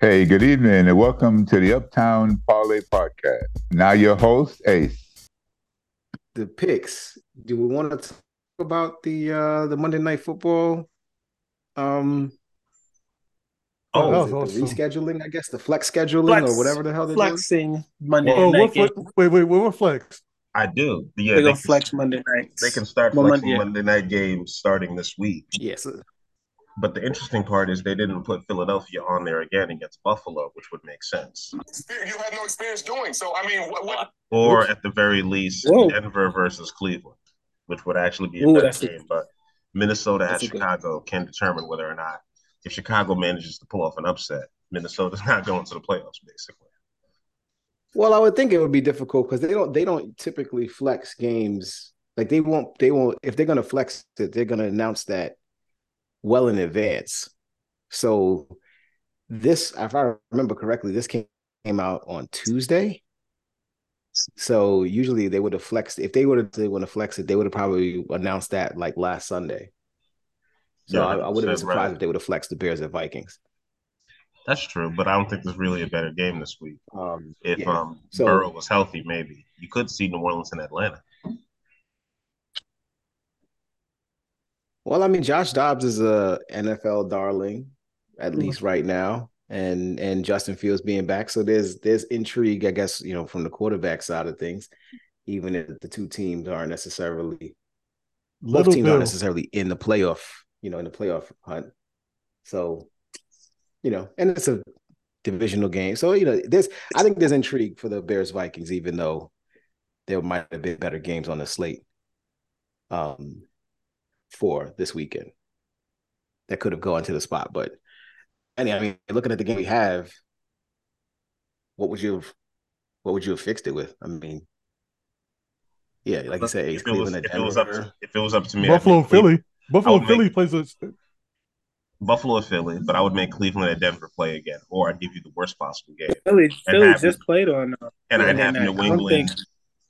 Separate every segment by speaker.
Speaker 1: Hey, good evening, and welcome to the Uptown Parlay Podcast. Now, your host, Ace.
Speaker 2: The picks. Do we want to talk about the uh the Monday Night Football? Um.
Speaker 3: Oh,
Speaker 2: what is
Speaker 3: that
Speaker 2: the
Speaker 3: awesome.
Speaker 2: rescheduling, I guess, the flex scheduling
Speaker 4: Flex-
Speaker 2: or whatever the hell they're
Speaker 4: flexing Monday
Speaker 3: Oh,
Speaker 4: night
Speaker 3: what
Speaker 4: game.
Speaker 3: flex? Wait, wait, what flex?
Speaker 5: I do. Yeah,
Speaker 4: They
Speaker 5: they
Speaker 4: go
Speaker 5: can,
Speaker 4: flex Monday nights.
Speaker 5: they can start
Speaker 4: Well,
Speaker 5: flexing
Speaker 4: Monday-
Speaker 5: Monday night games starting this week.
Speaker 2: doing. Yes.
Speaker 5: But the interesting part is they didn't put Philadelphia on there again against Buffalo, which would make sense.
Speaker 6: you have no experience doing. So I mean, what, what
Speaker 5: Or at the very least,
Speaker 4: Whoa.
Speaker 5: Denver versus Cleveland, which would actually be a
Speaker 4: Ooh,
Speaker 5: better game. But Minnesota
Speaker 4: that's
Speaker 5: at
Speaker 4: a good-
Speaker 5: Chicago can determine whether or not if Chicago manages to pull off an upset, Minnesota's not going to the playoffs, basically.
Speaker 2: Well, I would think it would be difficult because they don't they don't typically flex games. Like they won't they won't if they're gonna flex it, they're gonna announce that well in advance. So this, if I remember correctly, this came, came out on Tuesday. So usually they would have flexed if they would have they would have flexed it, they would have probably announced that like last Sunday. So
Speaker 5: Yeah,
Speaker 2: I, I would have been surprised
Speaker 5: right.
Speaker 2: if they would have flexed the Bears and Vikings.
Speaker 5: That's true, but I don't think there's really a better game this week.
Speaker 2: Um,
Speaker 5: If
Speaker 2: yeah.
Speaker 5: um
Speaker 2: So-
Speaker 5: Burrow was healthy, maybe you could see New Orleans and Atlanta.
Speaker 2: Well, I mean, Josh Dobbs is a NFL darling, at least right now, and and Justin Fields being back. So there's there's intrigue, I guess, you know, from the quarterback side of things, even if the two teams aren't necessarily both teams
Speaker 3: Bill.
Speaker 2: aren't necessarily in the playoff, you know, in the playoff hunt. So, you know, and it's a divisional game. So, you know, there's I think there's intrigue for the Bears Vikings, even though there might have been better games on the slate. Um for this weekend that could have gone to the spot. But any, I mean, looking at the game we have, what would you have what would you have fixed it with? I mean, yeah, like you said,
Speaker 5: if it was,
Speaker 2: Cleveland
Speaker 5: if
Speaker 2: at
Speaker 5: it was up
Speaker 2: Denver.
Speaker 5: to, if it was up to me,
Speaker 3: Buffalo and Philly. Buffalo and Philly
Speaker 5: make-
Speaker 3: plays a
Speaker 5: Buffalo or Philly, but I would make Cleveland and Denver play again, or I'd give you the worst possible game,
Speaker 4: Philly, Philly
Speaker 5: have-
Speaker 4: just played on. Uh,
Speaker 5: and I'd have. New England.
Speaker 4: think-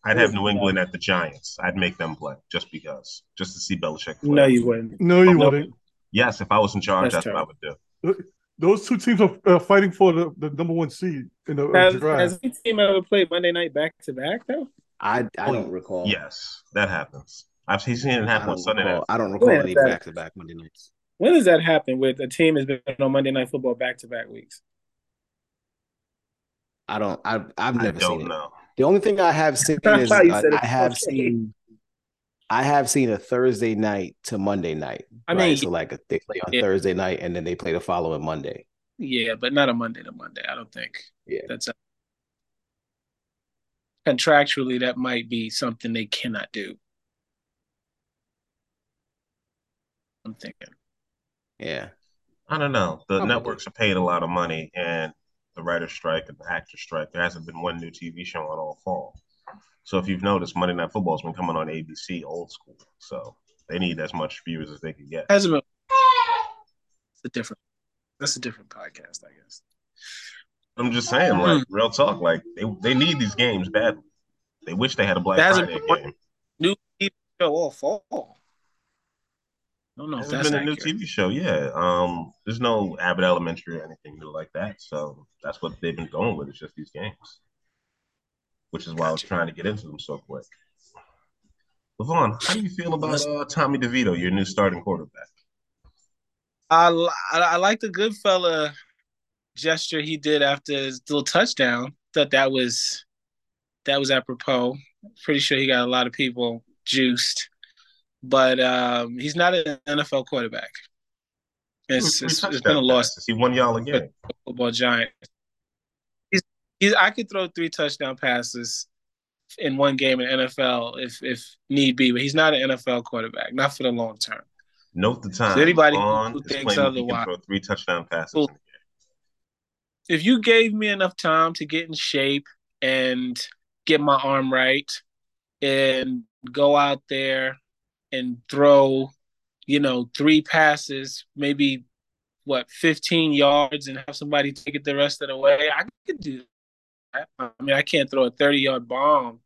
Speaker 5: I'd have New England at the Giants. I'd make them play just because, just to see Belichick. Play.
Speaker 4: no, you wouldn't.
Speaker 3: no, you
Speaker 5: Oh,
Speaker 3: wouldn't.
Speaker 5: Yes, if I was in charge,
Speaker 4: That's
Speaker 5: that's, what I would do.
Speaker 3: Those two teams are uh, fighting for the, the number one seed in the
Speaker 4: Has,
Speaker 3: draft.
Speaker 4: has any team ever played Monday night back to back though?
Speaker 2: I I don't recall.
Speaker 5: Yes, that happens. I've seen it happen on Sunday
Speaker 2: recall.
Speaker 5: night.
Speaker 2: I don't recall any back to back Monday nights.
Speaker 4: When does that happen with a team has been on Monday night football back to back weeks?
Speaker 2: I don't. I I've never seen
Speaker 5: don't
Speaker 2: it.
Speaker 5: know.
Speaker 2: The only thing I have seen
Speaker 4: I
Speaker 2: is uh, I have
Speaker 4: okay.
Speaker 2: seen. I have seen a Thursday night to Monday night.
Speaker 4: I
Speaker 2: right?
Speaker 4: mean,
Speaker 2: so like a they play on
Speaker 4: yeah.
Speaker 2: Thursday night and then they play the following Monday.
Speaker 4: Yeah, but not a Monday to Monday. I don't think
Speaker 2: Yeah.
Speaker 4: that's a, contractually that might be something they cannot do. I'm thinking.
Speaker 2: Yeah.
Speaker 5: I don't know. The
Speaker 2: Probably.
Speaker 5: networks are paid a lot of money, and the writer's strike and the actor's strike. There hasn't been one new TV show on all fall. So if you've noticed, Monday Night Football has been coming on ABC old school. So they need as much viewers as they can get.
Speaker 4: Hasn't. It's a different. That's a different podcast, I guess.
Speaker 5: I'm just saying, like hmm. real talk, like they, they need these games badly. They wish they had a Black
Speaker 4: hasn't
Speaker 5: Friday
Speaker 4: one-
Speaker 5: game.
Speaker 4: New TV show all fall. I don't know if
Speaker 5: There's
Speaker 4: that's
Speaker 5: been a new. TV show, yeah. Um, there's no Abbott Elementary or anything new like that, so that's what they've been going with. It's just these games, which is why I was trying to get into them so quick. Levon, how do you feel about uh, Tommy DeVito, your new starting quarterback?
Speaker 4: I, li- I I like the good fella gesture he did after his little touchdown. Thought that was that was apropos. Pretty sure he got a lot of people juiced, but um, he's not an NFL quarterback. It's,
Speaker 5: Three
Speaker 4: it's, it's been a loss.
Speaker 5: He won y'all a game.
Speaker 4: football giant. He's, he's I could throw three touchdown passes in one game in NFL if if need be, but he's not an NFL quarterback, not for the long term.
Speaker 5: Note the time.
Speaker 4: So anybody
Speaker 5: Levon
Speaker 4: who thinks
Speaker 5: claiming he can
Speaker 4: otherwise-
Speaker 5: throw three touchdown passes.
Speaker 4: Cool.
Speaker 5: in the game.
Speaker 4: if you gave me enough time to get in shape and get my arm right and go out there and throw, you know, three passes, maybe what, 15 yards and have somebody take it the rest of the way, I could do that. I mean, I can't throw a 30 yard bomb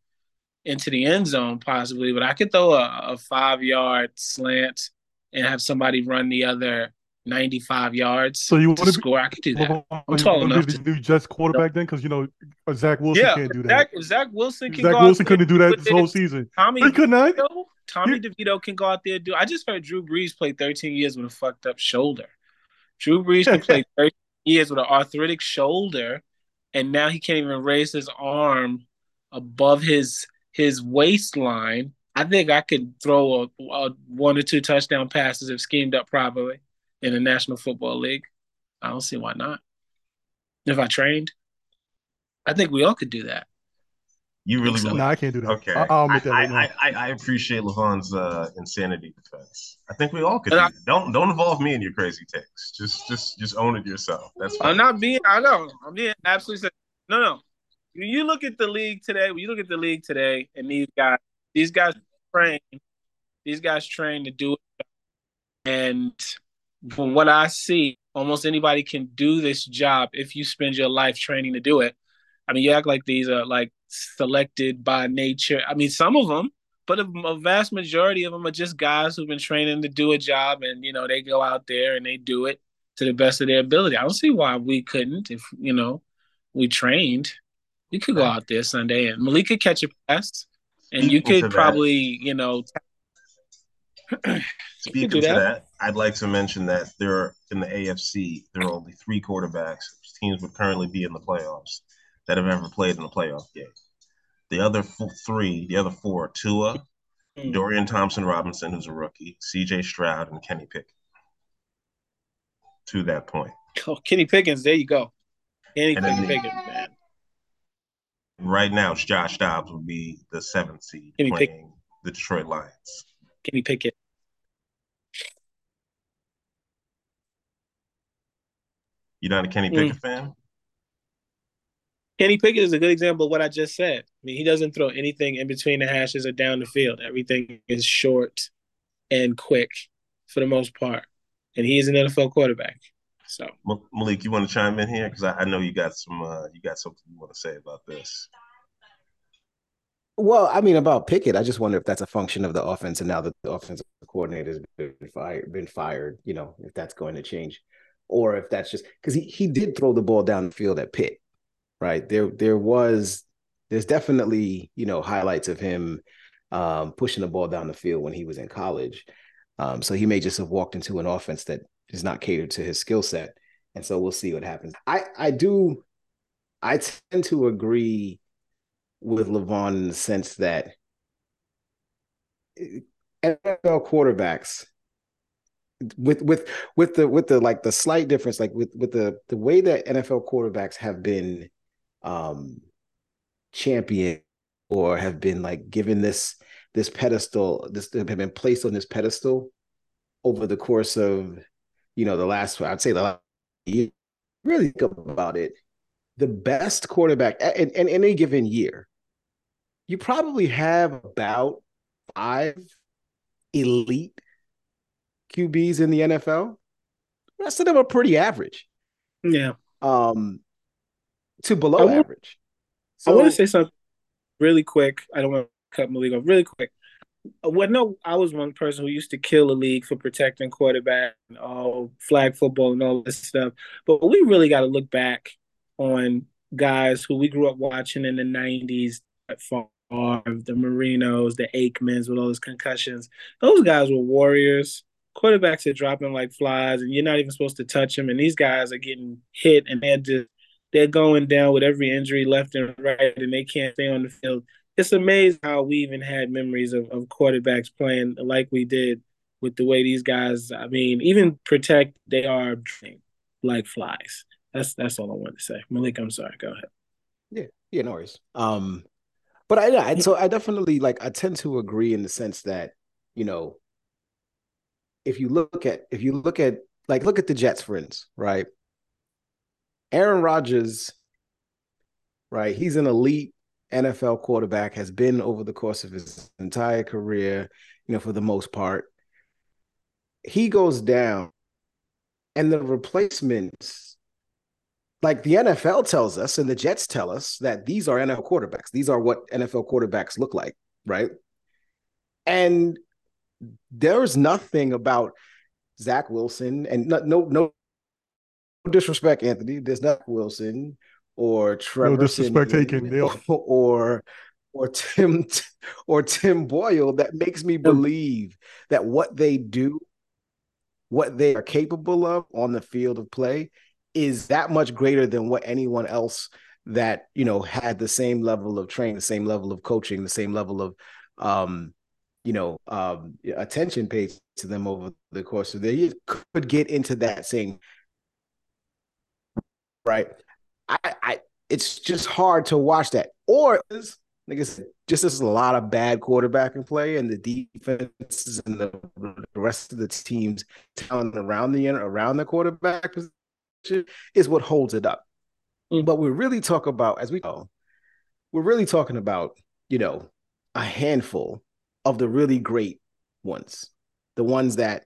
Speaker 4: into the end zone possibly, but I could throw a, a five yard slant and have somebody run the other 95 yards
Speaker 3: So you
Speaker 4: to
Speaker 3: want to
Speaker 4: score. I could do that. I'm
Speaker 3: you
Speaker 4: tall enough
Speaker 3: be
Speaker 4: to-
Speaker 3: the new Jets quarterback then, because you know Zach Wilson
Speaker 4: Yeah,
Speaker 3: can't do that.
Speaker 4: Zach, Zach Wilson
Speaker 3: Zach Wilson couldn't do that this whole season.
Speaker 4: Tommy
Speaker 3: He could not.
Speaker 4: Tommy DeVito can go out there and do. I just heard Drew Brees play 13 years with a fucked up shoulder. Drew Brees can play 13 years with an arthritic shoulder, and now he can't even raise his arm above his his waistline. I think I could throw a, a one or two touchdown passes if schemed up properly in the National Football League. I don't see why not. If I trained, I think we all could do that.
Speaker 5: You really
Speaker 4: So-
Speaker 5: believe?
Speaker 3: No, I can't do that.
Speaker 5: Okay,
Speaker 3: I- I'll admit that
Speaker 5: I,
Speaker 3: right.
Speaker 5: I, I, I appreciate Levon's uh, insanity defense. I think we all could. Do
Speaker 4: I,
Speaker 5: don't don't involve me in your crazy takes. Just just just own it yourself. That's fine.
Speaker 4: I'm not being. I know. I'm being absolutely. No, no. When you look at the league today, when you look at the league today, and these guys, these guys train, these guys train to do it. And from what I see, almost anybody can do this job if you spend your life training to do it. I mean, you act like these are like selected by nature. I mean, some of them, but a, a vast majority of them are just guys who've been training to do a job, and you know they go out there and they do it to the best of their ability. I don't see why we couldn't if you know we trained. We could go out there Sunday and Malik could catch a pass, and you could
Speaker 5: that-
Speaker 4: probably you know
Speaker 5: Speaking to
Speaker 4: that.
Speaker 5: that, I'd like to mention that there are in the AFC there are only three quarterbacks teams would currently be in the playoffs that have ever played in a playoff game. The other three, the other four, are Tua,
Speaker 4: Mm.
Speaker 5: Dorian Thompson Robinson, who's a rookie, C.J. Stroud, and Kenny Pickett. To that point,
Speaker 4: oh, Kenny Pickens. There you go. Kenny Pickens, man.
Speaker 5: right now, Josh Dobbs would be the seventh seed
Speaker 4: Kenny
Speaker 5: playing the Detroit Lions.
Speaker 4: Kenny Pickett.
Speaker 5: You're not a Kenny
Speaker 4: Mm.
Speaker 5: Pickett fan?
Speaker 4: Kenny Pickett is a good example of what I just said. I mean, he doesn't throw anything in between the hashes or down the field. Everything is short and quick for the most part. And he is an NFL quarterback. So
Speaker 5: Malik, you want to chime in here because I, I know you got some, uh, you got something you want to say about this.
Speaker 2: Well, I mean, about Pickett, I just wonder if that's a function of the offense, and now that the offensive coordinator has been fired, been fired, you know, if that's going to change, or if that's just because he he did throw the ball down the field at Pitt, right? There there was there's definitely you know highlights of him um, pushing the ball down the field when he was in college, um, so he may just have walked into an offense that is not catered to his skill set, and so we'll see what happens. I I do, I tend to agree with Levon in the sense that NFL quarterbacks with with with the with the like the slight difference like with with the the way that NFL quarterbacks have been um championed or have been like given this this pedestal this have been placed on this pedestal over the course of you know the last I'd say the last year really think about it the best quarterback in, in any given year you probably have about five elite QBs in the NFL. The rest of them are pretty average,
Speaker 4: yeah.
Speaker 2: um, to below
Speaker 4: I will-
Speaker 2: average.
Speaker 4: I want to say something really quick. I don't want to cut Malik off really quick. Uh, Well, no, I was one person who used to kill the league for protecting quarterback and all flag football and all this stuff. But we really got to look back on guys who we grew up watching in the '90s, at Favre, the Marinos, the Aikmans with all those concussions. Those guys were warriors. Quarterbacks are dropping like flies, and you're not even supposed to touch them. And these guys are getting hit, and they're just they're going down with every injury left and right, and they can't stay on the field. It's amazing how we even had memories of, of quarterbacks playing like we did with the way these guys. I mean, even protect they are like flies. That's that's all I wanted to say. Malik, I'm sorry. Go ahead.
Speaker 2: Yeah, yeah, no worries. Um, but I, I so I definitely like I tend to agree in the sense that you know, if you look at if you look at like look at the Jets, friends, right? Aaron Rodgers, right? He's an elite NFL quarterback, has been over the course of his entire career, you know, for the most part. He goes down, and the replacements like the NFL tells us and the Jets tell us that these are NFL quarterbacks. These are what NFL quarterbacks look like, right? And there's nothing about Zach Wilson, and no no no disrespect, Anthony. There's not Wilson or Trevor.
Speaker 3: No disrespect taken.
Speaker 2: Or, or or Tim or Tim Boyle that makes me believe that what they do, what they are capable of on the field of play, is that much greater than what anyone else that you know had the same level of training, the same level of coaching, the same level of um, you know um, attention paid to them over the course of the year could get into that saying, right? I, I it's just hard to watch that, or like I said, just as a lot of bad quarterbacking play and the defenses and the, the rest of the teams talent around the around the quarterback position is what holds it up. Mm. But we really talk about, as we go, we're really talking about, you know, a handful of the really great ones, the ones that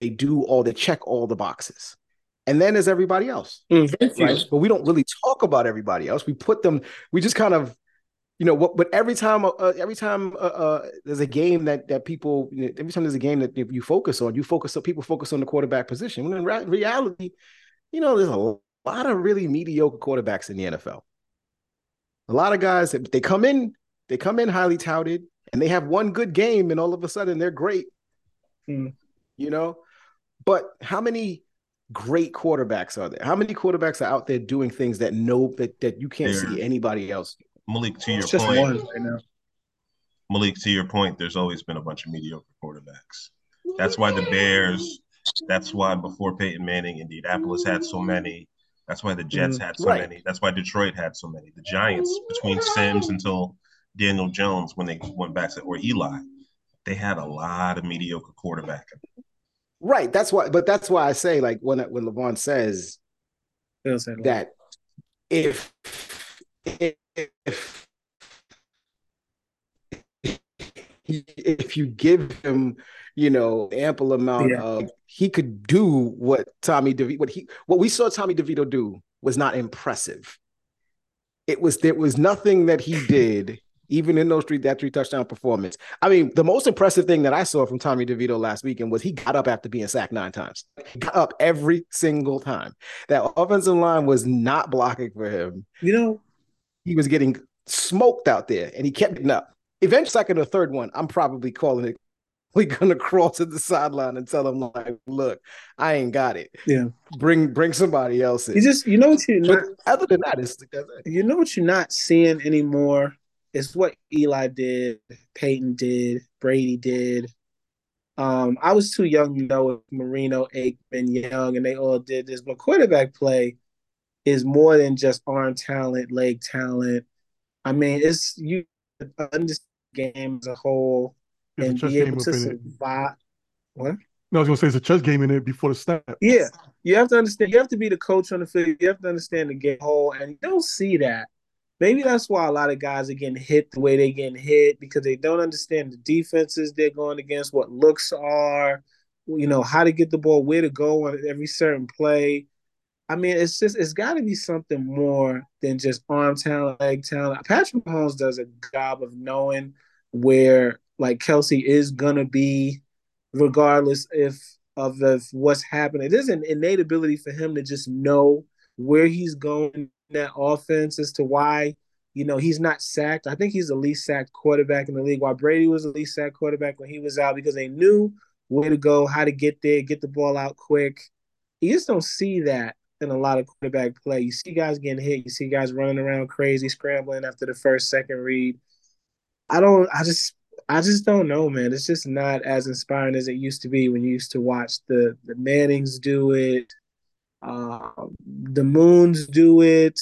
Speaker 2: they do all, they check all the boxes. And then there's everybody else, mm-hmm. right? But we don't really talk about everybody else. We put them, we just kind of you know what but every time uh, uh, every time uh, uh, there's a game that that people you know, every time there's a game that you focus on you focus on people focus on the quarterback position when in re- reality you know there's a lot of really mediocre quarterbacks in the NFL a lot of guys that they come in they come in highly touted and they have one good game and all of a sudden they're great mm. you know but how many great quarterbacks are there how many quarterbacks are out there doing things that no that, that you can't see anybody else
Speaker 5: Malik, to your it's point, right Malik, to your point, there's always been a bunch of mediocre quarterbacks. That's why the Bears. That's why before Peyton Manning, Indianapolis had so many. That's why the Jets had so right. many. That's why Detroit had so many. The Giants, between Simms until Daniel Jones, when they went back to or Eli, they had a lot of mediocre quarterbacking.
Speaker 2: Right. That's why. But that's why I say, like when when Levon says that if, if if if you give him, you know, ample amount yeah. of he could do what Tommy DeVito what he what we saw Tommy DeVito do was not impressive. It was there was nothing that he did even in those three that three touchdown performance. I mean, the most impressive thing that I saw from Tommy DeVito last weekend was he got up after being sacked nine times. He got up every single time. That offensive line was not blocking for him.
Speaker 4: You know,
Speaker 2: he was getting smoked out there and he kept getting up. Eventually, second or third one, I'm probably calling it. We're gonna crawl to the sideline and tell him like, "Look, I ain't got it.
Speaker 4: Yeah,
Speaker 2: bring bring somebody else in."
Speaker 4: You just you know what you're not.
Speaker 2: Other than that, it's
Speaker 4: you know what you're not seeing anymore. Is what Eli did, Peyton did, Brady did. Um, I was too young, you know, with Marino, Aikman, Young, and they all did this. But quarterback play, is more than just arm talent, leg talent. I mean, it's you understand the game as a whole
Speaker 3: There's
Speaker 4: and
Speaker 3: a
Speaker 4: be able to survive. What?
Speaker 3: No, I was gonna say it's a chess game in it before the snap.
Speaker 4: Yeah, you have to understand. You have to be the coach on the field. You have to understand the game whole, and you don't see that. Maybe that's why a lot of guys are getting hit the way they're getting hit because they don't understand the defenses they're going against, what looks are, you know, how to get the ball, where to go on every certain play. I mean, it's just it's got to be something more than just arm talent, leg talent. Patrick Mahomes does a job of knowing where like Kelce is gonna be, regardless if of what's happening. There's an innate ability for him to just know where he's going in that offense as to why you know he's not sacked. I think he's the least sacked quarterback in the league. While Brady was the least sacked quarterback when he was out because they knew where to go, how to get there, get the ball out quick. You just don't see that in a lot of quarterback play. You see guys getting hit. You see guys running around crazy, scrambling after the first, second read. I don't. I just. I just don't know, man. It's just not as inspiring as it used to be when you used to watch the the Mannings do it, uh, the Moons do it.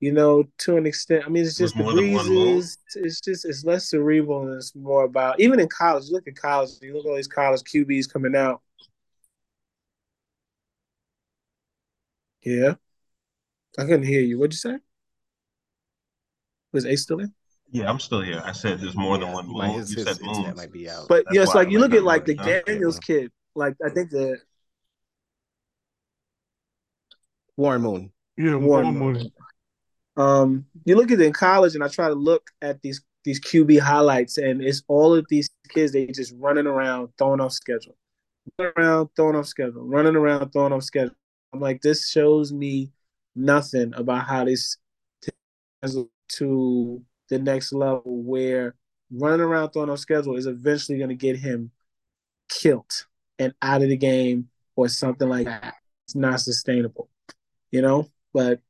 Speaker 4: You know, to an extent. I mean, it's just the Breeses. It's just it's less cerebral and it's more about even in college. Look at college. You look at all these college QBs coming out Yeah. I couldn't hear you. What'd you say? Was Ace still there?
Speaker 5: Yeah, I'm still here. I said there's more yeah, than one moon.
Speaker 2: His, you his, said moons. might be out.
Speaker 4: But yes, like you look at like the Daniels kid. Like I think the
Speaker 2: Warren Moon.
Speaker 3: Yeah, Warren, Warren Moon.
Speaker 4: Um, you look at it in college, and I try to look at these these QB highlights, and it's all of these kids they just running around, throwing off schedule. running around throwing off schedule, running around throwing off schedule. I'm like, this shows me nothing about how this to the next level where running around throwing off schedule is eventually going to get him killed and out of the game or something like that. It's not sustainable, you know. But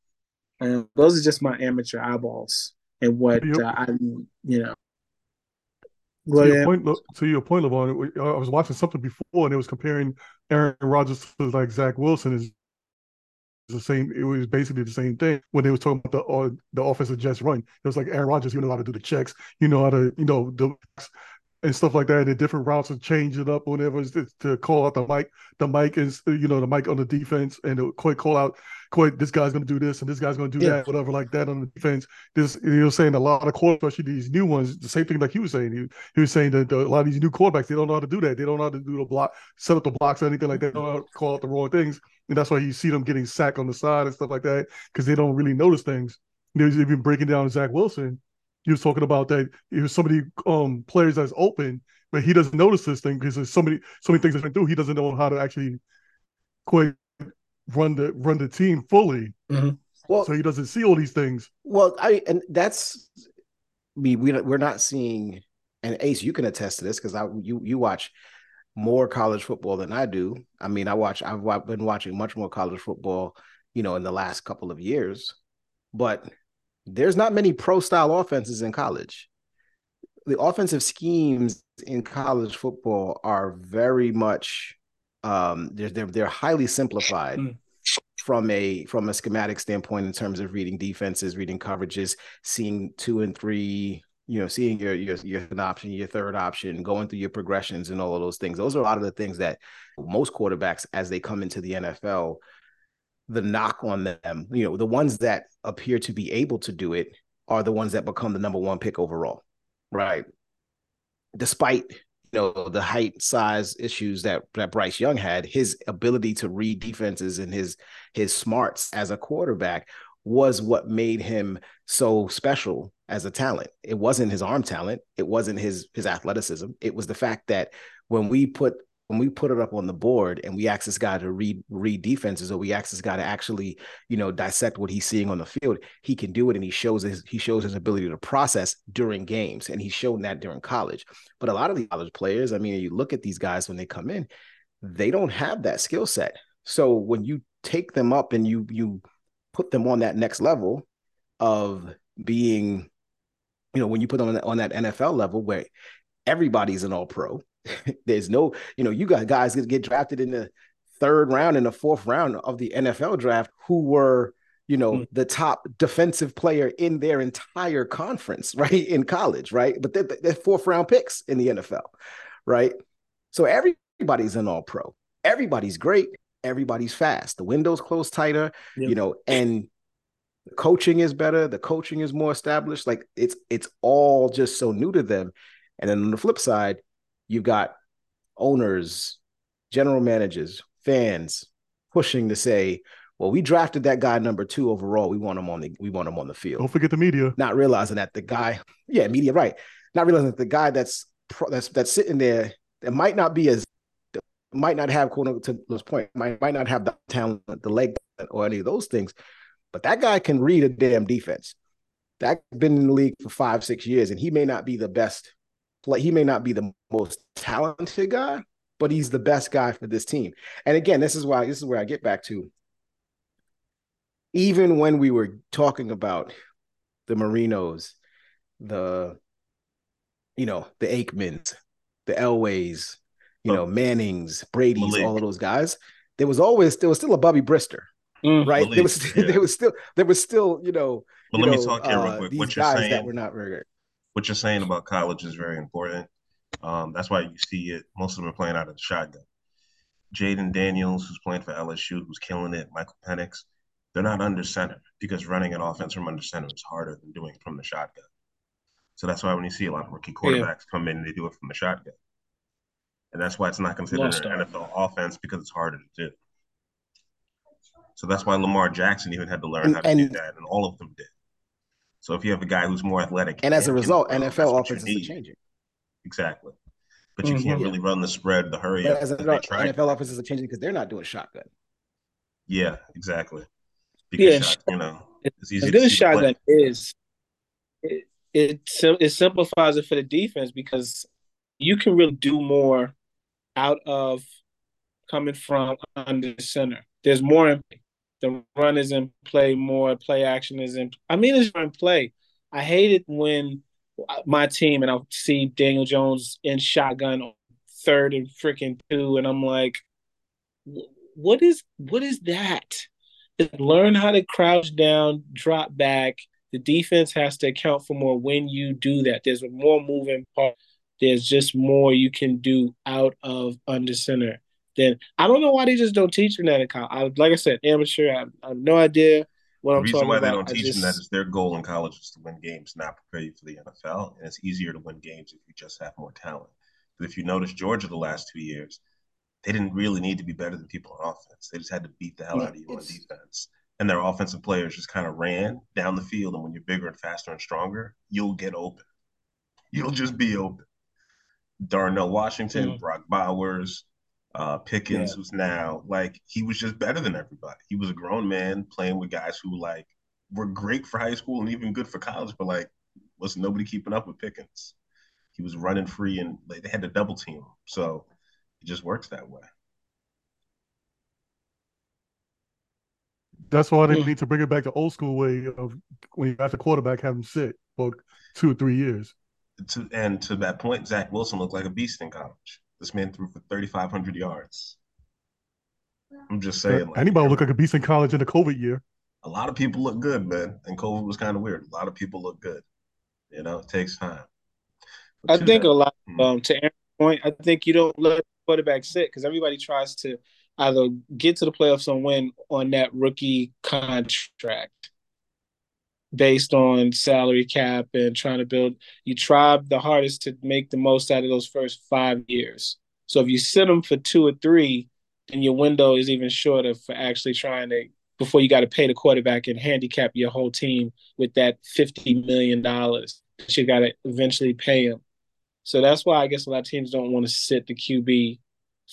Speaker 4: um, those are just my amateur eyeballs and what
Speaker 3: Yep.
Speaker 4: uh, I, you know.
Speaker 3: To your point, to your point, Levon, I was watching something before, and it was comparing Aaron Rodgers to like Zach Wilson. Is the same. It was basically the same thing when they was talking about the uh, the offensive jets run. It was like Aaron Rodgers, you know how to do the checks, you know how to, you know, the and stuff like that. And different routes and change it up, whatever, is to, to call out the Mike. The Mike is, you know, the Mike on the defense, and to quick call out, quick, this guy's going to do this, and this guy's going to do
Speaker 4: Yeah.
Speaker 3: that, whatever, like that on the defense. This, you know, saying a lot of quarterbacks, especially these new ones, the same thing like he was saying. He, he was saying that the, a lot of these new quarterbacks, they don't know how to do that. They don't know how to do the block, set up the blocks or anything like that. They don't know how to call out the wrong things. And that's why you see them getting sacked on the side and stuff like that because they don't really notice things. They've been breaking down Zach Wilson. He was talking about that. There's so many um, players that's open, but he doesn't notice this thing because there's so many so many things that do. He doesn't know how to actually quite run the run the team fully.
Speaker 2: Well,
Speaker 3: So he doesn't see all these things.
Speaker 2: Well, I and that's I mean, we we're not seeing and Ace, you can attest to this because I you you watch more college football than I do. I mean, I watch I've wa- been watching much more college football, you know, in the last couple of years, but there's not many pro style offenses in college. The offensive schemes in college football are very much um they're they're, they're highly simplified
Speaker 4: Mm.
Speaker 2: from a from a schematic standpoint in terms of reading defenses, reading coverages, seeing two and three, you know, seeing your your your option, your third option, going through your progressions and all of those things. Those are a lot of the things that most quarterbacks, as they come into the NFL, the knock on them, you know, the ones that appear to be able to do it are the ones that become the number one pick overall, right? Despite you know the height size issues that that Bryce Young had, his ability to read defenses and his his smarts as a quarterback was what made him so special as a talent. It wasn't his arm talent, it wasn't his his athleticism. It was the fact that when we put when we put it up on the board and we ask this guy to read read defenses or we ask this guy to actually you know dissect what he's seeing on the field he can do it and he shows his he shows his ability to process during games and he's shown that during college. But a lot of the college players i mean you look at these guys when they come in they don't have that skill set. So when you take them up and you you put them on that next level of being you know when you put them on that, on that nfl level where everybody's an all pro there's no, you know, you got guys that get drafted in the third round and the fourth round of the NFL draft who were, you know,
Speaker 4: Mm.
Speaker 2: the top defensive player in their entire conference, right? In college, right? But they're, they're fourth round picks in the NFL, right? So everybody's an all pro. Everybody's great. Everybody's fast. The window's close tighter, you know, and the coaching is better. The coaching is more established. Like it's it's all just so new to them. And then on the flip side, you've got owners, general managers, fans pushing to say, well, we drafted that guy number two overall. We want him on the we want him on the field.
Speaker 3: Don't forget the media.
Speaker 2: Not realizing that the guy, yeah, media, right. Not realizing that the guy that's that's that's sitting there that might not be as might not have quote unquote to those point, might might not have the talent, the leg or any of those things, but that guy can read a damn defense. That been in the league for five, six years, and he may not be the best play. He may not be the most talented guy, but he's the best guy for this team. And again, this is why this is where I get back to. Even when we were talking about the Marinos, the you know the Aikmans, the Elways, you know Mannings, Brady's,
Speaker 5: Malik.
Speaker 2: all of those guys. There was always there was still a Bobby Brister,
Speaker 4: Mm.
Speaker 2: right?
Speaker 5: Malik,
Speaker 2: there was
Speaker 5: yeah.
Speaker 2: there was still there was still you know
Speaker 5: But
Speaker 2: you
Speaker 5: let
Speaker 2: know,
Speaker 5: me talk here
Speaker 2: uh,
Speaker 5: real quick. What you're saying,
Speaker 2: that were not very good.
Speaker 5: What you're saying about college is very important. Um, that's why you see it. Most of them are playing out of the shotgun. Jayden Daniels, who's playing for LSU, who's killing it. Michael Penix, they're not under center because running an offense from under center is harder than doing it from the shotgun. So that's why when you see a lot of rookie quarterbacks come in, they do it from the shotgun. And that's why it's not considered
Speaker 4: Lost
Speaker 5: an
Speaker 4: art.
Speaker 5: NFL offense because it's harder to do. So that's why Lamar Jackson even had to learn
Speaker 2: And-
Speaker 5: how to do that, and all of them did. So if you have a guy who's more athletic,
Speaker 2: And as a result,
Speaker 5: throw, that's
Speaker 2: NFL
Speaker 5: what
Speaker 2: offenses are changing.
Speaker 5: Exactly. but you
Speaker 4: Mhm.
Speaker 5: can't
Speaker 2: Yeah.
Speaker 5: really run the spread, the hurry
Speaker 2: But
Speaker 5: up.
Speaker 2: as
Speaker 5: that
Speaker 2: an
Speaker 5: they.
Speaker 2: NFL offenses are changing because they're not doing shotgun.
Speaker 5: Yeah, exactly. Because
Speaker 4: Yeah,
Speaker 5: shot- you know,
Speaker 4: it-
Speaker 5: it's easy
Speaker 4: as good as
Speaker 5: see the
Speaker 4: shotgun is, it it, it simplifies it for the defense because you can really do more out of coming from under center. There's more in play. The run is in play more. Play action is in. I mean, it's run play. I hate it when my team and I'll see Daniel Jones in shotgun on third and freaking two, and I'm like, what is what is that? Learn how to crouch down, drop back. The defense has to account for more when you do that. There's more moving part. There's just more you can do out of under center. Then I don't know why they just don't teach them that in college. I, like I said, amateur. I, I have no idea what
Speaker 5: The
Speaker 4: I'm talking about.
Speaker 5: The reason why
Speaker 4: about.
Speaker 5: they don't teach
Speaker 4: just,
Speaker 5: them that is their goal in college is to win games, not prepare you for the NFL. And it's easier to win games if you just have more talent. But if you notice Georgia the last two years, they didn't really need to be better than people on offense. They just had to beat the hell
Speaker 2: Yeah,
Speaker 5: out of you on defense. And their offensive players just kind of ran down the field. And when you're bigger and faster and stronger, you'll get open. You'll just be open. Darnell Washington,
Speaker 4: Mhm.
Speaker 5: Brock Bowers, uh, Pickens,
Speaker 4: Yeah.
Speaker 5: who's now like he was just better than everybody. He was a grown man playing with guys who like were great for high school and even good for college, but like was nobody keeping up with Pickens. He was running free and like, they had to double team him. So it just works that way.
Speaker 3: That's why they
Speaker 4: Hmm.
Speaker 3: need to bring it back to old school way of when you got the quarterback, have him sit for two or three years.
Speaker 5: To, and to that point, Zach Wilson looked like a beast in college. This man threw for 3,500 yards. I'm just saying, like,
Speaker 3: Anybody look like a beast in college in the COVID year.
Speaker 5: a lot of people look good, man. And COVID was kind of weird. A lot of people look good. You know, it takes time. But
Speaker 4: I think
Speaker 5: that-
Speaker 4: a lot.
Speaker 5: Mhm.
Speaker 4: Um, to Aaron's point, I think you don't let the quarterback sit because everybody tries to either get to the playoffs and win on that rookie contract based on salary cap and trying to build. You try the hardest to make the most out of those first five years. So if you sit them for two or three, then your window is even shorter for actually trying to before you got to pay the quarterback and handicap your whole team with that fifty million dollars that you got to eventually pay him. So that's why I guess a lot of teams don't want to sit the QB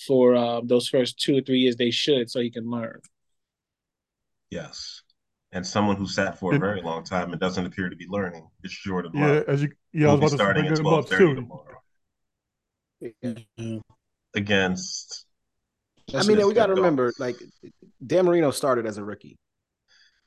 Speaker 4: for uh, those first two or three years. They should, so he can learn.
Speaker 5: Yes. And someone who sat for a
Speaker 3: And-
Speaker 5: very long time and doesn't appear to be learning is Jordan
Speaker 3: Yeah, as you yeah, I
Speaker 5: He'll
Speaker 3: was
Speaker 5: be
Speaker 3: about to
Speaker 5: starting
Speaker 3: bring
Speaker 5: at
Speaker 3: him up
Speaker 5: 12:30
Speaker 3: too.
Speaker 5: tomorrow
Speaker 2: Mm-hmm.
Speaker 5: against.
Speaker 2: I mean, we got to remember, like Dan Marino started as a rookie.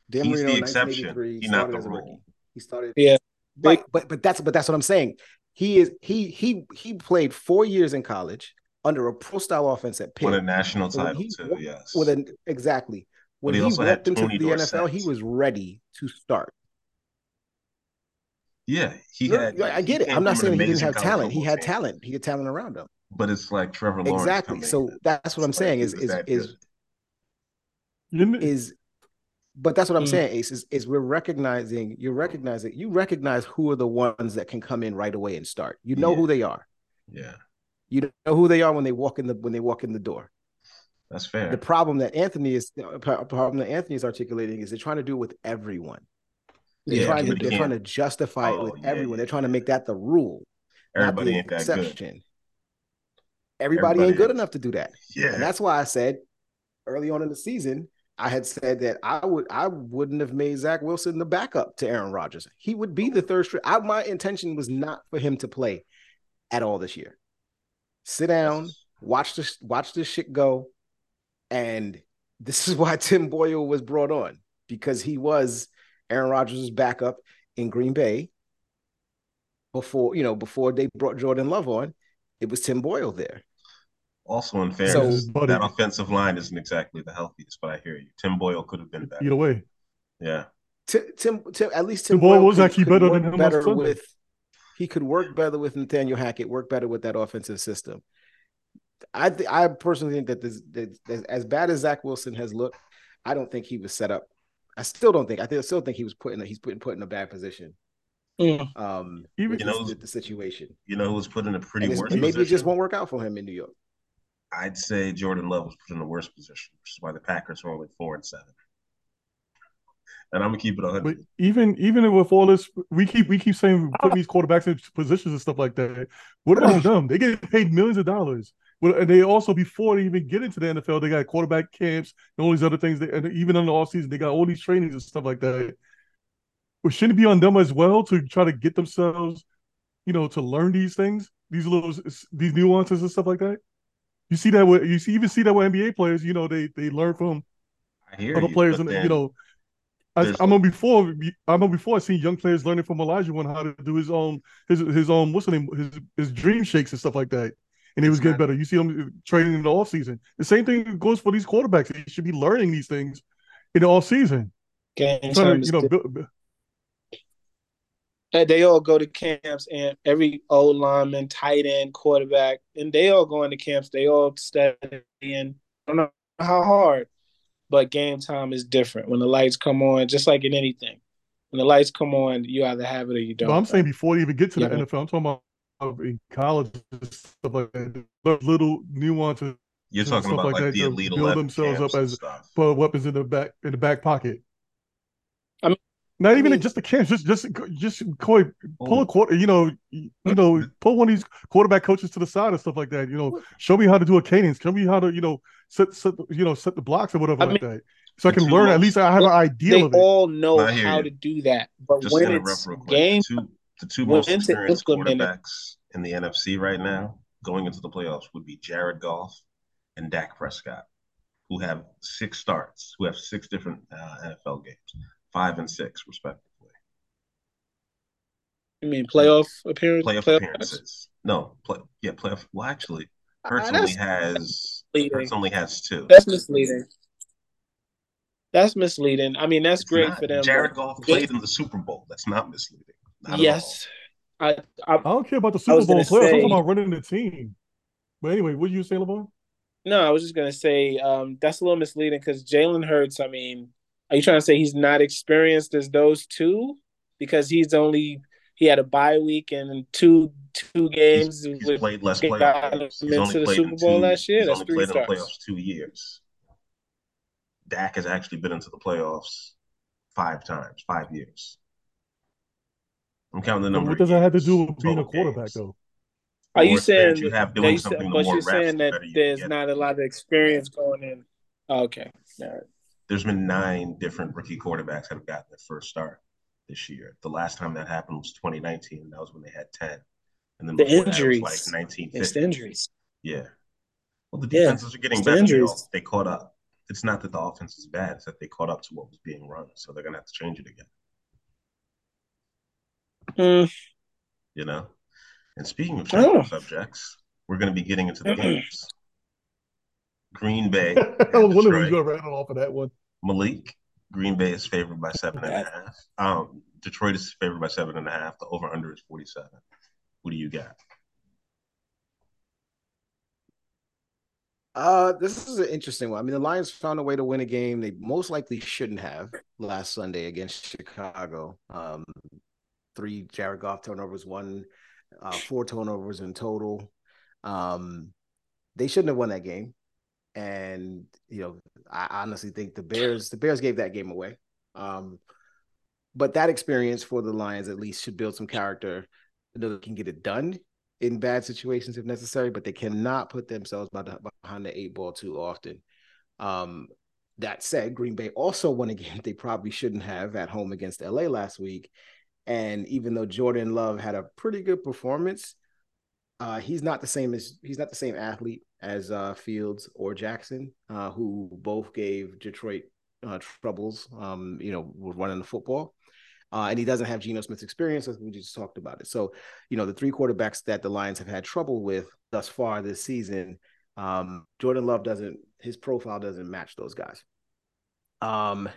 Speaker 2: Dan
Speaker 5: He's the exception.
Speaker 2: 1983,
Speaker 5: He not
Speaker 2: started
Speaker 5: the
Speaker 2: as a
Speaker 5: rule.
Speaker 2: rookie. He started,
Speaker 4: Yeah,
Speaker 2: right? But but that's but that's what I'm saying. He is he he he played four years in college under a pro style offense at Pitt
Speaker 5: Won a national
Speaker 2: So
Speaker 5: title
Speaker 2: he
Speaker 5: too. Yes.
Speaker 2: with an exactly. When
Speaker 5: he
Speaker 2: he, walked into
Speaker 5: 20
Speaker 2: the NFL, he was ready to start.
Speaker 5: yeah, he
Speaker 2: No,
Speaker 5: had.
Speaker 2: I
Speaker 5: he
Speaker 2: get it. I'm not saying he didn't have talent. He had
Speaker 5: team.
Speaker 2: talent. He had talent around him.
Speaker 5: But it's like Trevor Lawrence.
Speaker 2: Exactly. So that's what I'm
Speaker 5: It's
Speaker 2: saying
Speaker 5: like
Speaker 2: is is
Speaker 5: that
Speaker 2: is
Speaker 5: good.
Speaker 3: You kn-
Speaker 2: is but that's what I'm
Speaker 4: Mm.
Speaker 2: saying, Ace, is, is we're recognizing, you're recognizing, you recognize who are the ones that can come in right away and start. You know
Speaker 5: Yeah.
Speaker 2: who they are.
Speaker 5: Yeah,
Speaker 2: You know who they are when they walk in the when they walk in the door.
Speaker 5: That's fair.
Speaker 2: The problem that Anthony is problem that Anthony is articulating is they're trying to do it with everyone. They're
Speaker 4: Yeah,
Speaker 2: trying to they're trying to justify it
Speaker 5: Oh,
Speaker 2: with
Speaker 5: yeah,
Speaker 2: everyone.
Speaker 5: yeah,
Speaker 2: they're trying to make that the rule,
Speaker 5: Everybody
Speaker 2: not
Speaker 5: ain't
Speaker 2: the exception. Everybody,
Speaker 5: Everybody
Speaker 2: ain't good enough to do that.
Speaker 5: Yeah,
Speaker 2: And that's why I said early on in the season, I had said that I would I wouldn't have made Zach Wilson the backup to Aaron Rodgers. He would be the third string. I, my intention was not for him to play at all this year. Sit down, watch this watch this shit go. And this is why Tim Boyle was brought on because he was Aaron Rodgers' backup in Green Bay before, you know, before they brought Jordan Love on. It was Tim Boyle there.
Speaker 5: Also, in fairness,
Speaker 3: Buddy.
Speaker 5: that offensive line isn't exactly the healthiest, but I hear you. Tim Boyle could have been better.
Speaker 3: either way.
Speaker 5: Yeah,
Speaker 2: Tim, Tim, Tim at least Tim
Speaker 3: Tim Boyle
Speaker 2: Boyle
Speaker 3: was
Speaker 2: could-
Speaker 3: actually
Speaker 2: could
Speaker 3: better than him
Speaker 2: better with. He could work better with Nathaniel Hackett, work better with that offensive system. I th- I personally think that, this, that, that as bad as Zach Wilson has looked, I don't think he was set up. I still don't think. I think, still think he was put in. A, he's put, put in a bad position.
Speaker 4: Mm.
Speaker 2: Um,
Speaker 3: Even-
Speaker 5: You know,
Speaker 2: this- the situation,
Speaker 5: you know who was put in a pretty
Speaker 2: and,
Speaker 5: worse
Speaker 2: and maybe it just won't work out for him in New York.
Speaker 5: I'd say Jordan Love was put in the worst position, which is why the Packers are only four and seven. and I'm gonna keep it on.
Speaker 3: But even even with all this, we keep we keep saying putting these quarterbacks in positions and stuff like that. What about them? They get paid millions of dollars. Well, and they also before they even get into the NFL, they got quarterback camps and all these other things. and even in the off season, they got all these trainings and stuff like that. But shouldn't it be on them as well to try to get themselves, you know, to learn these things, these little these nuances and stuff like that? You see that with you see even see that with NBA players. You know, they they learn from other you, players, and you know I, I remember before. I remember before I seen young players learning from Olajuwon how to do his own his his own what's the name his his dream shakes and stuff like that, and he was getting better. You see him training in the off season. The same thing goes for these quarterbacks. They should be learning these things in the off season.
Speaker 4: Game to, you know, build, they all go to camps, and every old lineman, tight end, quarterback, and they all go into camps. They all study, studying. I don't know how hard but game time is different when the lights come on, just like in anything. When the lights come on, you either have it or you don't.
Speaker 3: But I'm saying before they even get to yeah. the NFL, I'm talking about in college stuff like that. Little nuances.
Speaker 5: You're talking about like, like that the elite
Speaker 3: build themselves up as put weapons in the back in the back pocket.
Speaker 4: I mean,
Speaker 3: not even I mean, just the camps, just just just Coy, pull a oh. quarter, you know, you know, pull one of these quarterback coaches to the side and stuff like that. You know, show me how to do a cadence. Show me how to, you know, set, set you know set the blocks or whatever I like mean, that. So I can learn. At least I have an idea.
Speaker 4: They
Speaker 3: of
Speaker 4: it. all know how to do that, but Just when it's game,
Speaker 5: the two, the two most experienced quarterbacks in the NFC right now going into the playoffs would be Jared Goff and Dak Prescott, who have six starts, who have six different uh, NFL games, five and six respectively.
Speaker 4: You mean playoff appearances?
Speaker 5: Playoff, playoff appearances. No, play, yeah, playoff. Well, actually, Hurts uh, only has Hurts only has two.
Speaker 4: That's misleading. That's misleading. I mean, that's it's great not. for them.
Speaker 5: Jared Goff played in the Super Bowl. That's not misleading. Not
Speaker 4: yes. I, I, I
Speaker 3: don't care about the Super Bowl playoffs. I'm talking about running the team. But anyway, what you say, Levon?
Speaker 4: No, I was just gonna say um, that's a little misleading because Jalen Hurts. I mean, are you trying to say he's not experienced as those two because he's only he had a bye week and two two games.
Speaker 5: He's, he's played less playoffs. He's only played Super Bowl two, last year. He's That's only played starts. in the playoffs two years. Dak has actually been into the playoffs five times, five years. I'm counting the number.
Speaker 3: What does that have to do with being a quarterback, games. though?
Speaker 4: Are you saying you have doing something? But you're saying that there's not a lot of experience going in. Okay, all right.
Speaker 5: There's been nine different rookie quarterbacks that have gotten their first start this year. The last time that happened was 2019. That was when they had 10. And then
Speaker 4: the injuries,
Speaker 5: like 1950.
Speaker 4: It's the injuries.
Speaker 5: Yeah. Well, the defenses yeah, are getting better. They, all, they caught up. It's not that the offense is bad; it's that they caught up to what was being run. So they're gonna have to change it again.
Speaker 4: Mm.
Speaker 5: You know. And speaking of oh. subjects, we're going to be getting into the games. Green Bay.
Speaker 3: I was wondering who's going to rattle off of that one.
Speaker 5: Malik, Green Bay is favored by seven and a half. Um, Detroit is favored by seven and a half. The over under is 47. What do you got?
Speaker 2: Uh, this is an interesting one. I mean, the Lions found a way to win a game they most likely shouldn't have last Sunday against Chicago. Um, three Jared Goff turnovers, one, uh, four turnovers in total. Um, they shouldn't have won that game. And you know, I honestly think the Bears, the Bears gave that game away. Um, but that experience for the Lions at least should build some character. They can get it done in bad situations if necessary, but they cannot put themselves behind the eight ball too often. Um, that said, Green Bay also won a game they probably shouldn't have at home against LA last week. And even though Jordan Love had a pretty good performance, uh, he's not the same as he's not the same athlete as uh, Fields or Jackson, uh, who both gave Detroit uh, troubles. Um, you know, with running the football. Uh, and he doesn't have Geno Smith's experience, as we just talked about it. So, you know, the three quarterbacks that the Lions have had trouble with thus far this season, um, Jordan Love doesn't, his profile doesn't match those guys. Um,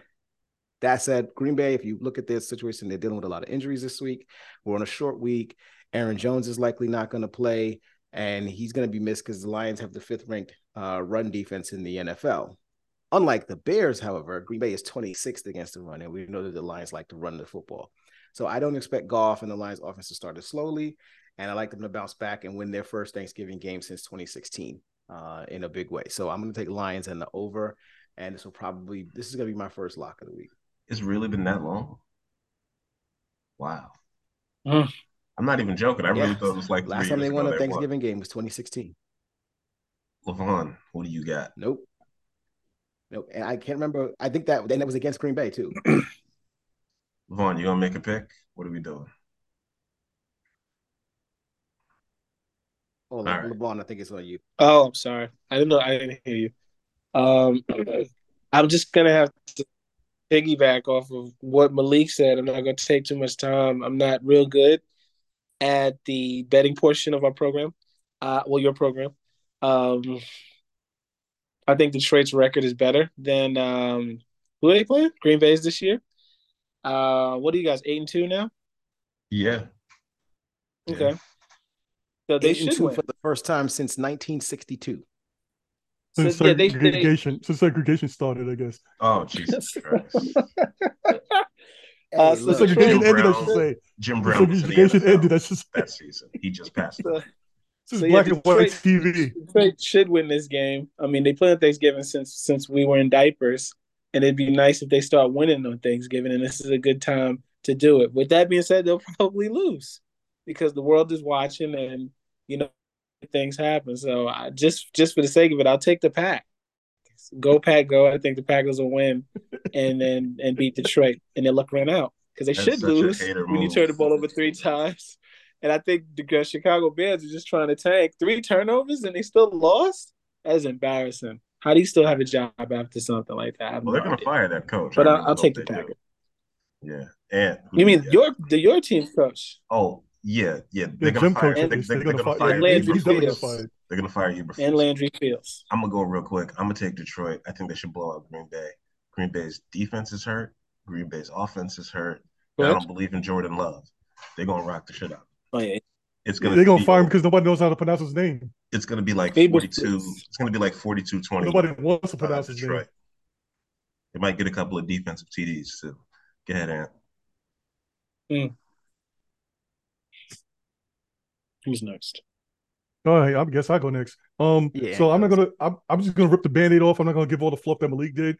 Speaker 2: that said, Green Bay, if you look at their situation, they're dealing with a lot of injuries this week. We're on a short week. Aaron Jones is likely not going to play, and he's going to be missed because the Lions have the fifth ranked uh, run defense in the NFL. Unlike the Bears, however, Green Bay is 26th against the run, and we know that the Lions like to run the football. So I don't expect Goff and the Lions offense to start it slowly, and I like them to bounce back and win their first Thanksgiving game since 2016 uh, in a big way. So I'm going to take Lions and the over, and this will probably this is going to be my first lock of the week.
Speaker 5: It's really been that long. Wow.
Speaker 4: Mm.
Speaker 5: I'm not even joking. I really thought it was like
Speaker 2: Last time they won
Speaker 5: ago
Speaker 2: a
Speaker 5: they
Speaker 2: Thanksgiving game was 2016.
Speaker 5: LeVon, what do you got?
Speaker 2: Nope. Nope. And I can't remember. I think that then that was against Green Bay too.
Speaker 5: LeVon, you gonna make a pick? What are we doing?
Speaker 2: Oh,
Speaker 5: All right.
Speaker 2: Levon, I think it's on you.
Speaker 4: Oh, I'm sorry. I didn't know. I didn't hear you. Um, I'm just gonna have to piggyback off of what Malik said. I'm not gonna take too much time. I'm not real good at the betting portion of our program. Uh, well, your program. Um, I think Detroit's record is better than um, who are they playing? Green Bay's this year. Uh, what are you guys? Eight and two now.
Speaker 5: Yeah.
Speaker 4: Okay. So they
Speaker 2: Eight and
Speaker 4: should
Speaker 2: two
Speaker 4: win.
Speaker 2: for the first time since 1962.
Speaker 4: So,
Speaker 3: Since
Speaker 4: yeah, they, they,
Speaker 3: segregation, since segregation started, I guess.
Speaker 5: Oh Jesus Christ.
Speaker 4: Uh,
Speaker 2: Hey,
Speaker 4: so
Speaker 2: look,
Speaker 3: Segregation
Speaker 5: Jim
Speaker 3: ended, I
Speaker 5: Brown.
Speaker 3: should say.
Speaker 5: Jim Brown was the
Speaker 3: Segregation ended, I should say.
Speaker 5: that season. He just passed.
Speaker 4: So-
Speaker 5: away.
Speaker 3: This is
Speaker 4: So, yeah,
Speaker 3: black and white TV.
Speaker 4: Detroit should win this game. I mean, they play on Thanksgiving since since we were in diapers, and it'd be nice if they start winning on Thanksgiving, and this is a good time to do it. With that being said, they'll probably lose because the world is watching, and you know things happen. So I, just just for the sake of it, I'll take the pack. Go pack, go! I think the Packers will win, and then and beat Detroit, and their luck ran out because they
Speaker 5: That's
Speaker 4: should lose when you turn the ball over three times. And I think the Chicago Bears are just trying to tank. Three turnovers and they still lost? That is embarrassing. How do you still have a job after something like that?
Speaker 5: Well, they're gonna fire that coach.
Speaker 4: But
Speaker 5: I
Speaker 4: I'll-
Speaker 5: really
Speaker 4: I'll take the
Speaker 5: do.
Speaker 4: Packers.
Speaker 5: Yeah. And
Speaker 4: You mean your the your team's coach?
Speaker 5: Oh, yeah, yeah. They're
Speaker 3: Yeah,
Speaker 5: gonna fire.
Speaker 3: coach,
Speaker 5: They,
Speaker 3: is-
Speaker 5: they,
Speaker 3: they're
Speaker 5: they're
Speaker 3: gonna
Speaker 5: gonna
Speaker 3: fire.
Speaker 5: fire.
Speaker 4: And Landry Fields.
Speaker 3: gonna fire.
Speaker 5: They're gonna fire Eberflus.
Speaker 4: And Landry Fields.
Speaker 5: I'm gonna go real quick. I'm gonna take Detroit. I think they should blow out Green Bay. Green Bay's defense is hurt. Green Bay's offense is hurt. I don't believe in Jordan Love. They're gonna rock the shit out.
Speaker 4: Oh yeah.
Speaker 5: It's gonna
Speaker 3: They're gonna
Speaker 5: be
Speaker 3: fire him because nobody knows how to pronounce his name.
Speaker 5: it's gonna be like
Speaker 4: Eberflus.
Speaker 5: 42. It's gonna be like 42 20.
Speaker 3: Nobody wants to pronounce his name.
Speaker 5: They might get a couple of defensive TDs too. Go ahead, Ant. Hmm.
Speaker 4: Who's next?
Speaker 3: All right, I guess I go next. Um,
Speaker 2: Yeah,
Speaker 3: so I'm not gonna. I'm, I'm just gonna rip the band-aid off. I'm not gonna give all the fluff that Malik did.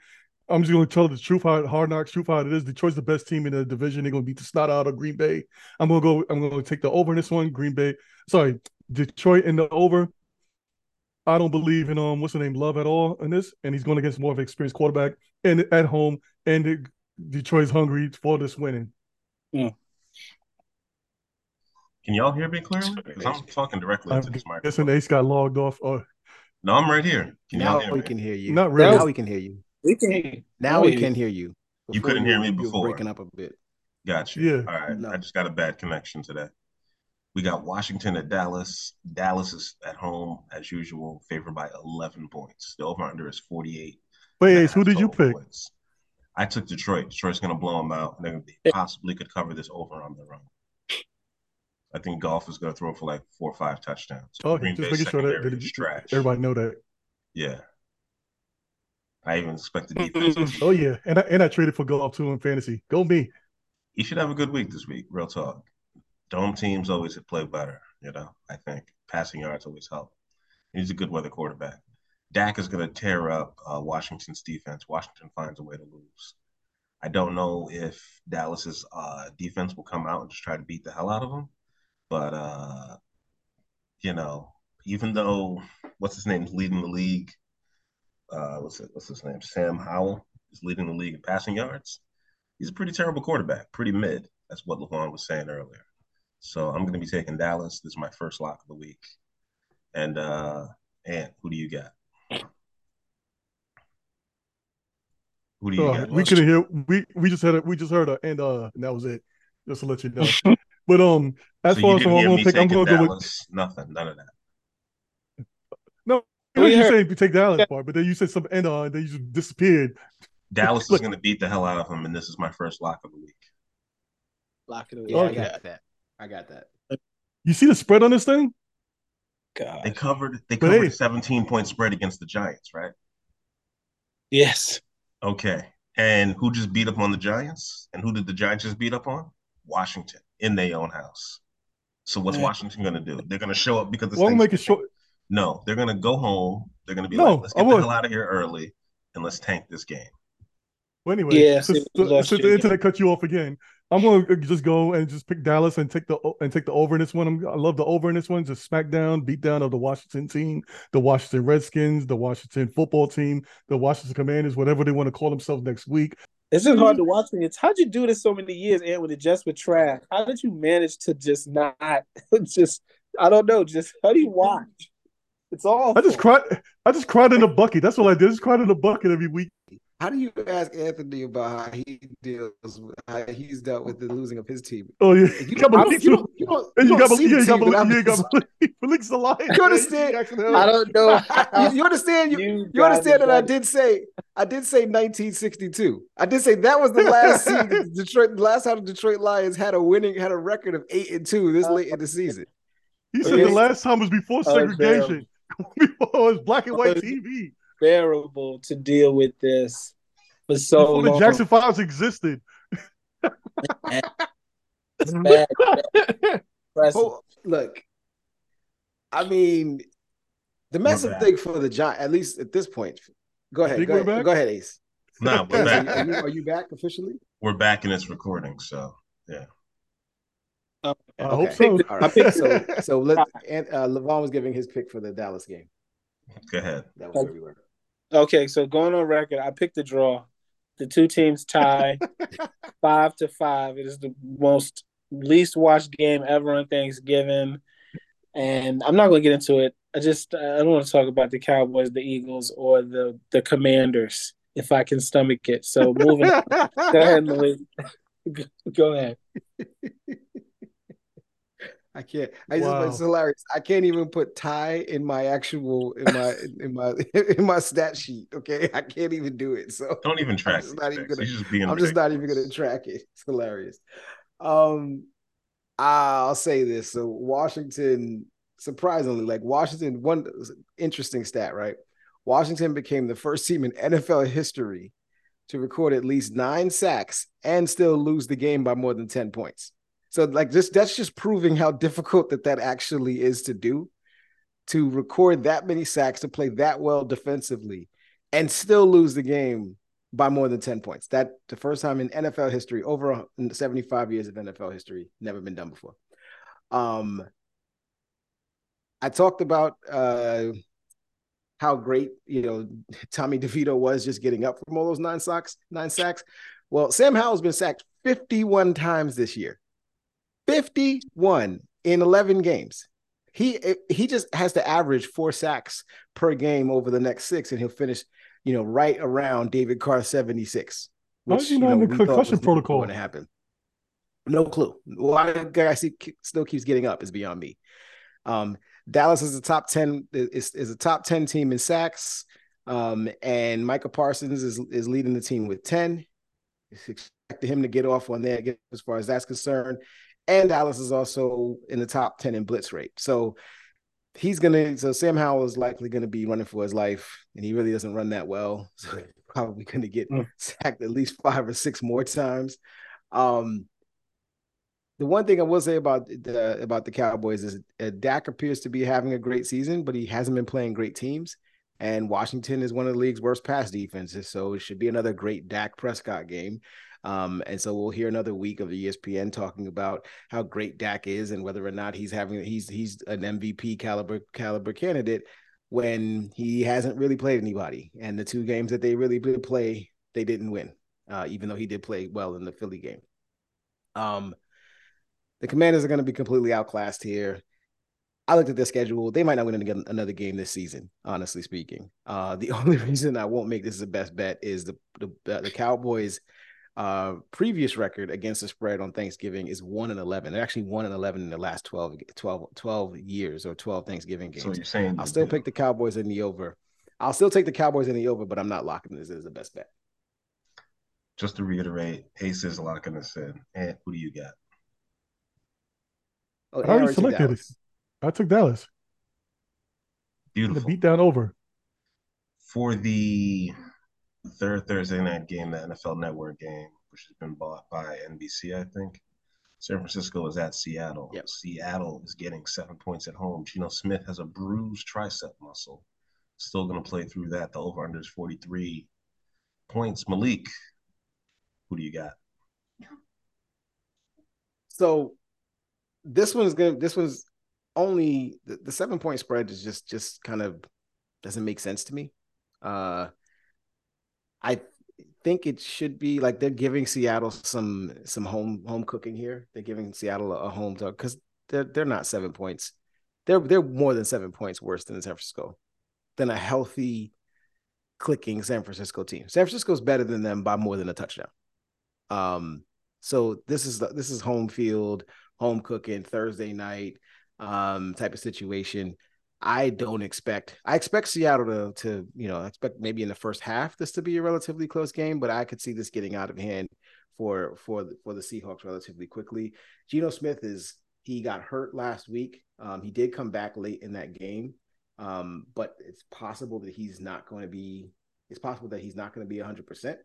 Speaker 3: I'm just gonna tell the truth, how hard knocks, truth how it is. Detroit's the best team in the division. They're gonna beat the snot out of Green Bay. I'm gonna go. I'm gonna take the over in this one. Green Bay. Sorry, Detroit in the over. I don't believe in um what's the name Love at all in this, and he's going against more of an experienced quarterback and at home. And it, Detroit's hungry for this winning.
Speaker 5: Can y'all hear me clearly? Because I'm talking directly
Speaker 3: I'm
Speaker 5: into this
Speaker 3: guessing
Speaker 5: microphone.
Speaker 3: Ace got logged off. Uh,
Speaker 5: No, I'm right here. Can y'all
Speaker 2: Now
Speaker 5: hear
Speaker 2: we
Speaker 5: me?
Speaker 2: can hear you.
Speaker 3: not really.
Speaker 2: Now we can hear you.
Speaker 4: We can hear you.
Speaker 2: Now
Speaker 4: Oh,
Speaker 2: we can hear you.
Speaker 5: You couldn't hear me
Speaker 2: you were
Speaker 5: before.
Speaker 2: breaking up a bit.
Speaker 5: Got you.
Speaker 3: Yeah.
Speaker 5: All right.
Speaker 2: No.
Speaker 5: I just got a bad connection today. We got Washington at Dallas. Dallas is at home as usual, favored by 11 points. The over under is 48.
Speaker 3: Wait, Ace, who did you pick?
Speaker 5: points. I took Detroit. Detroit's going to blow them out. And they possibly could cover this over on their own. I think Goff is going to throw for like four or five touchdowns.
Speaker 3: Okay,
Speaker 5: Green
Speaker 3: just
Speaker 5: Bay
Speaker 3: making sure that,
Speaker 5: secondary trash.
Speaker 3: everybody know that.
Speaker 5: Yeah. I even expect the defense.
Speaker 3: Oh yeah, and I, and I traded for Goff too in fantasy. Go me.
Speaker 5: he should have a good week this week. Real talk. Dome teams always play better. You know, I think passing yards always help. He's a good weather quarterback. Dak is going to tear up uh, Washington's defense. Washington finds a way to lose. I don't know if Dallas's uh, defense will come out and just try to beat the hell out of them, but uh, you know, even though what's his name is leading the league, uh, what's it, what's his name? Sam Howell is leading the league in passing yards he's a pretty terrible quarterback, pretty mid. That's what Levon was saying earlier. So I'm going to be taking Dallas. This is my first lock of the week. And uh and who do you got? Who do you
Speaker 3: Uh,
Speaker 5: got?
Speaker 3: we couldn't hear. We we just had it. We just heard it, and uh, and that was it. Just to let you know. but um, as
Speaker 5: so
Speaker 3: far
Speaker 5: you
Speaker 3: as
Speaker 5: didn't
Speaker 3: I'm
Speaker 5: hear
Speaker 3: gonna pick, I'm gonna go with.
Speaker 5: Nothing. None of that.
Speaker 3: You know,
Speaker 4: We
Speaker 3: you
Speaker 4: heard-
Speaker 3: saying you take Dallas part, but then you said some and uh, and then you just disappeared.
Speaker 5: Dallas is going to beat the hell out of him, and this is my first lock of the week.
Speaker 4: Lock it
Speaker 2: Yeah,
Speaker 4: away.
Speaker 2: I got that. I got that.
Speaker 3: You see the spread on this thing?
Speaker 4: God.
Speaker 5: They covered. They covered
Speaker 3: hey-
Speaker 5: a 17 point spread against the Giants, right?
Speaker 4: Yes.
Speaker 5: Okay. And who just beat up on the Giants? And who did the Giants just beat up on? Washington in their own house. So what's
Speaker 4: Yeah.
Speaker 5: Washington going to do? They're going to show up because the
Speaker 3: Well, I'm making sure.
Speaker 5: No, they're going to go home. They're going to be
Speaker 3: No,
Speaker 5: like, let's
Speaker 3: I
Speaker 5: get the hell out of here early and let's tank this game.
Speaker 3: Well, anyway,
Speaker 4: Yeah,
Speaker 3: since,
Speaker 4: see,
Speaker 3: since the internet cut you off again, I'm going to just go and just pick Dallas and take the and take the over in this one. I'm, I love the over in this one. Just smackdown, beatdown of the Washington team, the Washington Redskins, the Washington football team, the Washington Commanders, whatever they want to call themselves next week.
Speaker 4: It's just hard mm-hmm. to watch me. It's how'd you do this so many years and with it just with trash? How did you manage to just not just I don't know, just how do you watch? It's all
Speaker 3: I just cried. I just cried in a bucket. That's all I did. I Just cried in a bucket every week.
Speaker 2: How do you ask Anthony about how he deals with how he's dealt with the losing of his team?
Speaker 3: Oh yeah,
Speaker 2: You,
Speaker 3: you got
Speaker 2: I don't-
Speaker 3: believe
Speaker 2: you don't, you don't, you
Speaker 3: you
Speaker 2: don't
Speaker 3: got
Speaker 2: see the
Speaker 3: You got
Speaker 2: team that. I'm
Speaker 3: You. Felix the Lion.
Speaker 2: You understand?
Speaker 4: I don't know.
Speaker 2: you, you understand? You,
Speaker 4: You
Speaker 2: you understand that I did say I did say 1962. I did say that was the last season Detroit the last time the Detroit Lions had a winning had a record of eight and two this late in the season.
Speaker 3: He oh, said
Speaker 2: Okay.
Speaker 3: the last time was before
Speaker 4: Oh,
Speaker 3: segregation. before it was black and white
Speaker 4: Oh,
Speaker 3: TV.
Speaker 4: Bearable to deal with this for so
Speaker 3: Before the. Jackson Fives existed.
Speaker 4: It's bad. Impressive.
Speaker 2: Oh, look, I mean, the massive
Speaker 5: back.
Speaker 2: thing for the Giants, at least at this point. Go ahead, go ahead, go ahead, Ace.
Speaker 5: Nah, we're
Speaker 2: you,
Speaker 5: back.
Speaker 2: are, you, are you back officially?
Speaker 5: We're back in this recording. So yeah.
Speaker 3: I
Speaker 2: Okay.
Speaker 3: hope so.
Speaker 2: All right. So, so let and uh, Levon was giving his pick for the Dallas game.
Speaker 5: Go ahead.
Speaker 2: That was where we were.
Speaker 4: Okay, so going on record, I picked the draw. The two teams tie five to five. It is the most least watched game ever on Thanksgiving. And I'm not going to get into it. I just I don't want to talk about the Cowboys, the Eagles, or the the Commanders if I can stomach it. So moving. Go ahead, Malik. Go ahead.
Speaker 2: I can't. I just,
Speaker 3: Wow.
Speaker 2: it's hilarious. I can't even put tie in my actual in my in my in my stat sheet. Okay, I can't even do it. So
Speaker 5: Don't even track
Speaker 2: just not even gonna-
Speaker 5: just
Speaker 2: I'm just not even going to track it. It's hilarious. Um, I'll say this. So Washington, surprisingly, like Washington, one interesting stat, right? Washington became the first team in NFL history to record at least nine sacks and still lose the game by more than 10 points. So like this, that's just proving how difficult that that actually is to do, to record that many sacks, to play that well defensively and still lose the game by more than 10 points. That the first time in NFL history, over 75 years of NFL history, never been done before. Um, I talked about uh, how great you know Tommy DeVito was just getting up from all those nine sacks, nine sacks. Well, Sam Howell's been sacked 51 times this year. 51 in 11 games. He he just has to average four sacks per game over the next six, and he'll finish, you know, right around David Carr 76.
Speaker 3: Why is he not in the concussion protocol?
Speaker 2: Going to happen. No clue. Why the guy see, still keeps getting up is beyond me. Um, Dallas is a top 10 is, is a top 10 team in sacks. Um, and Micah Parsons is, is leading the team with 10. It's expected him to get off on there as far as that's concerned. And Dallas is also in the top 10 in blitz rate. So he's gonna so Sam Howell is likely gonna be running for his life, and he really doesn't run that well. So he's probably gonna get
Speaker 4: Mm.
Speaker 2: sacked at least five or six more times. Um the one thing I will say about the about the Cowboys is uh, Dak appears to be having a great season, but he hasn't been playing great teams. And Washington is one of the league's worst pass defenses, so it should be another great Dak Prescott game. Um, and so we'll hear another week of ESPN talking about how great Dak is and whether or not he's having he's he's an MVP caliber caliber candidate when he hasn't really played anybody. And the two games that they really did play, they didn't win, uh, even though he did play well in the Philly game. Um, the Commanders are going to be completely outclassed here. I looked at their schedule. They might not win another game this season, honestly speaking. Uh, the only reason I won't make this the best bet is the the, the Cowboys' uh, previous record against the spread on Thanksgiving is 1 and 11. They're actually 1 and 11 in the last 12, 12, 12 years or 12 Thanksgiving games.
Speaker 5: So you're saying
Speaker 2: I'll still
Speaker 5: do.
Speaker 2: pick the Cowboys in the over. I'll still take the Cowboys in the over, but I'm not locking this as the best bet.
Speaker 5: just to reiterate, Ace is locking us in. And who do you got?
Speaker 2: Oh,
Speaker 3: I already
Speaker 2: Aaron took
Speaker 3: selected it.
Speaker 2: Dallas.
Speaker 3: I took Dallas.
Speaker 5: Beautiful.
Speaker 3: The beat down over.
Speaker 5: For the third Thursday night game, the NFL Network game, which has been bought by NBC, I think. San Francisco is at Seattle.
Speaker 2: Yep.
Speaker 5: Seattle is getting seven points at home. Geno Smith has a bruised tricep muscle. Still going to play through that. The over under is 43 points. Malik, Who do you got?
Speaker 2: So this one's gonna this one's only the, the seven point spread is just just kind of doesn't make sense to me. Uh I think it should be like they're giving Seattle some some home home cooking here. They're giving Seattle a, home dog because they're they're not seven points. They're they're more than seven points worse than San Francisco, than a healthy, clicking San Francisco team. San Francisco's better than them by more than a touchdown. Um, so this is this is home field, home cooking Thursday night um type of situation. I don't expect. I expect Seattle to to you know expect maybe in the first half this to be a relatively close game, but I could see this getting out of hand for for the, for the Seahawks relatively quickly. Geno Smith is he got hurt last week. Um, he did come back late in that game, um, but it's possible that he's not going to be. It's possible that he's not going to be 100. percent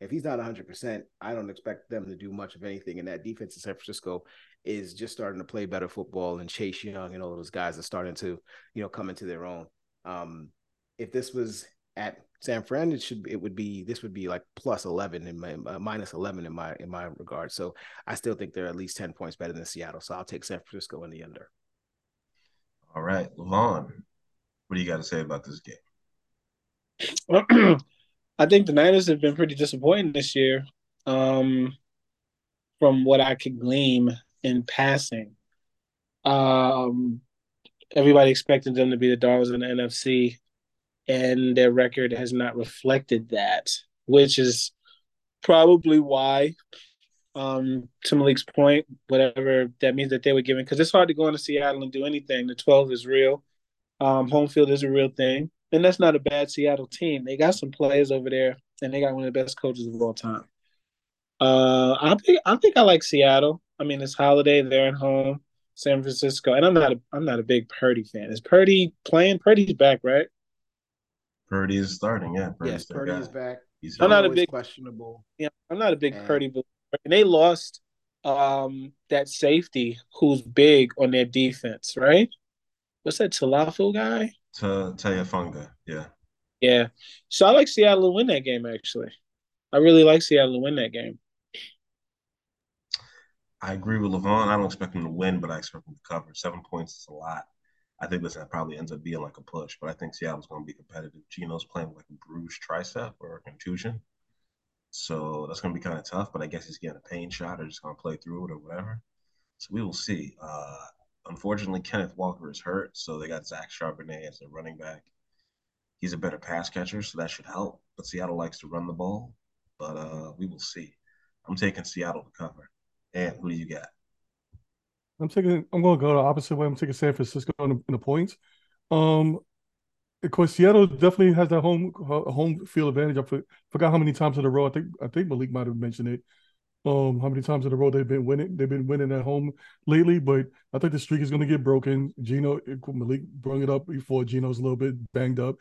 Speaker 2: If he's not 100, percent I don't expect them to do much of anything. And that defense in San Francisco is just starting to play better football, and Chase Young and all those guys are starting to, you know, come into their own. Um, if this was at San Fran, it should it would be this would be like plus eleven in my uh, minus eleven in my in my regard. So I still think they're at least ten points better than Seattle. So I'll take San Francisco in the under.
Speaker 5: All right, Levon, what do you got to say about this game?
Speaker 4: I think the Niners have been pretty disappointing this year. Um, from what I could glean in passing. Um, everybody expected them to be the dogs in the NFC, and their record has not reflected that, which is probably why, um, to Malik's point, whatever that means that they were given, because it's hard to go into Seattle and do anything. The 12 is real. Um, home field is a real thing. And that's not a bad Seattle team. They got some players over there, and they got one of the best coaches of all time. Uh, I think I think I like Seattle. I mean, it's holiday. They're at home. San Francisco, and I'm not a I'm not a big Purdy fan. Is Purdy playing? Purdy's back, right?
Speaker 5: Purdy is starting. Yeah,
Speaker 2: Purdy's yes, Purdy is back.
Speaker 5: He's
Speaker 4: I'm not a big
Speaker 2: questionable.
Speaker 4: Yeah, I'm not a big and... Purdy believer. And they lost um that safety who's big on their defense, right? What's that Talafu guy?
Speaker 5: To Tayafunga, yeah.
Speaker 4: Yeah. So I like Seattle to win that game actually. I really like Seattle to win that game.
Speaker 5: I agree with Levon. I don't expect him to win, but I expect him to cover. Seven points is a lot. I think this probably ends up being like a push, but I think Seattle's going to be competitive. Geno's playing like a bruised tricep or a contusion. So that's going to be kind of tough, but I guess he's getting a pain shot or just going to play through it or whatever. So we will see. Uh, unfortunately, Kenneth Walker is hurt, so they got Zach Charbonnet as a running back. He's a better pass catcher, so that should help. But Seattle likes to run the ball, but uh, we will see. I'm taking Seattle to cover. And who do you got?
Speaker 3: I'm taking. I'm going to go the opposite way. I'm taking San Francisco in the, in the points. Um, of course, Seattle definitely has that home home field advantage. I forgot how many times in a row. I think I think Malik might have mentioned it. Um, how many times in a row they've been winning? They've been winning at home lately, but I think the streak is going to get broken. Geno Malik brought it up before. Geno's a little bit banged up.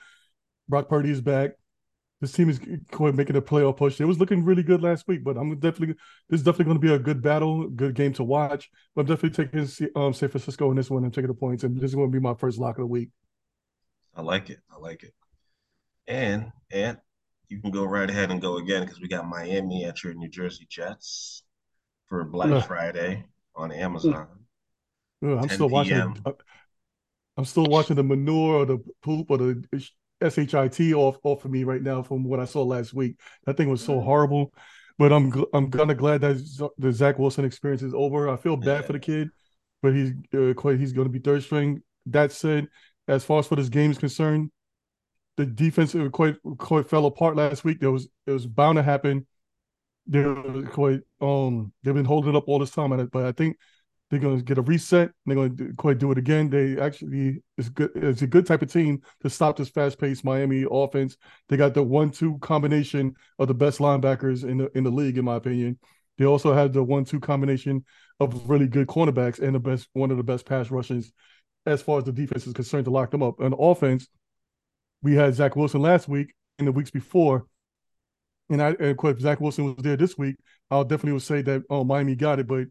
Speaker 3: Brock Purdy is back this team is quite making a playoff push. It was looking really good last week, but I'm definitely this is definitely going to be a good battle, good game to watch. But I'm definitely taking um, San Francisco in this one and taking the points, and this is going to be my first lock of the week.
Speaker 5: I like it. I like it. And and you can go right ahead and go again because we got Miami at your New Jersey Jets for Black Friday on Amazon.
Speaker 3: I'm still watching. I'm still watching the manure or the poop or the shit off off of me right now from what I saw last week. That thing was so mm-hmm. horrible. But I'm I'm kind of glad that the Zach Wilson experience is over. I feel bad for the kid, but he's uh, quite he's going to be third string. That said, as far as for this game is concerned, the defense quite quite fell apart last week. There was it was bound to happen. They were quite um they've been holding it up all this time, but I think they're going to get a reset. They're going to quite do it again. They actually it's good. It's a good type of team to stop this fast-paced Miami offense. They got the one-two combination of the best linebackers in the in the league, in my opinion. They also have the one-two combination of really good cornerbacks and the best one of the best pass rushes as far as the defense is concerned to lock them up. On offense, we had Zach Wilson last week and the weeks before. And I, and of course, Zach Wilson was there this week. I'll definitely would say that oh Miami got it, but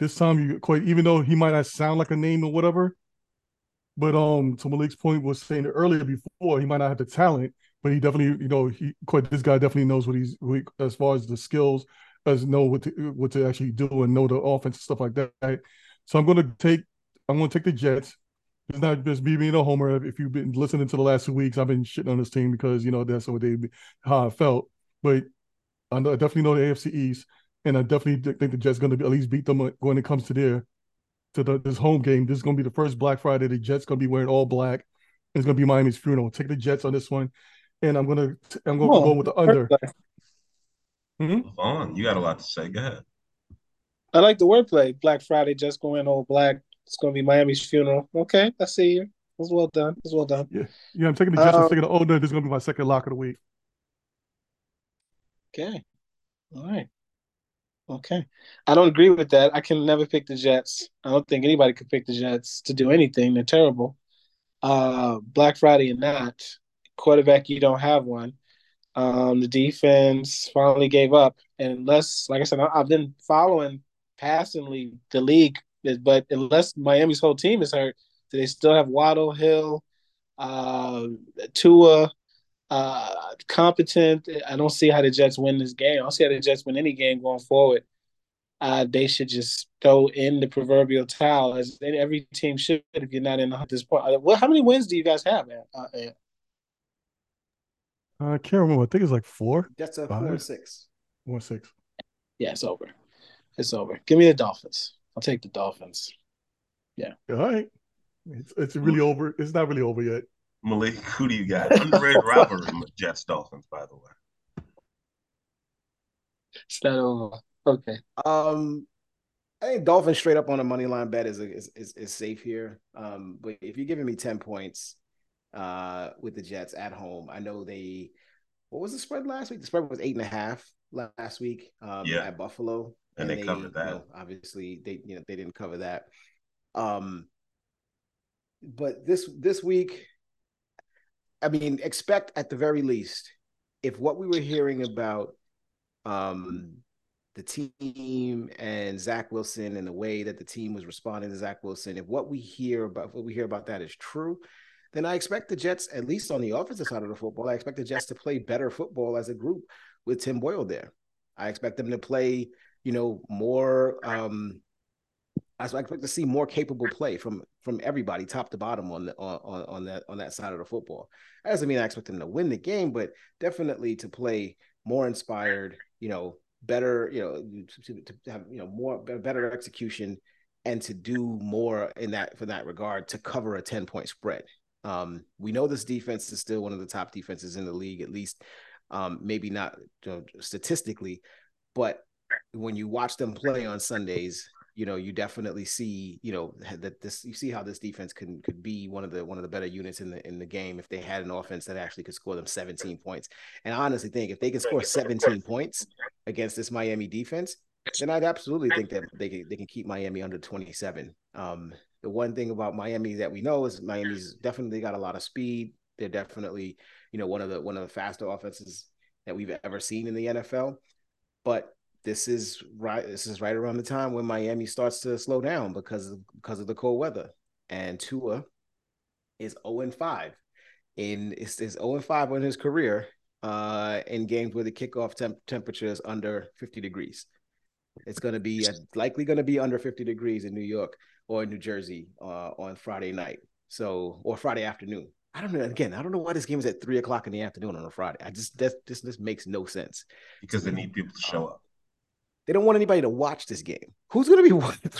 Speaker 3: this time you quite even though he might not sound like a name or whatever, but um to Malik's point was saying earlier before he might not have the talent, but he definitely you know he quite this guy definitely knows what he's as far as the skills as know what to what to actually do and know the offense and stuff like that. So I'm to take I'm to take the Jets. It's not just me being a homer. If you've been listening to the last two weeks, I've been shitting on this team because you know that's what they how I felt. But I, know, I definitely know the AFC East, and I definitely think the Jets going to at least beat them when it comes to their to the, this home game. This is going to be the first Black Friday. The Jets going to be wearing all black. It's going to be Miami's funeral. Take the Jets on this one, and I'm going to I'm going to go with the under.
Speaker 5: Mm-hmm. On, you got a lot to say. Go ahead.
Speaker 4: I like the wordplay. Black Friday, just going all black. It's going to be Miami's funeral. Okay, I see you. That's well done. It's well done.
Speaker 3: Yeah, yeah. I'm taking the Jets. Um, I'm taking the under. This is going to be my second lock of the week.
Speaker 4: Okay. All right. Okay. I don't agree with that. I can never pick the Jets. I don't think anybody could pick the Jets to do anything. They're terrible. Uh, Black Friday and not. Quarterback, you don't have one. Um, the defense finally gave up. And unless, like I said, I've been following passingly the league, but unless Miami's whole team is hurt, do they still have Waddle, Hill, uh, Tua, uh, competent? I don't see how the Jets win this game. I don't see how the Jets win any game going forward. Uh, they should just throw in the proverbial towel, as every team should if you're not in this point. Uh, well, how many wins do you guys have, man? Uh,
Speaker 3: I can't remember. I think it's like four.
Speaker 2: That's a Five? four six.
Speaker 3: One six.
Speaker 4: Yeah, it's over. It's over. Give me the Dolphins. I'll take the Dolphins. Yeah.
Speaker 3: All right. It's, it's really over. It's not really over yet.
Speaker 5: Malik, who do you got? Underrated rivalry with Jets Dolphins, by the way.
Speaker 4: It's not over. Okay.
Speaker 2: Um, I think Dolphins straight up on a money line bet is, is is, is safe here. Um, but if you're giving me ten points, uh, with the Jets at home, I know they. What was the spread last week? The spread was eight and a half last week. Um, yeah. at Buffalo
Speaker 5: and, and they, they, covered that. You
Speaker 2: know, obviously, they you know they didn't cover that. Um, but this this week, I mean, expect at the very least, if what we were hearing about um, the team and Zach Wilson and the way that the team was responding to Zach Wilson, if what we hear about what we hear about that is true, then I expect the Jets, at least on the offensive side of the football, I expect the Jets to play better football as a group with Tim Boyle there. I expect them to play you know, more um I expect to see more capable play from from everybody, top to bottom, on the on on that on that side of the football. That doesn't mean I expect them to win the game, but definitely to play more inspired, you know, better, you know, to, to have you know more better execution and to do more in that for that regard to cover a 10 point spread. Um, we know this defense is still one of the top defenses in the league, at least um, maybe not you know, statistically, but when you watch them play on Sundays, you know, you definitely see, you know, that this you see how this defense can could be one of the one of the better units in the in the game if they had an offense that actually could score them 17 points. And I honestly think if they can score 17 points against this Miami defense, then I'd absolutely think that they can they can keep Miami under 27. Um, the one thing about Miami that we know is Miami's definitely got a lot of speed. They're definitely, you know, one of the one of the faster offenses that we've ever seen in the NFL. But this is right this is right around the time when Miami starts to slow down because of because of the cold weather. And Tua is 0 and 5 in is 0 and 5 in his career uh in games where the kickoff temp- temperature is under 50 degrees. It's going to be likely going to be under 50 degrees in New York or in New Jersey uh, on Friday night. So or Friday afternoon. I don't know. Again, I don't know why this game is at three o'clock in the afternoon on a Friday. I just that this this makes no sense.
Speaker 5: Because they need people to show up.
Speaker 2: They don't want anybody to watch this game. Who's going to be watching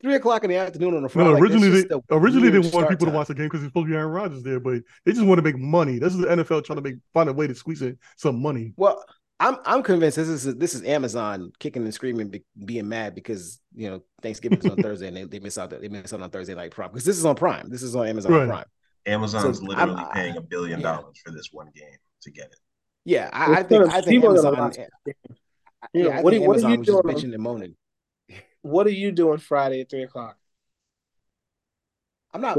Speaker 2: three o'clock in the afternoon on a Friday?
Speaker 3: No, originally like, they originally they want people time. to watch the game because it's supposed to be Aaron Rodgers there, but they just want to make money. This is the NFL trying to make find a way to squeeze in some money.
Speaker 2: Well, I'm I'm convinced this is this is Amazon kicking and screaming, be, being mad because you know Thanksgiving is on Thursday and they, they miss out they miss out on Thursday night Prime because this is on Prime. This is on Amazon right. Prime.
Speaker 5: Amazon's so literally I'm, paying a billion dollars yeah. for this one game to get it.
Speaker 2: Yeah, I, I think I think Amazon. You yeah, know, what, what are you doing? Bitching and moaning.
Speaker 4: What are you doing Friday at three o'clock?
Speaker 2: I'm not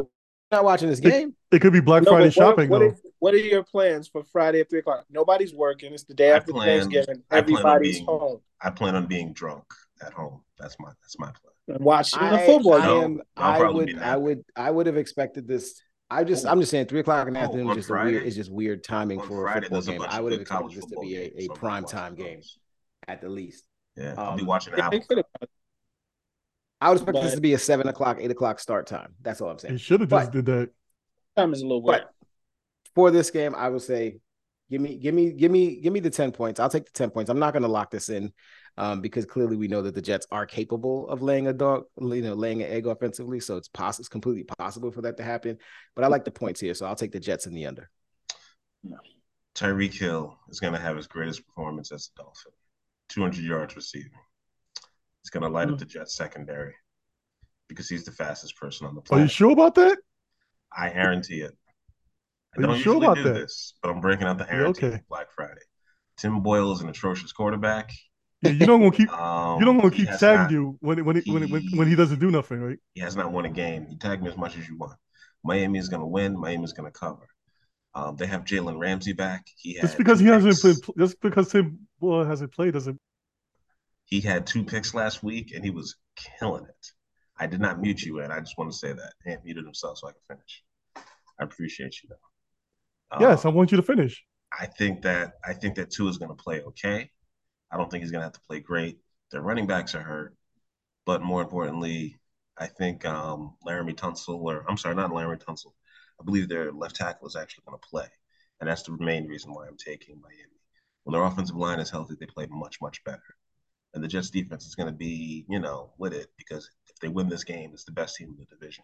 Speaker 2: not watching this game.
Speaker 3: It, it could be Black no, Friday what, shopping.
Speaker 4: What,
Speaker 3: though.
Speaker 4: Is, what are your plans for Friday at three o'clock? Nobody's working. It's the day after plan, Thanksgiving. Everybody's
Speaker 5: being,
Speaker 4: home.
Speaker 5: I plan on being drunk at home. That's my that's my plan.
Speaker 4: And watching the football
Speaker 2: I, game. I, I would I would I would have expected this. I just oh. I'm just saying three o'clock in the oh, afternoon is just Friday, weird, is just weird timing for Friday, a football game. I would have expected this to be a, a prime time game at the least.
Speaker 5: Yeah, I'll be
Speaker 2: Um,
Speaker 5: watching
Speaker 4: Yeah, they
Speaker 5: Apple.
Speaker 2: I would expect this to be a seven o'clock, eight o'clock start time. That's all I'm saying.
Speaker 3: He should have just
Speaker 2: But-
Speaker 3: did that.
Speaker 4: Time is a little weird.
Speaker 2: For this game, I would say, give me, give me, give me, give me the ten points. I'll take the ten points. I'm not going to lock this in, um, because clearly we know that the Jets are capable of laying a dog, you know, laying an egg offensively. So it's possible, it's completely possible for that to happen. But I like the points here, so I'll take the Jets in the under.
Speaker 5: Tyreek Hill is going to have his greatest performance as a Dolphin. 200 yards receiving. He's going to light
Speaker 2: Hmm.
Speaker 5: up the Jets secondary because he's the fastest person on the planet.
Speaker 3: Are you sure about that?
Speaker 5: I guarantee it. I
Speaker 3: Are
Speaker 5: don't
Speaker 3: sure
Speaker 5: usually
Speaker 3: about
Speaker 5: do
Speaker 3: that?
Speaker 5: this, but I'm breaking out the guarantee
Speaker 3: okay.
Speaker 5: for Black Friday. Tim Boyle is an atrocious quarterback.
Speaker 3: Yeah, you don't want to keep.
Speaker 5: Um,
Speaker 3: You don't want to keep tagging
Speaker 5: not-
Speaker 3: you when when, it, when, when
Speaker 5: he-
Speaker 3: when he doesn't do nothing, right?
Speaker 5: He has not won a game. You tag me as much as you want. Miami is going to win. Miami is going to cover. Um, they have Jalen Ramsey back. He had
Speaker 3: Just because he hasn't played, just because Tim Boyle hasn't played doesn't.
Speaker 5: He had Tua picks last week, and he was killing it. I did not mute you, and I just want to say that. Ant muted himself so I can finish. I appreciate you, though.
Speaker 3: Yes, I
Speaker 5: Um,
Speaker 3: want you to finish.
Speaker 5: I think that I think that two is going to play okay. I don't think he's going to have to play great. Their running backs are hurt, but more importantly, I think um, Laremy Tunsil, or I'm sorry, not Laremy Tunsil. I believe their left tackle is actually going to play, and that's the main reason why I'm taking Miami. When their offensive line is healthy, they play much much better, and the Jets defense is going to be you know with it because if they win this game, it's the best team in the division.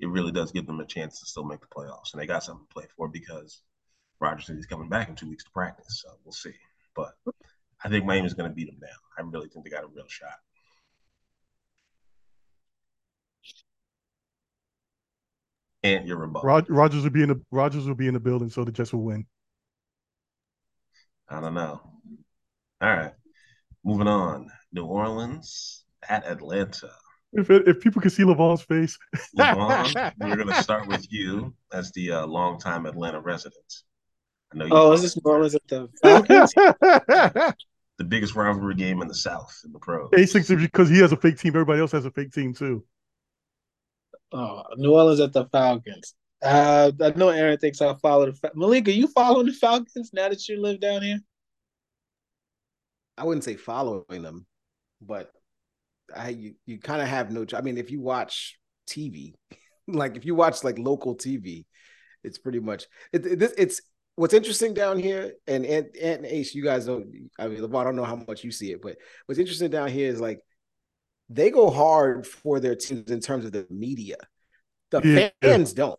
Speaker 5: It really does give them a chance to still make the playoffs, and they got something to play for because Roger is coming back in two weeks to practice, so we'll see. But I think Miami's going to beat them now. I really think they got a real shot. And your rebuttal.
Speaker 3: Rod, Rodgers will be in the Rodgers will be in the building, so the Jets will win.
Speaker 5: I don't know. All right. Moving on. New Orleans at Atlanta.
Speaker 3: If it, if people can see Levon's face,
Speaker 5: Levon, we're going to start with you as the uh, longtime Atlanta resident. I know you
Speaker 4: Oh, is this New Orleans at the Falcons?
Speaker 5: the biggest rivalry game in the South in the pros.
Speaker 3: A6 because he has a fake team. Everybody else has a fake team too.
Speaker 4: Oh, New Orleans at the Falcons. Uh, I know Aaron thinks I follow the Fa- Malika. You following the Falcons now that you live down here?
Speaker 2: I wouldn't say following them, but I you, you kind of have no. I mean, if you watch TV, like if you watch like local TV, it's pretty much it, it- this. It's what's interesting down here, and and and Ace, you guys don't. I mean, I don't know how much you see it, but what's interesting down here is like they go hard for their teams in terms of the media. The
Speaker 3: Yeah.
Speaker 2: fans don't.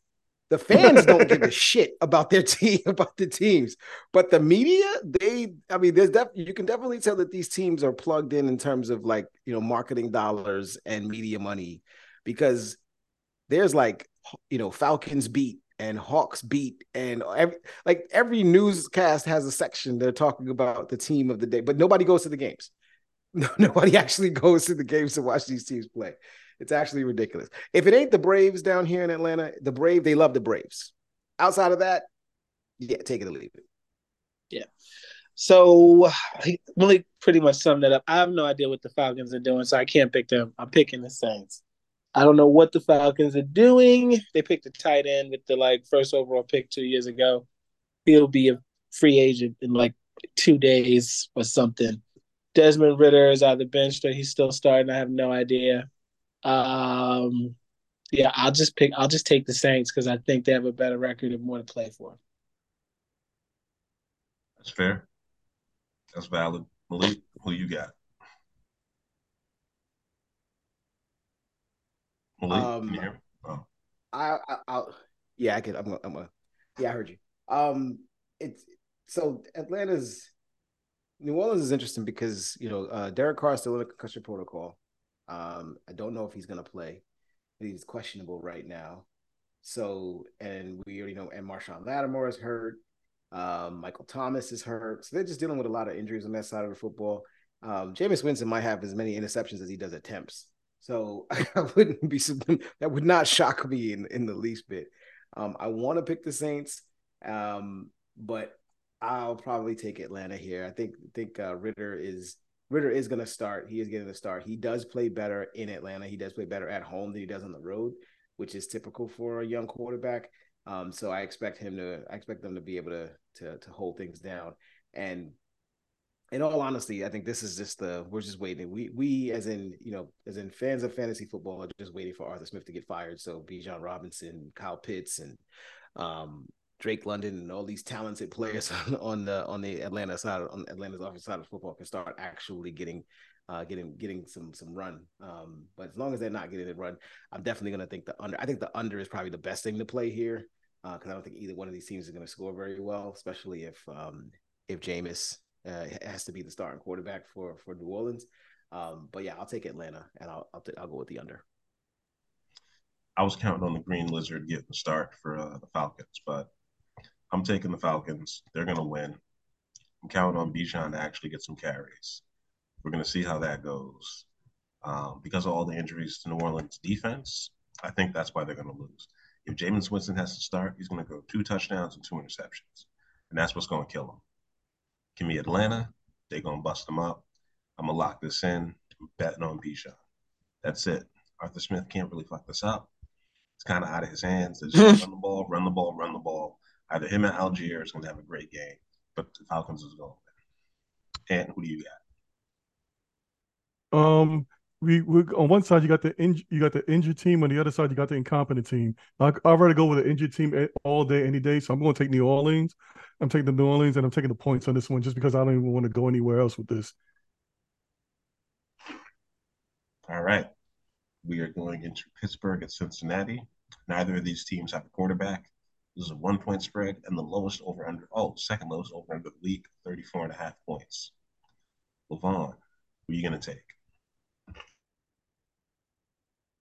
Speaker 2: The fans don't give a shit about their team, about the teams. But the media, they, I mean, there's def- you can definitely tell that these teams are plugged in in terms of like, you know, marketing dollars and media money because there's like, you know, Falcons beat and Hawks beat and every, like every newscast has a section they're talking about the team of the day, but nobody goes to the games. Nobody actually goes to the games to watch these teams play. It's actually ridiculous. If it ain't the Braves down here in Atlanta, the Brave, they love the Braves. Outside of that, yeah, take it or leave it. Yeah.
Speaker 4: So Malik pretty much summed that up. I have no idea what the Falcons are doing, so I can't pick them. I'm picking the Saints. I don't know what the Falcons are doing. They picked a tight end with the like first overall pick two years ago. He'll be a free agent in like two days or something. Desmond Ridder is on the bench or he's still starting. I have no idea. Um, yeah, I'll just pick. I'll just take the Saints because I think they have a better record and more to play for.
Speaker 5: That's fair. That's valid. Malik, who you got? Malik,
Speaker 2: Um,
Speaker 5: can you hear me? Oh.
Speaker 2: I, I I'll yeah, I could. I'm gonna, I'm gonna yeah, I heard you. Um, it's so Atlanta's New Orleans is interesting because you know uh, Derek Carr is still in a concussion protocol. Um, I don't know if he's gonna play. He's questionable right now. So and we already know, and Marshon Lattimore is hurt. Um, Michael Thomas is hurt. So they're just dealing with a lot of injuries on that side of the football. Um, Jameis Winston might have as many interceptions as he does attempts. So I wouldn't be that would not shock me in, in the least bit. Um, I want to pick the Saints, um, but I'll probably take Atlanta here. I think think uh, Ridder is Ridder is going to start. He is getting the start. He does play better in Atlanta. He does play better at home than he does on the road, which is typical for a young quarterback. Um, so I expect him to. I expect them to be able to to to hold things down. And in all honesty, I think this is just the we're just waiting. We we as in you know as in fans of fantasy football are just waiting for Arthur Smith to get fired. So Bijan Robinson, Kyle Pitts, and um, Drake London and all these talented players on the on the Atlanta side on Atlanta's offensive side of football can start actually getting uh, getting getting some some run. Um, but as long as they're not getting it run, I'm definitely going to think the under. I think the under is probably the best thing to play here because uh, I don't think either one of these teams is going to score very well, especially if um, if Jameis uh, has to be the starting quarterback for for New Orleans. Um, but yeah, I'll take Atlanta and I'll I'll, t- I'll go with the under.
Speaker 5: I was counting on the Green Lizard getting the start for uh, the Falcons, but I'm taking the Falcons. They're going to win. I'm counting on Bijan to actually get some carries. We're going to see how that goes. Um, because of all the injuries to New Orleans defense, I think that's why they're going to lose. If Jameis Winston has to start, he's going to go two touchdowns and two interceptions. And that's what's going to kill him. Give me Atlanta. They're going to bust them up. I'm going to lock this in. I'm betting on Bijan. That's it. Arthur Smith can't really fuck this up. It's kind of out of his hands. They just run the ball, run the ball, run the ball. Either him or Allgeier is going to have a great game, but the Falcons is going to win. And who do you
Speaker 3: got? Um, we, we on one side you got the inj- you got the injured team, on the other side you got the incompetent team. I, I'd rather go with the injured team all day, any day. So I'm going to take New Orleans. I'm taking the New Orleans, and I'm taking the points on this one just because I don't even want to go anywhere else with this.
Speaker 5: All right, we are going into Pittsburgh at Cincinnati. Neither of these teams have a quarterback. This is a one point spread and the lowest over under, oh, second lowest over under the league, 34 and a half points. Levon, who are you going to take?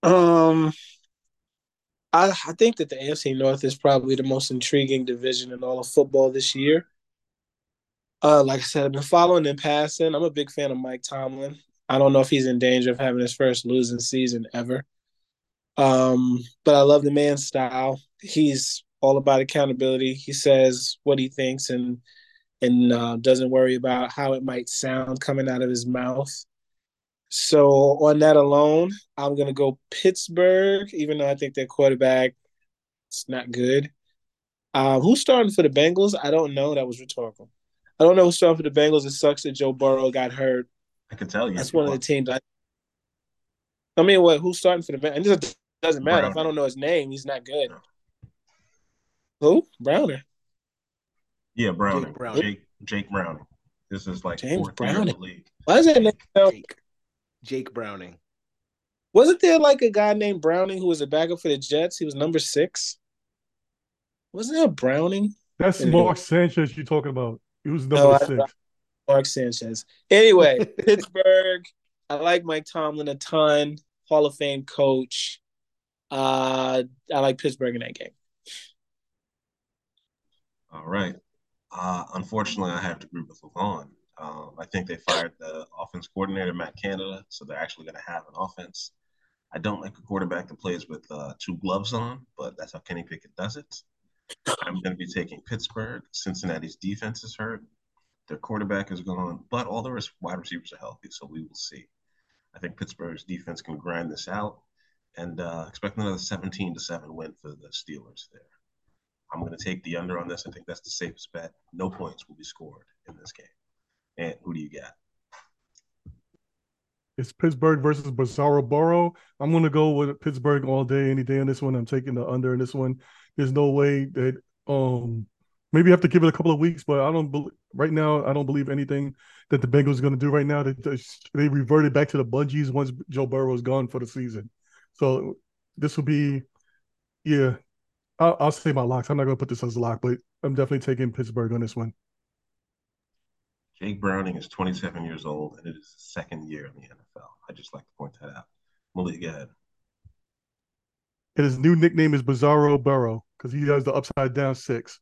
Speaker 4: Um, I, I think that the AFC North is probably the most intriguing division in all of football this year. Uh, like I said, I've been following and passing. I'm a big fan of Mike Tomlin. I don't know if he's in danger of having his first losing season ever. Um, but I love the man's style. He's all about accountability. He says what he thinks and and uh, doesn't worry about how it might sound coming out of his mouth. So on that alone, I'm gonna go Pittsburgh, even though I think their quarterback is not good. Uh, who's starting for the Bengals? I don't know. That was rhetorical. I don't know who's starting for the Bengals. It sucks that Joe Burrow got hurt.
Speaker 5: I can tell you.
Speaker 4: That's one of the teams. I, I mean, what? Who's starting for the Bengals? It doesn't matter if I don't know his name. He's not good. Who? Browner.
Speaker 5: Yeah, Browning. Jake Browning. Jake, Jake Browning. This is like
Speaker 2: James
Speaker 5: Browning.
Speaker 2: Why is that name? Jake. Jake Browning.
Speaker 4: Wasn't there like a guy named Browning who was a backup for the Jets? He was number six. Wasn't there a Browning?
Speaker 3: That's anyway. Mark Sanchez you're talking about. He was number no, six.
Speaker 4: Mark Sanchez. Anyway, Pittsburgh. I like Mike Tomlin a ton. Hall of Fame coach. Uh, I like Pittsburgh in that game.
Speaker 5: All right. Uh, unfortunately, I have to agree with Levon. Um, I think they fired the offense coordinator, Matt Canada, so they're actually going to have an offense. I don't like a quarterback that plays with uh, two gloves on, but that's how Kenny Pickett does it. I'm going to be taking Pittsburgh. Cincinnati's defense is hurt. Their quarterback is gone, but all the wide receivers are healthy, so we will see. I think Pittsburgh's defense can grind this out and uh, expect another 17 to 7 win for the Steelers there. I'm going to take the under on this. I think that's the safest bet. No points will be scored in this game. And who do you got?
Speaker 3: It's Pittsburgh versus Bizarro Burrow. I'm going to go with Pittsburgh all day, any day on this one. I'm taking the under in this one. There's no way that um maybe have to give it a couple of weeks, but I don't believe right now. I don't believe anything that the Bengals are going to do right now. They they reverted back to the bungees once Joe Burrow is gone for the season. So this will be, yeah, I'll, I'll say my locks. I'm not going to put this as a lock, but I'm definitely taking Pittsburgh on this one.
Speaker 5: Jake Browning is 27 years old, and it is his second year in the NFL. I just like to point that out. Malik, go ahead.
Speaker 3: And his new nickname is Bizarro Burrow because he has the upside down six.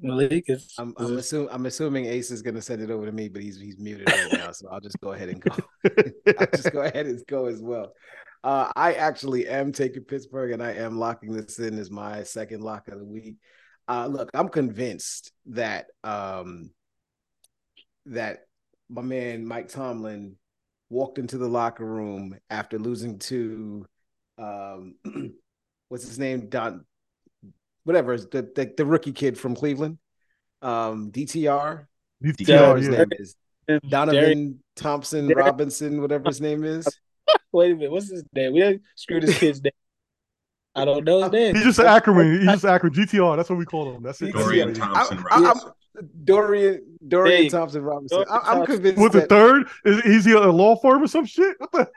Speaker 2: Malik is. I'm, I'm, assuming, I'm assuming Ace is going to send it over to me, but he's he's muted right now, so I'll just go ahead and go. I'll just go ahead and go as well. Uh, I actually am taking Pittsburgh, and I am locking this in as my second lock of the week. Uh, look, I'm convinced that um, that my man Mike Tomlin walked into the locker room after losing to um, what's his name Don whatever the, the the rookie kid from Cleveland, um, DTR.
Speaker 3: DTR,
Speaker 2: His
Speaker 3: yeah.
Speaker 2: name is Donovan
Speaker 4: Derek-
Speaker 2: Thompson
Speaker 4: Derek-
Speaker 2: Robinson, whatever his name is.
Speaker 4: Wait a minute, what's his name? We done screwed his kid's name. I don't know his name.
Speaker 3: He's just an acronym. He's just an acronym. GTR. That's what we call him. That's it.
Speaker 5: Dorian. Thompson
Speaker 2: I- I'm-
Speaker 5: Robinson.
Speaker 2: Dorian Dorian Thompson Robinson. I, I'm convinced
Speaker 3: With the
Speaker 2: that
Speaker 3: third, is, is he a law firm or some shit? What the?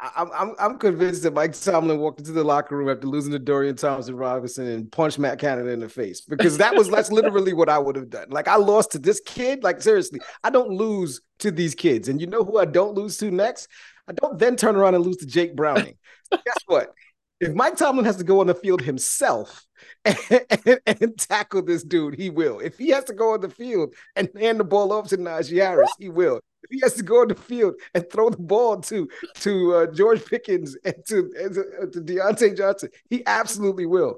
Speaker 2: I'm, I'm convinced that Mike Tomlin walked into the locker room after losing to Dorian Thompson Robinson and punched Matt Canada in the face because that was that's literally what I would have done. Like I lost to this kid. Like seriously, I don't lose to these kids, and you know who I don't lose to next? I don't then turn around and lose to Jake Browning. Guess what? If Mike Tomlin has to go on the field himself and, and- and tackle this dude, he will. If he has to go on the field and hand the ball off to Najee Harris, he will. If he has to go on the field and throw the ball to to uh, George Pickens and to, and to, uh, to Diontae Johnson, he absolutely will.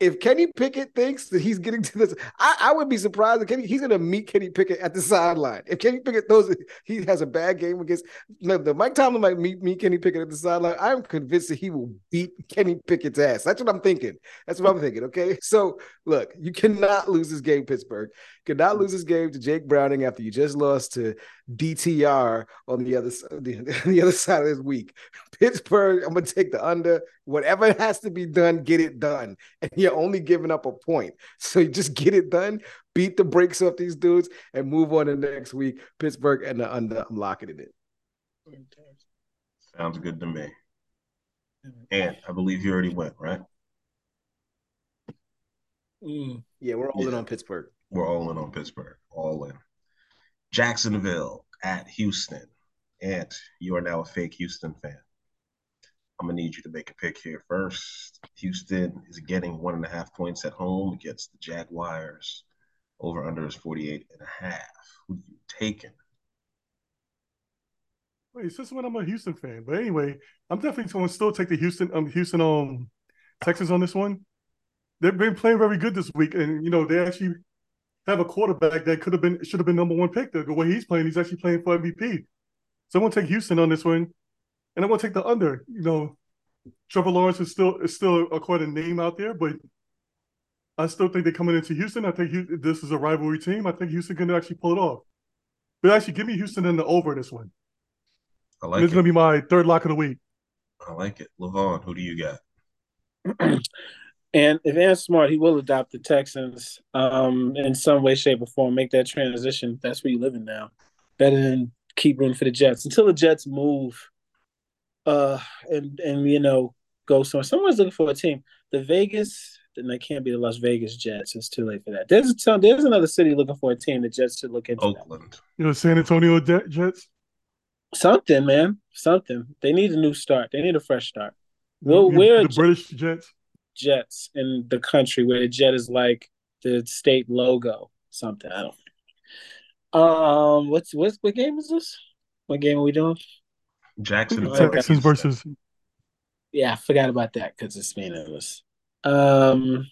Speaker 2: If Kenny Pickett thinks that he's getting to this, I, I would be surprised if Kenny he's going to meet Kenny Pickett at the sideline. If Kenny Pickett throws, he has a bad game against the Mike Tomlin might meet meet Kenny Pickett at the sideline. I'm convinced that he will beat Kenny Pickett's ass. That's what I'm thinking. That's what I'm thinking. Okay, so look, you cannot lose this game, Pittsburgh. Cannot lose this game to Jake Browning after you just lost to DTR on the other the, the other side of this week. Pittsburgh, I'm gonna take the under. Whatever has to be done, get it done. And you're only giving up a point, so you just get it done. Beat the brakes off these dudes and move on to next week. Pittsburgh and the under. I'm locking it in.
Speaker 5: Sounds good to me. And I believe you already went, right?
Speaker 4: Mm.
Speaker 2: Yeah, we're all in
Speaker 5: Yeah.
Speaker 2: on Pittsburgh.
Speaker 5: We're all in on Pittsburgh. All in. Jacksonville at Houston. And you are now a fake Houston fan. I'm gonna need you to make a pick here first. Houston is getting one and a half points at home against the Jaguars. Over under is 48 and a half. Who you taking?
Speaker 3: Wait, since when I'm a Houston fan, but anyway, I'm definitely going to still take the Houston, um, Houston, um, Texans on this one. They've been playing very good this week, and you know they actually have a quarterback that could have been should have been number one pick. The, the way he's playing, he's actually playing for MVP. So I'm going to take Houston on this one, and I'm going to take the under. You know, Trevor Lawrence is still is still a quite a name out there, but I still think they're coming into Houston. I think Hu- this is a rivalry team. I think Houston can actually pull it off. But actually, give me Houston in the over this one.
Speaker 5: I like
Speaker 3: this is
Speaker 5: it.
Speaker 3: going to be my third lock of the week.
Speaker 5: I like it. Levon, who do you got?
Speaker 4: And if Aaron's smart, he will adopt the Texans um, in some way, shape, or form. Make that transition. That's where you're living now. Better than keep rooting for the Jets until the Jets move, uh, and and you know go somewhere. Someone's looking for a team. The Vegas, then they can't be the Las Vegas Jets. It's too late for that. There's a there's another city looking for a team. The Jets should look into that.
Speaker 5: Oakland.
Speaker 3: You know, San Antonio Jet- Jets.
Speaker 4: something, man. Something. They need a new start. They need a fresh start. Well, we're
Speaker 3: the British Jets.
Speaker 4: Jets in the country where the jet is like the state logo. Something I don't. Um, what's what's what game is this? What game are we doing?
Speaker 5: Jackson
Speaker 3: Texans versus.
Speaker 4: Yeah, I forgot about that because it's meaningless. Um,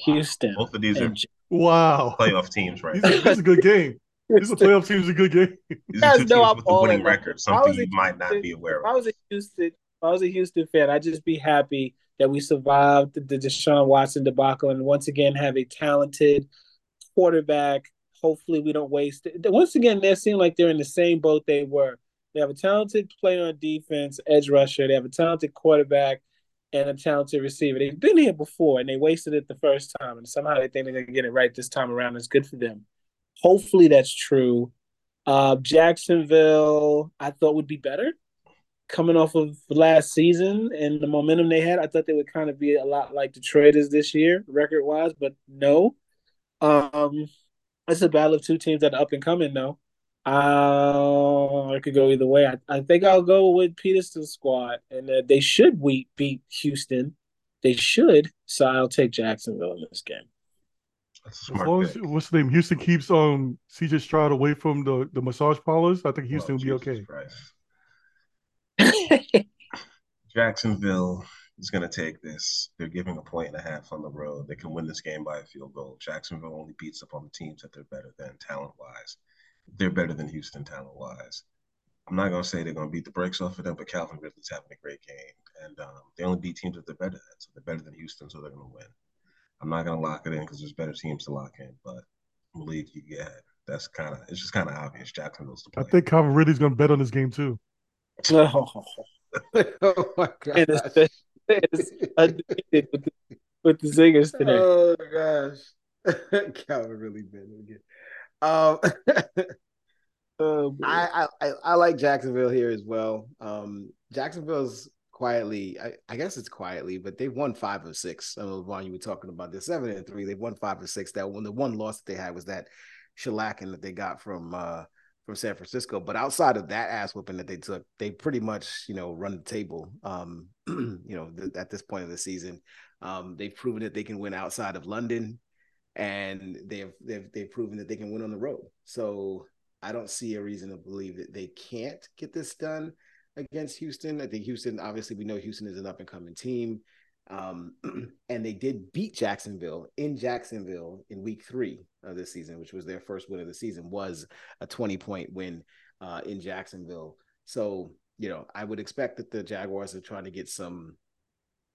Speaker 4: Houston.
Speaker 5: Both of these are
Speaker 4: and J-
Speaker 3: Wow.
Speaker 5: playoff teams right
Speaker 3: These
Speaker 5: now.
Speaker 3: are, this is a good game. These are playoff teams. A good game.
Speaker 5: These are two
Speaker 4: guys
Speaker 5: teams
Speaker 4: I'm
Speaker 5: with a winning record,
Speaker 4: If I
Speaker 5: something
Speaker 4: was a
Speaker 5: you might not be aware
Speaker 4: If I
Speaker 5: of.
Speaker 4: was a Houston, if I was a Houston fan, I'd just be happy that we survived the, Deshaun Watson debacle and once again have a talented quarterback. Hopefully, we don't waste it. Once again, they seem like they're in the same boat they were. They have a talented player on defense, edge rusher. They have a talented quarterback and a talented receiver. They've been here before and they wasted it the first time, and somehow they think they're going to get it right this time around. It's good for them. Hopefully, that's true. Uh, Jacksonville, I thought would be better coming off of last season and the momentum they had. I thought they would kind of be a lot like Detroit is this year, record wise, but no. Um, it's a battle of two teams that are up and coming, though. Uh, I could go either way. I, I think I'll go with Pederson's squad, and uh, they should we beat Houston. They should, so I'll take Jacksonville in this game.
Speaker 3: As
Speaker 5: smart
Speaker 3: long as what's the name? Houston keeps um CJ Stroud away from the, the massage parlors. I think Houston
Speaker 5: Oh,
Speaker 3: will be
Speaker 5: Jesus
Speaker 3: okay.
Speaker 5: Christ. Jacksonville is going to take this. They're giving a point and a half on the road. They can win this game by a field goal. Jacksonville only beats up on the teams that they're better than talent wise. They're better than Houston talent wise. I'm not going to say they're going to beat the brakes off of them, but Calvin Ridley's having a great game. And um, they only beat teams that they're better than. So they're better than Houston, so they're going to win. I'm not gonna lock it in because there's better teams to lock in, but believe Malik, yeah, that's kind of it's just kind of obvious. Jacksonville's the
Speaker 3: I think Calvin Ridley's going to bet on this game too.
Speaker 4: Oh,
Speaker 2: my
Speaker 4: it is,
Speaker 2: gosh.
Speaker 4: it is undefeated with, the, with the zingers today.
Speaker 2: Oh gosh. Calvin really been again. Um
Speaker 4: Oh.
Speaker 2: I, I I- I like Jacksonville here as well. Um, Jacksonville's quietly, I, I guess it's quietly, but they've won five of six. I know Vaughn, you were talking about this seven and three. They've won five of six. That one, the one loss that they had was that shellacking that they got from uh from San Francisco. But outside of that ass whooping that they took, they pretty much you know run the table. Um, you know th- at this point of the season, um, they've proven that they can win outside of London, and they've they've they've proven that they can win on the road. So I don't see a reason to believe that they can't get this done against Houston. I think Houston, obviously, we know Houston is an up and coming team. Um, and they did beat Jacksonville in Jacksonville in week three of this season, which was their first win of the season, was a 20 point win uh, in Jacksonville. So, you know, I would expect that the Jaguars are trying to get some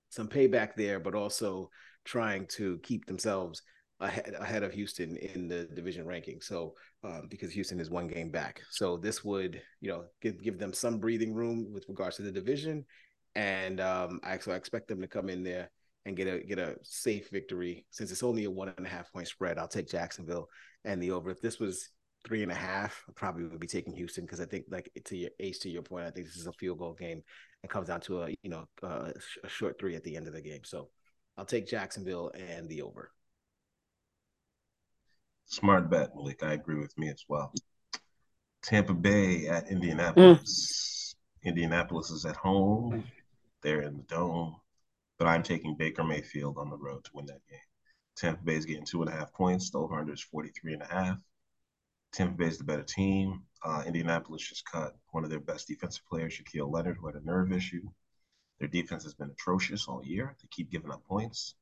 Speaker 2: some payback there, but also trying to keep themselves ahead, ahead of Houston in the division ranking. So um, because Houston is one game back, so this would you know give give them some breathing room with regards to the division, and um, I so I expect them to come in there and get a get a safe victory since it's only a one and a half point spread. I'll take Jacksonville and the over. If this was three and a half, I probably would be taking Houston because I think like to your ace to your point, I think this is a field goal game. It comes down to a you know uh, a short three at the end of the game. So I'll take Jacksonville and the over.
Speaker 5: Smart bet, Malik. I agree with me as well. Tampa Bay at Indianapolis. Indianapolis is at home. They're in the dome. But I'm taking Baker Mayfield on the road to win that game. Tampa Bay is getting two and a half points. The over-under is 43 and a half. Tampa Bay is the better team. Uh, Indianapolis just cut one of their best defensive players, Shaquille Leonard, who had a nerve issue. Their defense has been atrocious all year. They keep giving up points.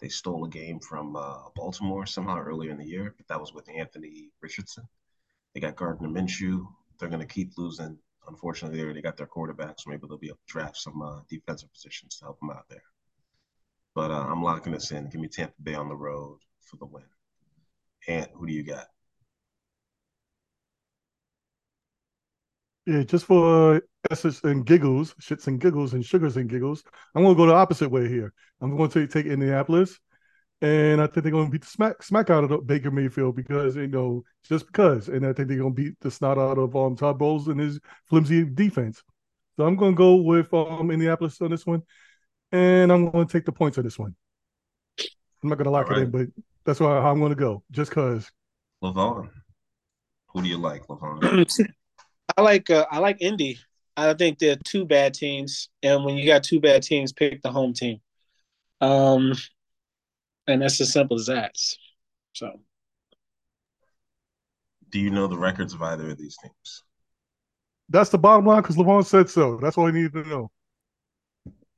Speaker 5: They stole a game from uh, Baltimore somehow earlier in the year, but that was with Anthony Richardson. They got Gardner Minshew. They're going to keep losing. Unfortunately, they already got their quarterback, so maybe they'll be able to draft some uh, defensive positions to help them out there. But uh, I'm locking this in. Give me Tampa Bay on the road for the win. And who do you got?
Speaker 3: Yeah, just for uh, essence and giggles, shits and giggles and sugars and giggles, I'm going to go the opposite way here. I'm going to take Indianapolis, and I think they're going to beat the smack smack out of the Baker Mayfield because you know just because, and I think they're going to beat the snot out of um Todd Bowles and his flimsy defense. So I'm going to go with um Indianapolis on this one, and I'm going to take the points on this one. I'm not going to lock
Speaker 5: All
Speaker 3: it in, but that's why I'm going to go, just because.
Speaker 5: Levon. Who do you like, Levon?
Speaker 4: I like uh, I like Indy. I think they're two bad teams, and when you got two bad teams, pick the home team. Um, and that's as simple as that. So
Speaker 5: do you know the records of either of these teams?
Speaker 3: That's the bottom line because Levon said so. That's all I needed to know.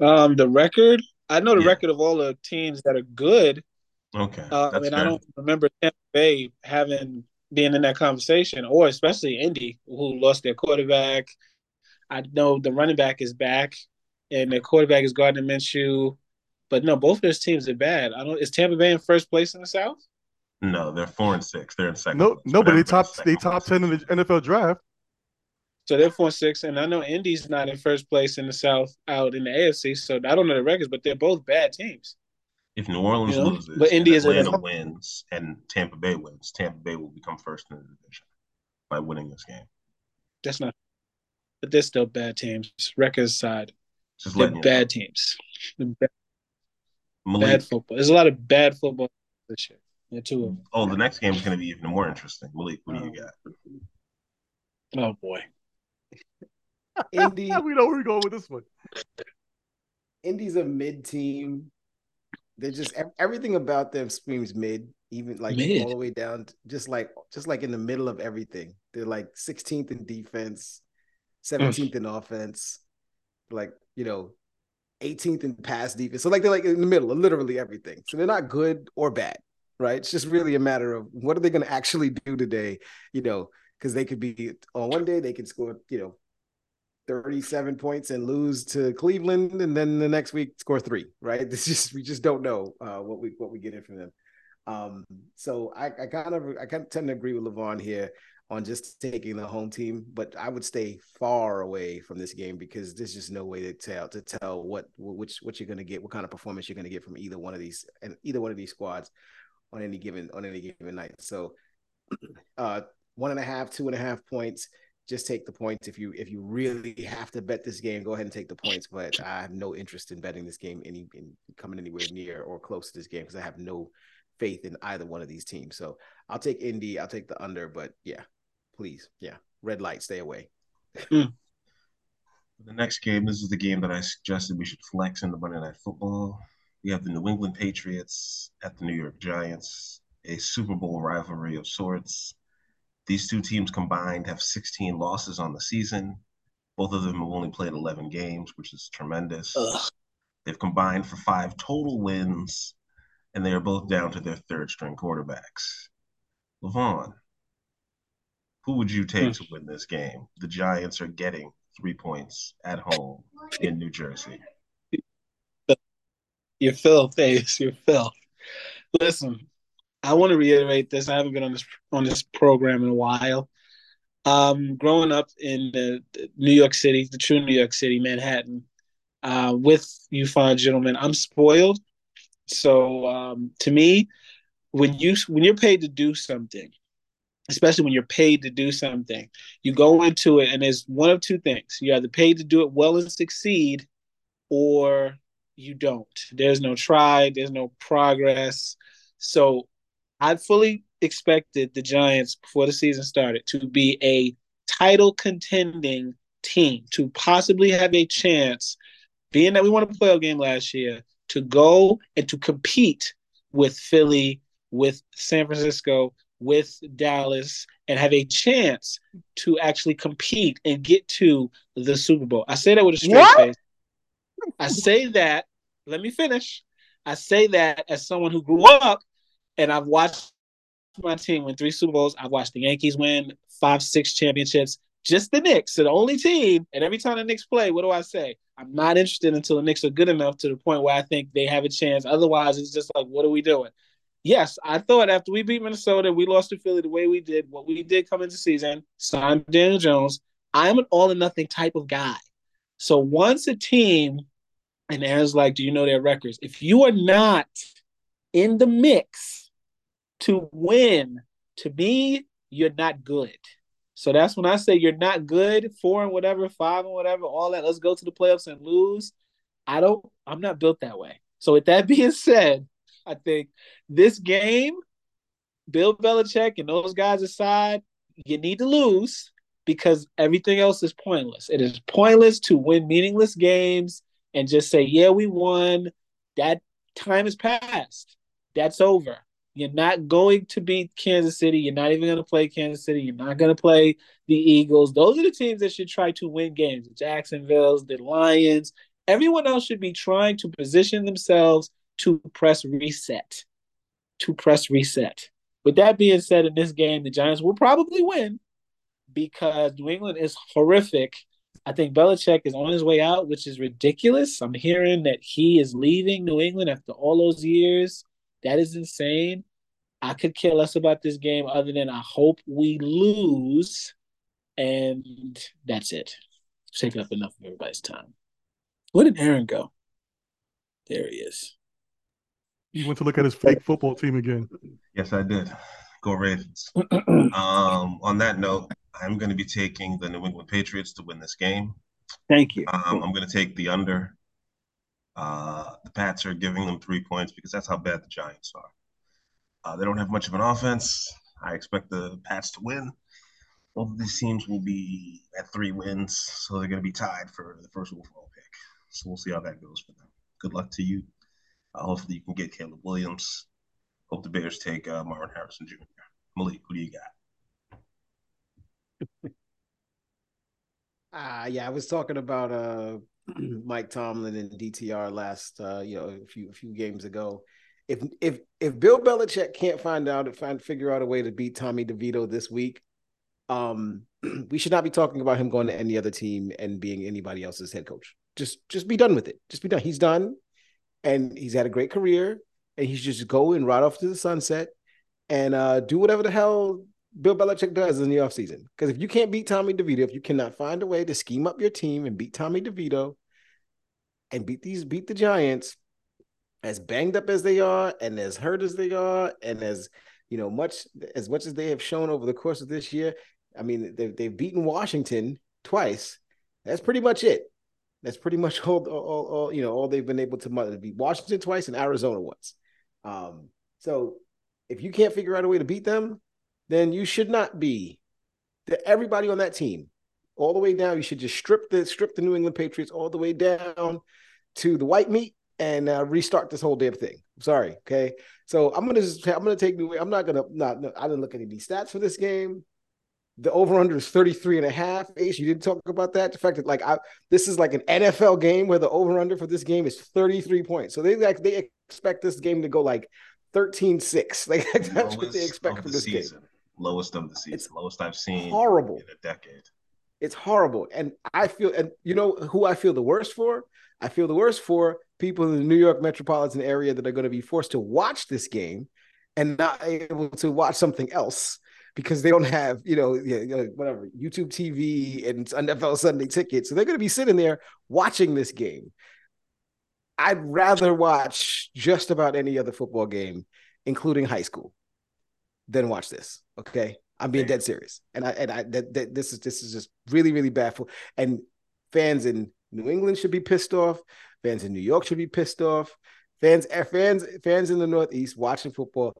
Speaker 4: um, the record, I know the
Speaker 5: Yeah.
Speaker 4: record of all the teams that are good.
Speaker 5: Okay.
Speaker 4: Uh, I
Speaker 5: that's
Speaker 4: mean, I don't remember Tampa Bay having being in that conversation, or especially Indy, who lost their quarterback. I know the running back is back, and the quarterback is Gardner Minshew. But no, both of those teams are bad. I don't. Is Tampa Bay in first place in the South?
Speaker 5: No, they're four and six. They're in second.
Speaker 3: No,
Speaker 5: place,
Speaker 3: no, but they top they top ten in the NFL draft.
Speaker 4: So they're four and six, and I know Indy's not in first place in the South out in the AFC. So I don't know the records, but they're both bad teams.
Speaker 5: If New Orleans
Speaker 4: You know,
Speaker 5: loses,
Speaker 4: but Indy
Speaker 5: and
Speaker 4: is in
Speaker 5: wins, and Tampa Bay wins, Tampa Bay will become first in the division by winning this game.
Speaker 4: That's not. But they're still bad teams. Records side,
Speaker 5: Just
Speaker 4: they're
Speaker 5: letting you know.
Speaker 4: bad teams. They're bad,
Speaker 5: Malik,
Speaker 4: bad football. There's a lot of bad football this year. Yeah, two of them.
Speaker 5: oh, the next game is going to be even more interesting. Malik, what do you got?
Speaker 4: Oh boy.
Speaker 2: Indy,
Speaker 3: we know where we're going with this one.
Speaker 2: Indy's a mid team. They're just everything about them screams mid, even like
Speaker 4: Mid.
Speaker 2: all the way down, just like just like in the middle of everything. They're like 16th in defense, 17th in offense, like you know, 18th in pass defense. So like they're like in the middle of literally everything. So they're not good or bad, right? It's just really a matter of what are they going to actually do today, you know, because they could be on one day they could score, you know, 37 points and lose to Cleveland, and then the next week score three. Right? This just we just don't know uh, what we what we get in from them. Um, so I, I kind of I kind of tend to agree with Levon here on just taking the home team, but I would stay far away from this game because there's just no way to tell to tell what which what you're going to get, what kind of performance you're going to get from either one of these and either one of these squads on any given on any given night. So, uh, one and a half, two and a half points. Just take the points if you if you really have to bet this game. Go ahead and take the points. But I have no interest in betting this game any in coming anywhere near or close to this game because I have no faith in either one of these teams. So I'll take Indy. I'll take the under. But yeah, please, yeah, red light, stay away.
Speaker 5: Mm. The next game, this is the game that I suggested we should flex in the Monday Night Football. We have the New England Patriots at the New York Giants, a Super Bowl rivalry of sorts. These two teams combined have 16 losses on the season. Both of them have only played 11 games, which is tremendous. Ugh. They've combined for five total wins, and they are both down to their third string quarterbacks. Levon, who would you take to win this game? The Giants are getting three points at home in New Jersey.
Speaker 4: You're filth, Ace. You're filth. Listen, I want to reiterate this. I haven't been on this on this program in a while. Um, growing up in the, the New York City, the true New York City, Manhattan, uh, with you fine gentlemen, I'm spoiled. So um, to me, when you when you're paid to do something, especially when you're paid to do something, you go into it and it's one of two things: you either paid to do it well and succeed, or you don't. There's no try. There's no progress. So I fully expected the Giants before the season started to be a title contending team to possibly have a chance, being that we won a playoff game last year, to go and to compete with Philly, with San Francisco, with Dallas, and have a chance to actually compete and get to the Super Bowl. I say that with a straight what? face. I say that. Let me finish. I say that as someone who grew up and I've watched my team win three Super Bowls. I've watched the Yankees win five, six championships. Just the Knicks are the only team. And every time the Knicks play, what do I say? I'm not interested until the Knicks are good enough to the point where I think they have a chance. Otherwise, it's just like, what are we doing? Yes, I thought after we beat Minnesota, we lost to Philly the way we did, what we did come into season, signed Daniel Jones. I'm an all or nothing type of guy. So once a team, and Aaron's like, do you know their records? If you are not in the mix to win, to me, you're not good. So that's when I say you're not good, four and whatever, five and whatever, all that. Let's go to the playoffs and lose. I don't, I'm not built that way. So with that being said, I think this game, Bill Belichick and those guys aside, you need to lose because everything else is pointless. It is pointless to win meaningless games and just say, yeah, we won. That time has passed. That's over. You're not going to beat Kansas City. You're not even going to play Kansas City. You're not going to play the Eagles. Those are the teams that should try to win games. The Jacksonville's, the Lions. Everyone else should be trying to position themselves to press reset. To press reset. With that being said, in this game, the Giants will probably win because New England is horrific. I think Belichick is on his way out, which is ridiculous. I'm hearing that he is leaving New England after all those years. That is insane. I could care less about this game other than I hope we lose. And that's it. Take up enough of everybody's time. Where did Aaron go? There he is.
Speaker 3: He went to look at his fake football team again.
Speaker 5: Yes, I did. Go Ravens. um, on that note, I'm going to be taking the New England Patriots to win this game.
Speaker 2: Thank you.
Speaker 5: Um, I'm going to take the under. Uh, the Pats are giving them three points because that's how bad the Giants are. Uh, they don't have much of an offense. I expect the Pats to win. Both of these teams will be at three wins, so they're going to be tied for the first overall pick. So we'll see how that goes for them. Good luck to you. Hopefully, you can get Caleb Williams. Hope the Bears take uh, Marvin Harrison Jr. Malik, who do you
Speaker 2: got? Ah, uh, yeah, I was talking about uh Mike Tomlin and DTR last uh, you know a few a few games ago. If if if Bill Belichick can't find out find figure out a way to beat Tommy DeVito this week, um, we should not be talking about him going to any other team and being anybody else's head coach. Just just be done with it. Just be done. He's done, and he's had a great career, and he's just going right off to the sunset and uh, do whatever the hell Bill Belichick does in the offseason. Because if you can't beat Tommy DeVito, if you cannot find a way to scheme up your team and beat Tommy DeVito and beat these beat the Giants, as banged up as they are and as hurt as they are, and as you know, much as much as they have shown over the course of this year, I mean, they've they've beaten Washington twice. That's pretty much it. That's pretty much all, all, all you know, all they've been able to beat Washington twice and Arizona once. Um, so if you can't figure out a way to beat them, then you should not be. The, everybody on that team, all the way down, you should just strip the strip the New England Patriots all the way down to the white meat and uh, restart this whole damn thing. sorry, okay. So I'm gonna just I'm gonna take New. I'm not gonna not. No, I didn't look at any stats for this game. The over under is 33 and a half. Ace, you didn't talk about that. The fact that like I this is like an NFL game where the over under for this game is 33 points. So they like they expect this game to go like 13-6. Like that's Lowest what they expect from this season. game
Speaker 5: lowest of the season, it's lowest I've seen
Speaker 2: horrible
Speaker 5: in a decade.
Speaker 2: It's horrible. And I feel, and you know who I feel the worst for? I feel the worst for people in the New York metropolitan area that are going to be forced to watch this game and not able to watch something else because they don't have, you know, whatever, YouTube TV and NFL Sunday Ticket, So they're going to be sitting there watching this game. I'd rather watch just about any other football game, including high school than watch this. Okay, I'm being dead serious, and I and I that, that this is this is just really really bad for and fans in New England should be pissed off. Fans in New York should be pissed off. Fans eh, fans fans in the Northeast watching football.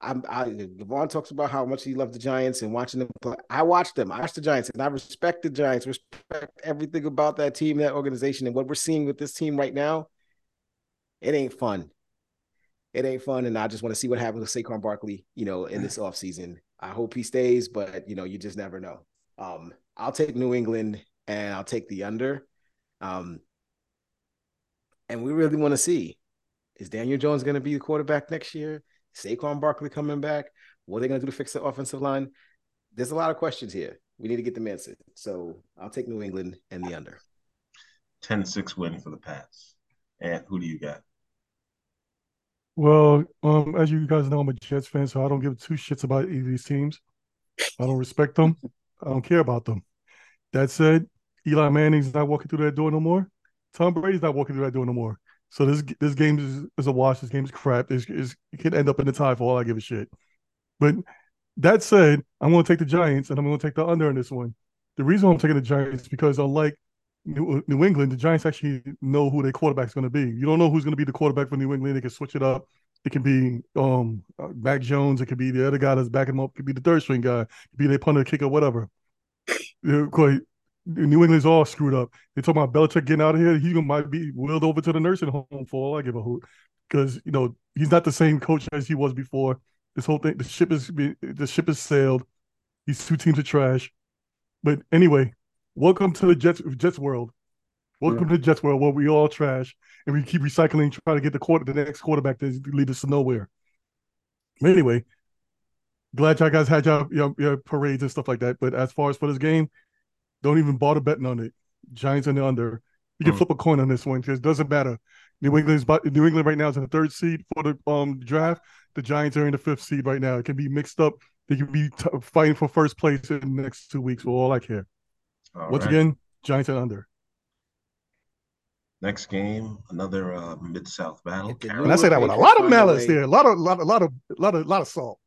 Speaker 2: I'm I Levon talks about how much he loved the Giants and watching them play. I watched them. I watched the Giants and I respect the Giants, respect everything about that team, that organization, and what we're seeing with this team right now. It ain't fun it ain't fun. And I just want to see what happens with Saquon Barkley, you know, in this offseason. I hope he stays, but you know, you just never know. Um, I'll take New England and I'll take the under. Um, and we really want to see is Daniel Jones going to be the quarterback next year? Saquon Barkley coming back? What are they going to do to fix the offensive line? There's a lot of questions here. We need to get them answered. So I'll take New England and the under.
Speaker 5: 10 6 win for the Pats. And who do you got?
Speaker 3: Well, um, as you guys know, I'm a Jets fan, so I don't give two shits about either of these teams. I don't respect them. I don't care about them. That said, Eli Manning's not walking through that door no more. Tom Brady's not walking through that door no more. So this this game is, is a wash. This game is crap. It's, it's, it could end up in the tie for all I give a shit. But that said, I'm going to take the Giants and I'm going to take the under in this one. The reason I'm taking the Giants is because unlike New, New England, the Giants actually know who their quarterback's going to be. You don't know who's going to be the quarterback for New England. They can switch it up. It can be um uh, Mac Jones. It could be the other guy that's backing him up. It could be the third string guy. It could be their punter, kicker, whatever. Quite, New England's all screwed up. They talking about Belichick getting out of here. He might be wheeled over to the nursing home for all I give a hoot, because you know he's not the same coach as he was before. This whole thing, the ship is the ship is sailed. These two teams are trash. But anyway, welcome to the Jets Jets world. Welcome yeah. to the Jets world where we all trash and we keep recycling, trying to get the quarter the next quarterback to lead us to nowhere. But anyway, glad y'all guys had your, your, your parades and stuff like that. But as far as for this game, don't even bother betting on it. Giants in the under. You can mm. flip a coin on this one because it doesn't matter. New England's New England right now is in the third seed for the um draft. The Giants are in the fifth seed right now. It can be mixed up. They can be t- fighting for first place in the next two weeks for all I care. All Once right. again, Giants and under.
Speaker 5: Next game, another uh, Mid South battle.
Speaker 3: And I say that with a lot of malice there, a lot of, lot, a lot of, a lot of, lot of salt.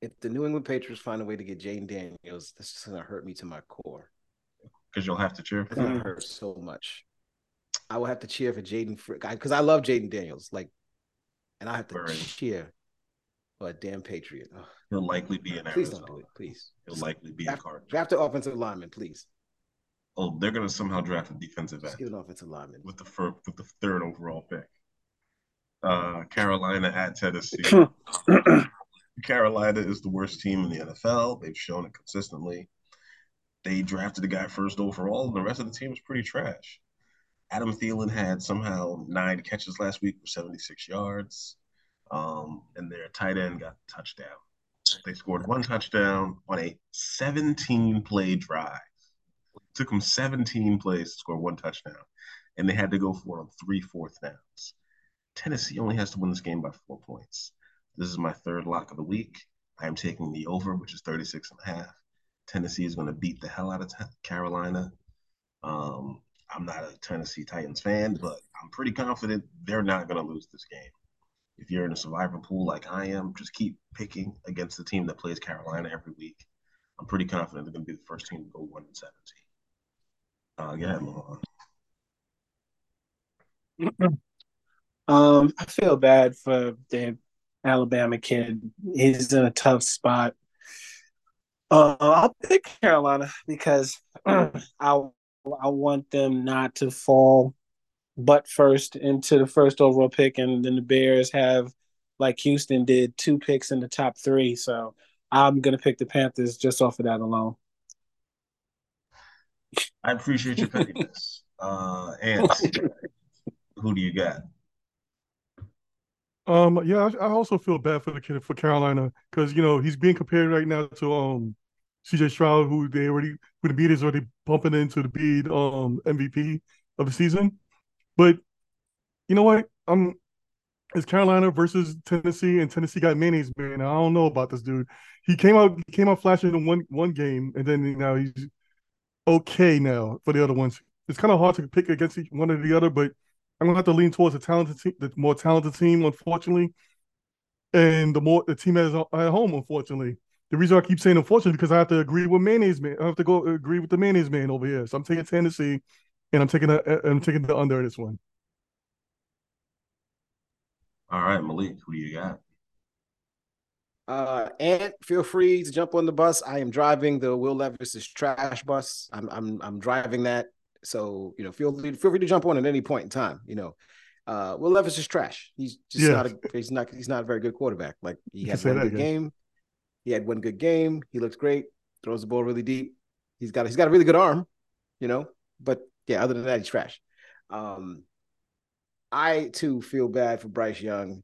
Speaker 2: If the New England Patriots find a way to get Jayden Daniels, this is gonna hurt me to my core.
Speaker 5: Because you'll have to cheer.
Speaker 2: It's gonna hurt so much. I will have to cheer for Jayden because I love Jayden Daniels, like, and I have to right. cheer for a damn Patriot. Ugh.
Speaker 5: He'll likely be an
Speaker 2: Please Arizona. don't do it, please.
Speaker 5: He'll likely be
Speaker 2: draft,
Speaker 5: a Cardinal.
Speaker 2: Draft the offensive lineman, please.
Speaker 5: Oh, they're gonna somehow draft a defensive
Speaker 2: end. an offensive lineman
Speaker 5: with the first, with the third overall pick. Uh, Carolina at Tennessee. Carolina is the worst team in the NFL. They've shown it consistently. They drafted the guy first overall, and the rest of the team is pretty trash. Adam Thielen had somehow nine catches last week for 76 yards, um, and their tight end got a touchdown. They scored one touchdown on a 17 play drive. It took them 17 plays to score one touchdown, and they had to go for it on three fourth downs. Tennessee only has to win this game by four points. This is my third lock of the week. I am taking the over, which is 36 and a half. Tennessee is going to beat the hell out of t- Carolina. Um, I'm not a Tennessee Titans fan, but I'm pretty confident they're not going to lose this game. If you're in a survivor pool like I am, just keep picking against the team that plays Carolina every week. I'm pretty confident they're going to be the first team to go one and seventeen. Uh, yeah,
Speaker 4: move Um, I feel bad for the Alabama kid. He's in a tough spot. Uh, I'll pick Carolina because I I want them not to fall butt first into the first overall pick, and then the Bears have, like Houston did, two picks in the top three. So I'm gonna pick the Panthers just off of that alone.
Speaker 5: I appreciate your pettiness. uh, and who do you got?
Speaker 3: Um, yeah, I, I, also feel bad for the kid for Carolina because you know he's being compared right now to um CJ Stroud, who they already who the beat is already bumping into the beat um MVP of the season. But you know what? I'm it's Carolina versus Tennessee, and Tennessee got mayonnaise man. I don't know about this dude. He came out he came out flashing in one one game, and then now he's okay now for the other ones. It's kind of hard to pick against each one or the other, but I'm gonna have to lean towards the talented team, the more talented team, unfortunately, and the more the team is at home, unfortunately. The reason I keep saying unfortunately because I have to agree with mayonnaise man. I have to go agree with the mayonnaise man over here. So I'm taking Tennessee, and I'm taking a, I'm taking the under this one.
Speaker 5: All right, Malik, who do you got?
Speaker 2: Uh, and feel free to jump on the bus. I am driving the Will Levis's trash bus. I'm I'm I'm driving that. So you know, feel feel free to jump on at any point in time. You know, uh, Will Levis is trash. He's just yeah. not a he's not he's not a very good quarterback. Like he had one good again. game. He had one good game. He looks great. Throws the ball really deep. He's got he's got a really good arm. You know, but yeah, other than that, he's trash. Um, I too feel bad for Bryce Young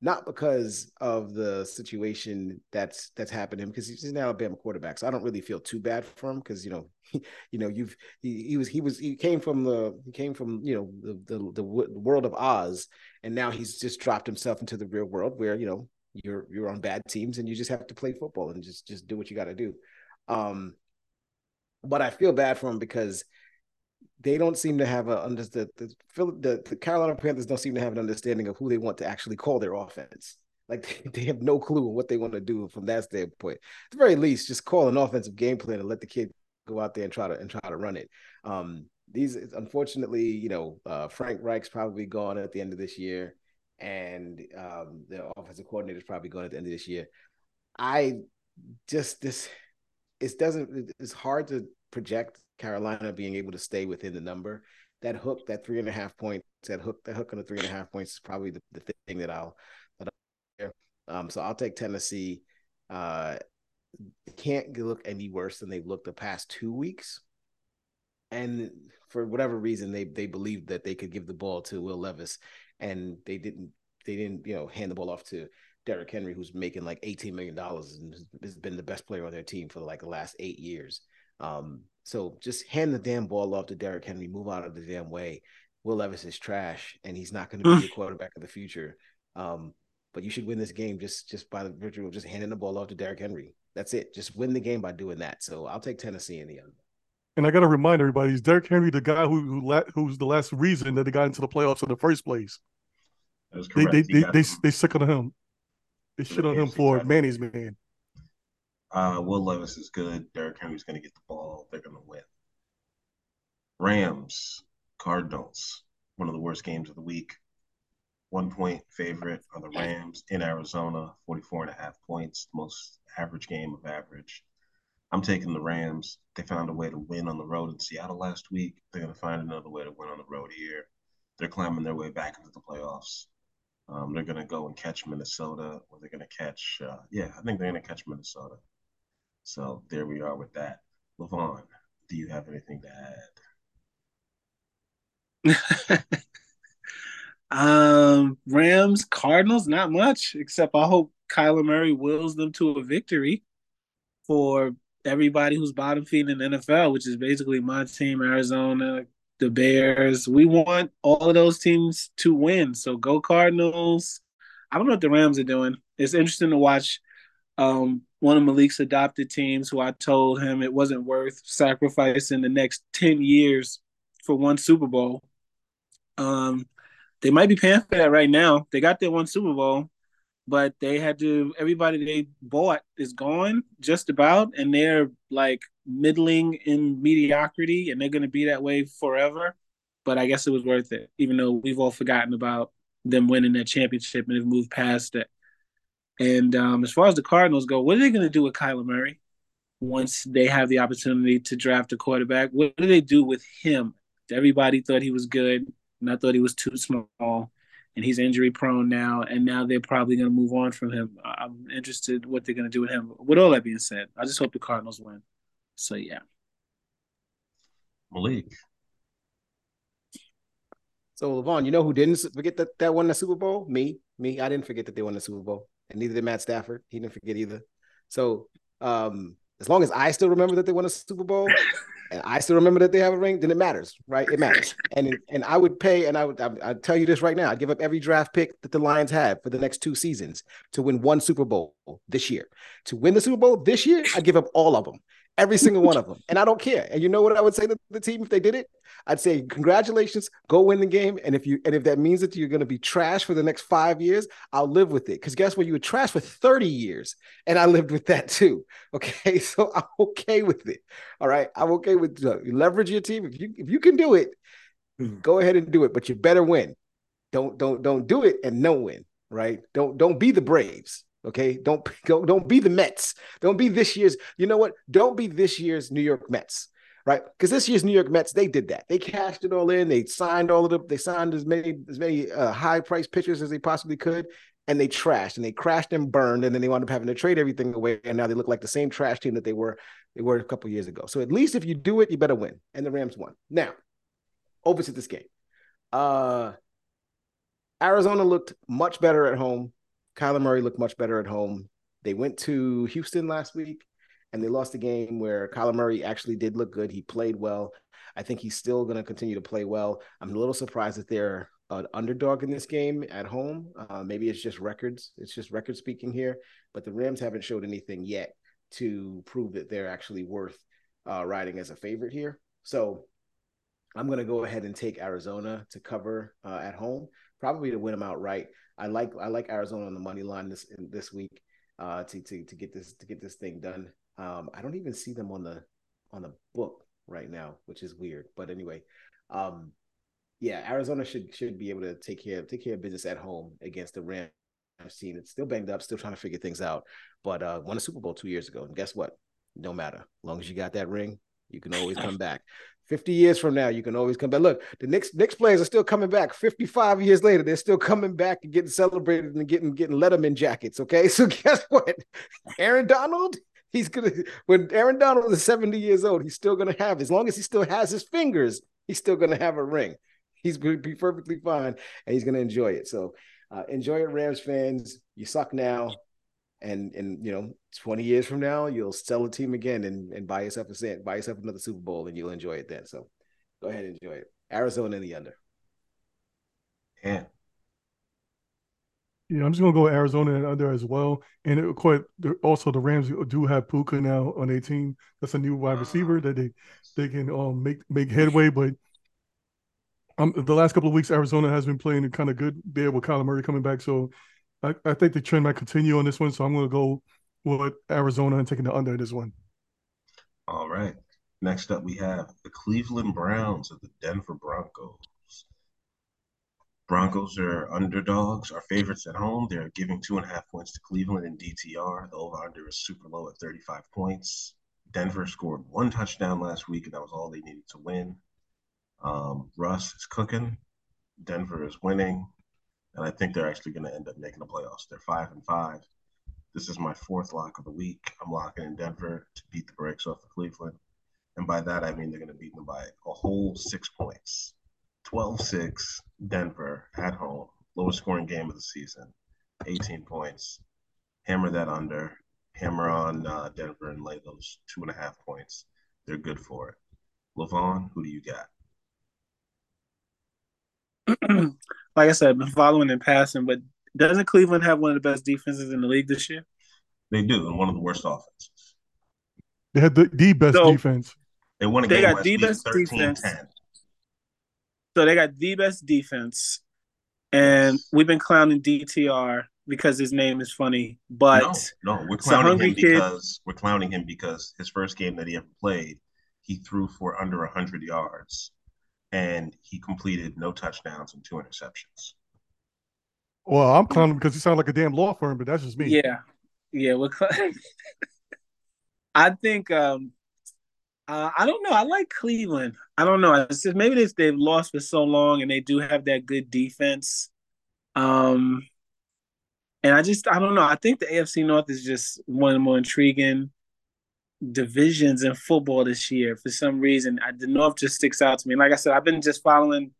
Speaker 2: not because of the situation that's that's happened to him because he's an Alabama quarterback. So I don't really feel too bad for him because you know, he, you know, you've he, he, was he was he came from the he came from you know the, the the world of Oz, and now he's just dropped himself into the real world where you know you're you're on bad teams and you just have to play football and just just do what you got to do. Um, but I feel bad for them because they don't seem to have a under the the, the Carolina Panthers don't seem to have an understanding of who they want to actually call their offense. Like they, they have no clue what they want to do from that standpoint. At the very least, just call an offensive game plan and let the kid go out there and try to and try to run it. Um, these unfortunately, you know, uh, Frank Reich's probably gone at the end of this year, and um, the offensive coordinator is probably going at the end of this year. I just this it doesn't it's hard to project Carolina being able to stay within the number. That hook, that three and a half points, that hook, that hook on the three and a half points is probably the, the thing that I'll that I'll um, so I'll take Tennessee. Uh, can't look any worse than they've looked the past two weeks. And for whatever reason, they they believed that they could give the ball to Will Levis, and they didn't. They didn't, you know, hand the ball off to Derrick Henry, who's making like eighteen million dollars and has been the best player on their team for like the last eight years. Um, so just hand the damn ball off to Derrick Henry, move out of the damn way. Will Levis is trash, and he's not going to be the quarterback of the future. Um, but you should win this game just just by the virtue of just handing the ball off to Derrick Henry. That's it. Just win the game by doing that. So I'll take Tennessee in the end.
Speaker 3: And I got to remind everybody, is Derrick Henry the guy who, who la- who's the last reason that they got into the playoffs in the first place?
Speaker 5: That's
Speaker 3: correct. They they they, they, they, sick on him. They shit on him for Manny's man.
Speaker 5: Uh, Will Levis is good. Derrick Henry's going to get the ball. They're going to win. Rams, Cardinals, one of the worst games of the week. One point favorite on the Rams in Arizona, 44 and a half points, most average game of average. I'm taking the Rams. They found a way to win on the road in Seattle last week. They're going to find another way to win on the road here. They're climbing their way back into the playoffs. Um, they're going to go and catch Minnesota, or they're going to catch, uh, yeah, I think they're going to catch Minnesota. So there we are with that. Levon, do you have anything
Speaker 4: to add? um, Rams, Cardinals, not much, except I hope Kyler Murray wills them to a victory for everybody who's bottom feeding in the NFL, which is basically my team, Arizona, the Bears. We want all of those teams to win. So go Cardinals. I don't know what the Rams are doing. It's interesting to watch um, one of Malik's adopted teams who I told him it wasn't worth sacrificing the next 10 years for one Super Bowl. Um, they might be paying for that right now. They got their one Super Bowl, but they had to, everybody they bought is gone just about, and they're like middling in mediocrity, and they're going to be that way forever. But I guess it was worth it, even though we've all forgotten about them winning that championship and have moved past it. And um, as far as the Cardinals go, what are they going to do with Kyler Murray once they have the opportunity to draft a quarterback? What do they do with him? Everybody thought he was good, and I thought he was too small, and he's injury prone now. And now they're probably going to move on from him. I'm interested what they're going to do with him. With all that being said, I just hope the Cardinals win. So yeah,
Speaker 5: Malik.
Speaker 2: So Levon, you know who didn't forget that that won the Super Bowl? Me, me. I didn't forget that they won the Super Bowl and neither did Matt Stafford. He didn't forget either. So um, as long as I still remember that they won a Super Bowl, and I still remember that they have a ring, then it matters, right? It matters. And and I would pay, and I would I, tell you this right now: I'd give up every draft pick that the Lions have for the next two seasons to win one Super Bowl this year. To win the Super Bowl this year, I'd give up all of them every single one of them. And I don't care. And you know what I would say to the team if they did it? I'd say, congratulations, go win the game. And if you and if that means that you're going to be trash for the next five years, I'll live with it. Because guess what? You were trash for 30 years. And I lived with that too. Okay. So I'm okay with it. All right. I'm okay with uh, you leverage your team. If you if you can do it, mm-hmm. go ahead and do it. But you better win. Don't don't don't do it and no win. Right. Don't don't be the Braves. Okay, don't go, don't be the Mets. Don't be this year's. You know what? Don't be this year's New York Mets, right? Because this year's New York Mets, they did that. They cashed it all in. They signed all of the. They signed as many as many uh, high price pitchers as they possibly could, and they trashed and they crashed and burned, and then they wound up having to trade everything away. And now they look like the same trash team that they were they were a couple years ago. So at least if you do it, you better win. And the Rams won. Now, over to this game. Uh, Arizona looked much better at home Kyler Murray looked much better at home. They went to Houston last week and they lost a game where Kyler Murray actually did look good. He played well. I think he's still going to continue to play well. I'm a little surprised that they're an underdog in this game at home. Uh, maybe it's just records. It's just record speaking here, but the Rams haven't showed anything yet to prove that they're actually worth uh, riding as a favorite here. So I'm going to go ahead and take Arizona to cover uh, at home, probably to win them outright. I like I like Arizona on the money line this this week uh, to to to get this to get this thing done. Um, I don't even see them on the on the book right now, which is weird. But anyway, um, yeah, Arizona should should be able to take care of take care of business at home against the Rams team. It's still banged up, still trying to figure things out, but uh, won a Super Bowl two years ago. And guess what? No matter, as long as you got that ring, you can always come back. 50 years from now, you can always come back. Look, the Knicks, Knicks players are still coming back. 55 years later, they're still coming back and getting celebrated and getting getting Letterman jackets. Okay, so guess what? Aaron Donald, he's gonna when Aaron Donald is 70 years old, he's still gonna have as long as he still has his fingers, he's still gonna have a ring. He's gonna be perfectly fine and he's gonna enjoy it. So uh, enjoy it, Rams fans. You suck now and and you know 20 years from now you'll sell a team again and, and buy yourself a cent buy yourself another super bowl and you'll enjoy it then so go ahead and enjoy it arizona in the under
Speaker 5: yeah
Speaker 3: yeah, I'm just gonna go Arizona and under as well. And it, quite also the Rams do have Puka now on 18. That's a new wide receiver that they they can um make make headway. But um the last couple of weeks Arizona has been playing kind of good there with Kyler Murray coming back. So I, I think the trend might continue on this one, so I'm going to go with Arizona and taking the under this one.
Speaker 5: All right. Next up, we have the Cleveland Browns of the Denver Broncos. Broncos are underdogs, are favorites at home. They're giving two and a half points to Cleveland in DTR. The over under is super low at 35 points. Denver scored one touchdown last week, and that was all they needed to win. Um, Russ is cooking. Denver is winning and I think they're actually going to end up making the playoffs. They're five and five. This is my fourth lock of the week. I'm locking in Denver to beat the brakes off of Cleveland. And by that, I mean they're going to beat them by a whole six points. 12 6, Denver at home, lowest scoring game of the season, 18 points. Hammer that under. Hammer on uh, Denver and lay those two and a half points. They're good for it. Levon, who do you got?
Speaker 4: like I said, I've been following and passing, but doesn't Cleveland have one of the best defenses in the league this year?
Speaker 5: They do, and one of the worst offenses.
Speaker 3: They had the, the best
Speaker 4: So-
Speaker 3: defense.
Speaker 5: They won a
Speaker 4: They
Speaker 5: game
Speaker 4: got
Speaker 5: last
Speaker 4: the best
Speaker 5: 13
Speaker 4: defense.
Speaker 5: 10.
Speaker 4: So they got the best defense, and we've been clowning DTR because his name is funny. But
Speaker 5: no, no, we're
Speaker 4: it's a
Speaker 5: clowning
Speaker 4: hungry
Speaker 5: him
Speaker 4: kid.
Speaker 5: because we're clowning him because his first game that he ever played, he threw for under hundred yards, and he completed no touchdowns and two interceptions.
Speaker 3: Well, I'm clowning because he sounds like a damn law firm, but that's just me.
Speaker 4: yeah, yeah, we're. Cl- I think um, uh, I don't know. I like Cleveland. I don't know. It's just maybe they, they've lost for so long, and they do have that good defense. Um, and I just I don't know. I think the AFC North is just one of the more intriguing divisions in football this year. For some reason, I, the North just sticks out to me. Like I said, I've been just following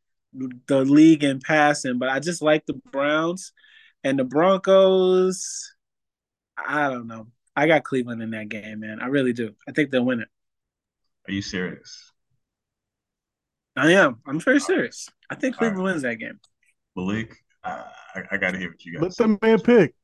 Speaker 4: the league in passing, but I just like the Browns and the Broncos. I don't know. I got Cleveland in that game, man. I really do. I think they'll win it.
Speaker 5: Are you serious?
Speaker 4: I am. I'm very serious. I think Cleveland
Speaker 5: right.
Speaker 4: wins that game.
Speaker 5: Malik, uh, I, I got to hear what you got.
Speaker 3: Let the man pick.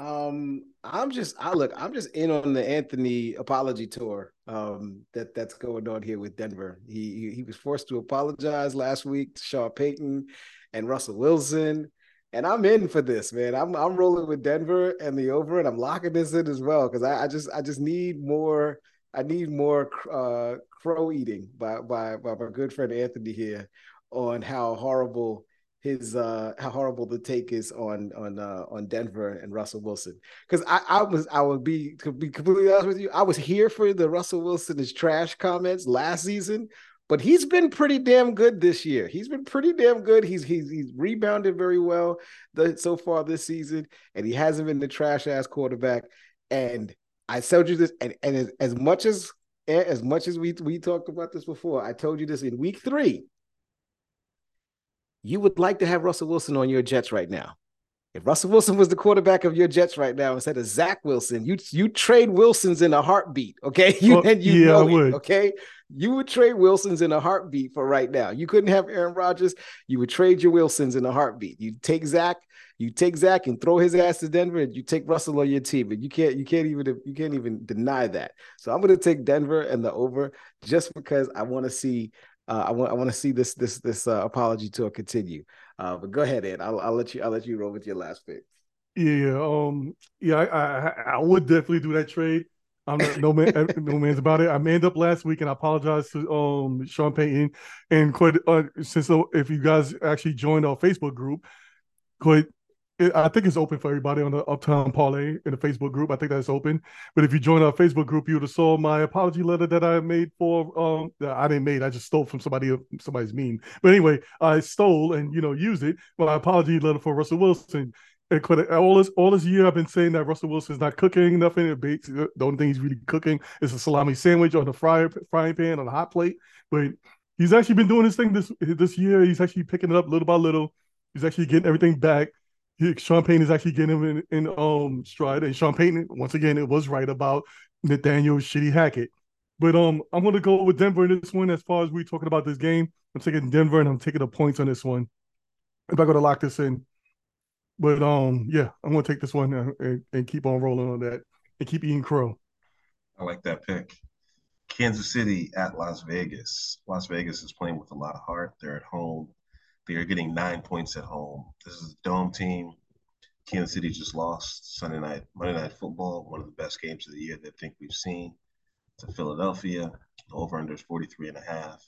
Speaker 2: Um, I'm just I look, I'm just in on the Anthony apology tour. Um, that that's going on here with Denver. He he, was forced to apologize last week to Sean Payton and Russell Wilson. And I'm in for this, man. I'm I'm rolling with Denver and the over, and I'm locking this in as well because I, I just I just need more. I need more uh, crow eating by, by by my good friend Anthony here on how horrible his uh how horrible the take is on on uh on Denver and Russell Wilson. Because I, I was I would be to be completely honest with you, I was here for the Russell Wilson is trash comments last season, but he's been pretty damn good this year. He's been pretty damn good. He's he's he's rebounded very well the, so far this season, and he hasn't been the trash ass quarterback. And I told you this, and, and as, as much as as much as we we talked about this before, I told you this in week three you would like to have Russell Wilson on your Jets right now. If Russell Wilson was the quarterback of your Jets right now instead of Zach Wilson, you you trade Wilsons in a heartbeat. Okay, you
Speaker 3: Well,
Speaker 2: and you
Speaker 3: yeah,
Speaker 2: know
Speaker 3: I
Speaker 2: it,
Speaker 3: would.
Speaker 2: Okay, you would trade Wilsons in a heartbeat for right now. You couldn't have Aaron Rodgers. You would trade your Wilsons in a heartbeat. You take Zach, you take Zach and throw his ass to Denver, and you take Russell on your team. And you can't you can't even you can't even deny that. So I'm going to take Denver and the over just because I want to see uh, I want I want to see this this this uh, apology tour continue. Uh, but go ahead, Ed. I'll, I'll let you I'll let you roll with your last pick.
Speaker 3: Yeah, um, yeah. I, I, I would definitely do that trade. I'm not no man, no man's about it. I manned up last week, and I apologize to um Sean Payton and quite uh, since uh, if you guys actually joined our Facebook group, quite. It- I think it's open for everybody on the Uptown Parlay in the Facebook group. I think that's open. But if you join our Facebook group, you would have saw my apology letter that I made for um I didn't make. I just stole from somebody somebody's meme. But anyway, I stole and you know used it. My apology letter for Russell Wilson. And all this all this year, I've been saying that Russell Wilson's not cooking nothing. It bakes- The only thing he's really cooking is a salami sandwich on the fryer frying pan on a hot plate. But he's actually been doing this thing this this year. He's actually picking it up little by little. He's actually getting everything back. He, Sean Payton is actually getting him in, in um stride. And Sean Payton, once again, it was right about Nathaniel Shitty Hackett. But um, I'm gonna go with Denver in this one. As far as we're talking about this game, I'm taking Denver and I'm taking the points on this one. If I gotta lock this in. But um, yeah, I'm gonna take this one and, and keep on rolling on that and keep eating crow.
Speaker 5: I like that pick. Kansas City at Las Vegas. Las Vegas is playing with a lot of heart. They're at home. They are getting nine points at home. This is a dome team. Kansas City just lost Sunday night, Monday night football, one of the best games of the year that I think we've seen to Philadelphia. The over under is 43 and a half.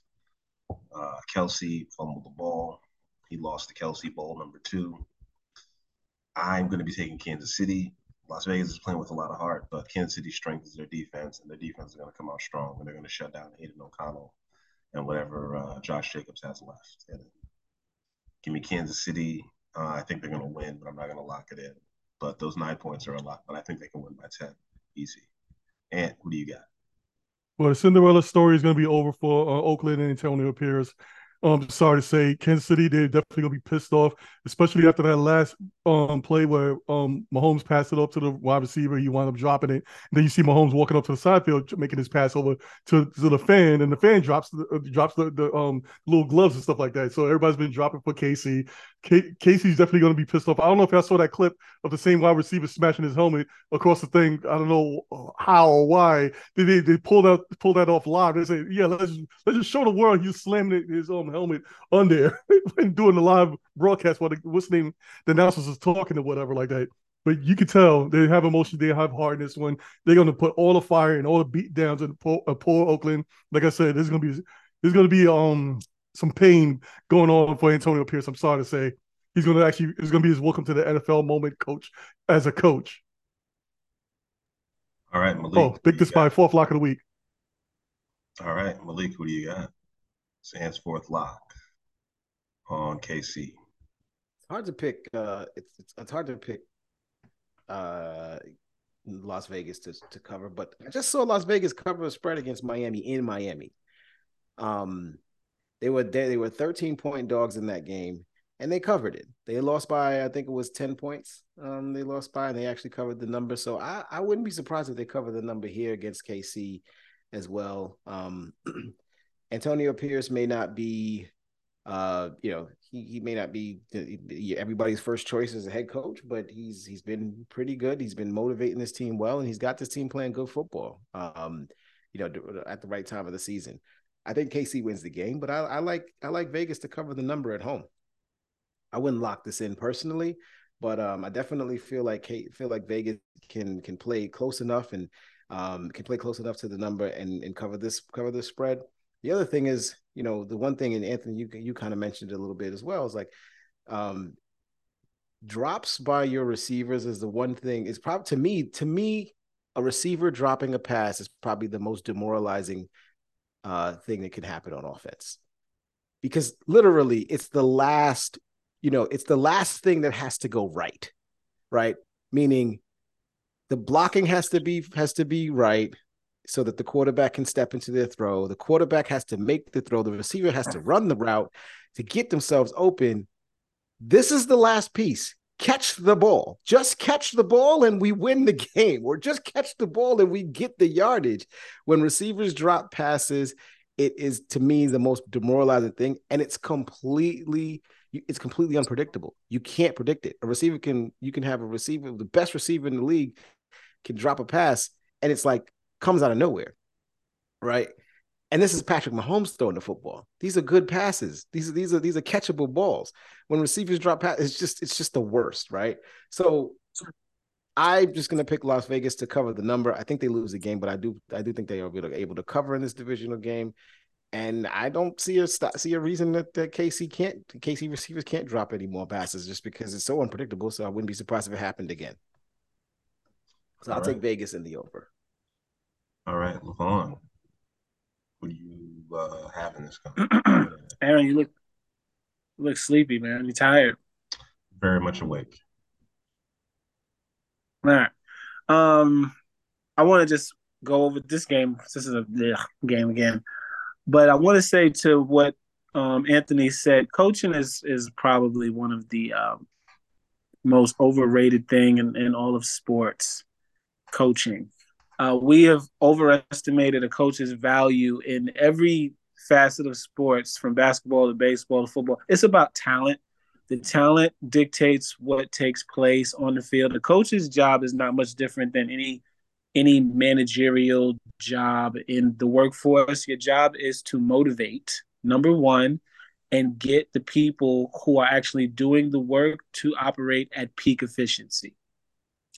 Speaker 5: Uh, Kelce fumbled the ball. He lost the Kelce Bowl number two. I'm going to be taking Kansas City. Las Vegas is playing with a lot of heart, but Kansas City's strength is their defense, and their defense is going to come out strong, and they're going to shut down Aidan O'Connell and whatever uh, Josh Jacobs has left. And give me Kansas City. Uh, I think they're going to win, but I'm not going to lock it in. But those nine points are a lot, but I think they can win by 10. Easy. And what do you got?
Speaker 3: Well, the Cinderella story is going to be over for uh, Oakland and Antonio Pierce. I'm um, sorry to say, Kansas City they're definitely going to be pissed off, especially after that last um play where um Mahomes passed it up to the wide receiver, he wound up dropping it. Then you see Mahomes walking up to the side field, making his pass over to, to the fan, and the fan drops the uh, drops the, the um little gloves and stuff like that. So everybody's been dropping for Casey. K- KC's definitely going to be pissed off. I don't know if I saw that clip of the same wide receiver smashing his helmet across the thing. I don't know how or why they they, they pulled out pulled that off live. They say, yeah, let's let's just show the world he's slamming his um helmet on there and doing the live broadcast while the what's the name the announcers is talking or whatever like that. But you can tell they have emotion, they have heart in this one. They're going to put all the fire and all the beat downs in poor, uh, poor Oakland. Like I said, there's going to be there's going to be um some pain going on for Antonio Pierce. I'm sorry to say, he's going to actually it's going to be his welcome to the NFL moment, coach as a coach.
Speaker 5: All right, Malik.
Speaker 3: Oh, big this by fourth lock of the week.
Speaker 5: All right, Malik, who do you got? Sands fourth lock on KC.
Speaker 2: Hard to pick. Uh, it's, it's it's hard to pick. Uh, Las Vegas to to cover, but I just saw Las Vegas cover a spread against Miami in Miami. Um, they were they, they were 13 point dogs in that game, and they covered it. They lost by I think it was 10 points. Um, they lost by, and they actually covered the number. So I I wouldn't be surprised if they cover the number here against KC as well. Um, Antonio Pierce may not be uh, you know, he, he may not be everybody's first choice as a head coach, but he's he's been pretty good. He's been motivating this team well, and he's got this team playing good football. Um, you know, at the right time of the season. I think KC wins the game, but I, I like I like Vegas to cover the number at home. I wouldn't lock this in personally, but um, I definitely feel like feel like Vegas can can play close enough and um, can play close enough to the number and and cover this cover this spread. The other thing is, you know, the one thing, and Anthony, you you kind of mentioned a little bit as well, is like um, drops by your receivers is the one thing. Is probably to me, to me, a receiver dropping a pass is probably the most demoralizing uh, thing that can happen on offense, because literally, it's the last, you know, it's the last thing that has to go right, right? Meaning, the blocking has to be has to be right so that the quarterback can step into their throw. The quarterback has to make the throw. The receiver has to run the route to get themselves open. This is the last piece. Catch the ball. Just catch the ball and we win the game. Or just catch the ball and we get the yardage. When receivers drop passes, it is to me the most demoralizing thing. And it's completely it's completely unpredictable. You can't predict it. A receiver can you can have a receiver, the best receiver in the league can drop a pass, and it's like comes out of nowhere, right? And this is Patrick Mahomes throwing the football. These are good passes. These are these are these are catchable balls. When receivers drop pass, it's just it's just the worst, right? So I'm just gonna pick Las Vegas to cover the number. I think they lose the game, but I do I do think they are able to cover in this divisional game. And I don't see a see a reason that, that KC can't KC receivers can't drop any more passes just because it's so unpredictable. So I wouldn't be surprised if it happened again. So All I'll right. take Vegas in the over.
Speaker 5: All right, Levon. What do you uh, have in this
Speaker 4: game? Aaron, you look you look sleepy, man. You tired?
Speaker 5: Very much awake.
Speaker 4: All right. Um, I want to just go over this game. This is a ugh, game again, but I want to say to what um, Anthony said. Coaching is is probably one of the um, most overrated thing in, in all of sports. Coaching, uh, we have overestimated a coach's value in every facet of sports, from basketball to baseball to football. It's about talent. The talent dictates what takes place on the field. The coach's job is not much different than any any managerial job in the workforce. Your job is to motivate, number one, and get the people who are actually doing the work to operate at peak efficiency.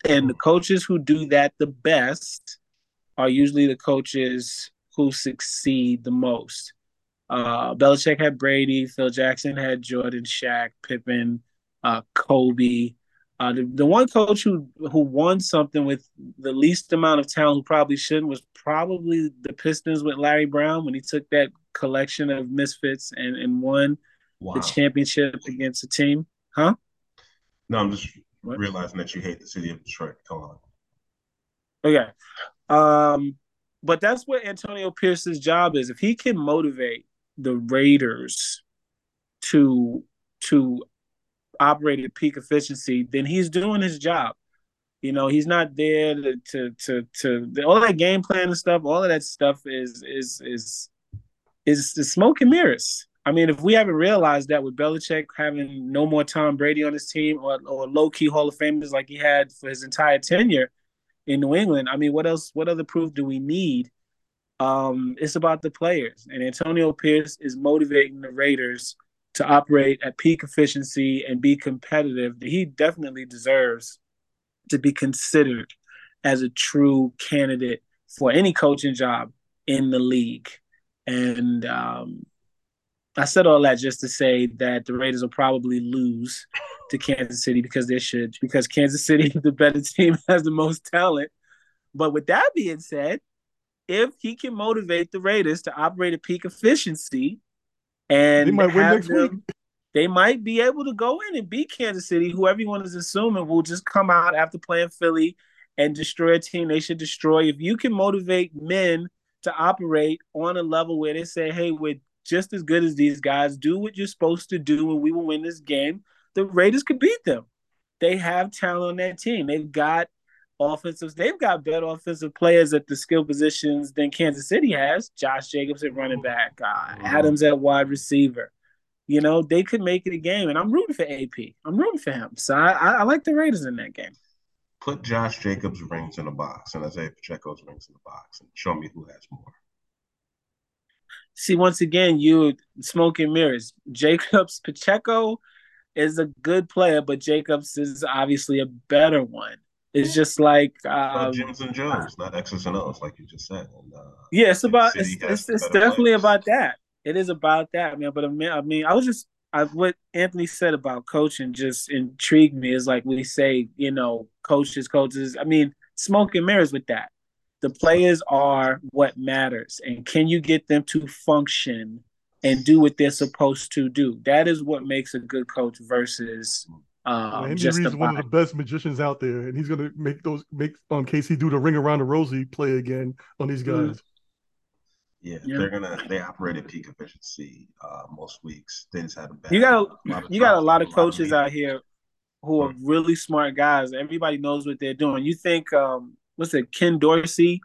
Speaker 4: And the coaches who do that the best are usually the coaches who succeed the most. Uh, Belichick had Brady, Phil Jackson had Jordan, Shaq, Pippen, uh, Kobe. Uh, the, the one coach who who won something with the least amount of talent, who probably shouldn't, was probably the Pistons with Larry Brown when he took that collection of misfits and, and won wow. the championship against a team. Huh?
Speaker 5: No, I'm just what? realizing that you hate the city of Detroit. Come on.
Speaker 4: Okay. Um, but that's what Antonio Pierce's job is. If he can motivate the Raiders to to operate at peak efficiency, then he's doing his job. You know, he's not there to to to, to all that game plan and stuff. All of that stuff is is is is, is smoke and mirrors. I mean, if we haven't realized that with Belichick having no more Tom Brady on his team or, or low key Hall of Famers like he had for his entire tenure in New England, I mean, what else? What other proof do we need? Um, it's about the players, and Antonio Pierce is motivating the Raiders to operate at peak efficiency and be competitive. He definitely deserves to be considered as a true candidate for any coaching job in the league. And um, I said all that just to say that the Raiders will probably lose to Kansas City because they should, because Kansas City, the better team, has the most talent. But with that being said, if he can motivate the Raiders to operate at peak efficiency and
Speaker 3: They might win next
Speaker 4: them,
Speaker 3: week.
Speaker 4: they might be able to go in and beat Kansas City, who everyone is assuming will just come out after playing Philly and destroy a team they should destroy. If you can motivate men to operate on a level where they say, hey, we're just as good as these guys, do what you're supposed to do, and we will win this game, the Raiders could beat them. They have talent on that team. They've got offensive, they've got better offensive players at the skill positions than Kansas City has. Josh Jacobs at running back, uh, Adams at wide receiver. You know, they could make it a game, and I'm rooting for AP. I'm rooting for him. So I, I, I like the Raiders in that game.
Speaker 5: Put Josh Jacobs' rings in a box and Isaiah Pacheco's rings in a box and show me who has more.
Speaker 4: See, once again, you smoking mirrors. Jacobs Pacheco is a good player, but Jacobs is obviously a better one. It's just like
Speaker 5: Not
Speaker 4: um,
Speaker 5: Jims and Jones, not X's and O's, like you just said. And, uh,
Speaker 4: yeah, it's about it's, it's, it's definitely
Speaker 5: players.
Speaker 4: about that. It is about that, man. But I mean, I mean, I was just I, what Anthony said about coaching just intrigued me. Is like we say, you know, coaches, coaches. I mean, smoke and mirrors with that. The players are what matters, and can you get them to function and do what they're supposed to do? That is what makes a good coach versus um,
Speaker 3: Andy
Speaker 4: just
Speaker 3: Reid's one of the best magicians out there, and he's gonna make those make um Casey do the ring around the rosy play again on these
Speaker 4: Mhm.
Speaker 3: guys.
Speaker 5: yeah,
Speaker 4: Yeah.
Speaker 5: they're gonna they operate at peak efficiency uh, most weeks. They just had a bad.
Speaker 4: You got a-
Speaker 5: lot of
Speaker 4: you got a lot of coaches
Speaker 5: leads.
Speaker 4: out here who are really smart guys. Everybody knows what they're doing. You think um what's it, Ken Dorsey,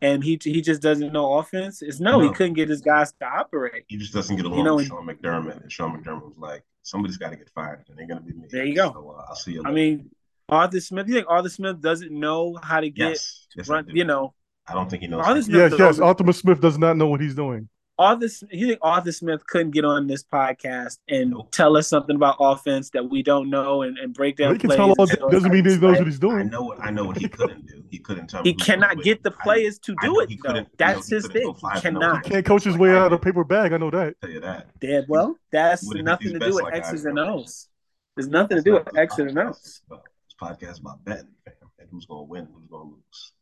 Speaker 4: and he he just doesn't know offense? It's no, he couldn't get his guys to operate.
Speaker 5: He just doesn't get along
Speaker 4: know,
Speaker 5: with
Speaker 4: and-
Speaker 5: Sean McDermott, and Sean McDermott was like, "Somebody's got to get fired, and they're gonna be me."
Speaker 4: There you go.
Speaker 5: So uh, I'll see you.
Speaker 4: I mean, Arthur Smith. You think Arthur Smith doesn't know how to get
Speaker 5: yes, yes,
Speaker 4: run? You know,
Speaker 5: I don't think he knows.
Speaker 4: Arthur Smith
Speaker 3: Yes, yes. Arthur Smith does not know what he's doing.
Speaker 4: Arthur. You think Arthur Smith couldn't get on this podcast and tell us something about offense that we don't know and, and break down
Speaker 3: he can
Speaker 4: plays?
Speaker 3: tell all
Speaker 4: and
Speaker 3: that doesn't mean he knows what he's doing.
Speaker 5: I
Speaker 3: doing.
Speaker 5: know. what- I know what he couldn't do. He couldn't tell.
Speaker 4: He cannot get
Speaker 5: win.
Speaker 4: the
Speaker 5: I-
Speaker 4: players to do it though.
Speaker 5: couldn't- you know,
Speaker 4: That's his thing. He
Speaker 5: five and oh
Speaker 4: cannot.
Speaker 5: against
Speaker 3: Can't coach his way out of a paper bag. I know that.
Speaker 5: Tell you that.
Speaker 4: Yeah, well, that's
Speaker 5: Wouldn't
Speaker 4: nothing to do with
Speaker 5: like
Speaker 4: X's
Speaker 5: I
Speaker 4: and
Speaker 5: do.
Speaker 4: O's. There's nothing to do with X's and O's.
Speaker 5: This podcast is about betting, and who's gonna win, who's gonna lose.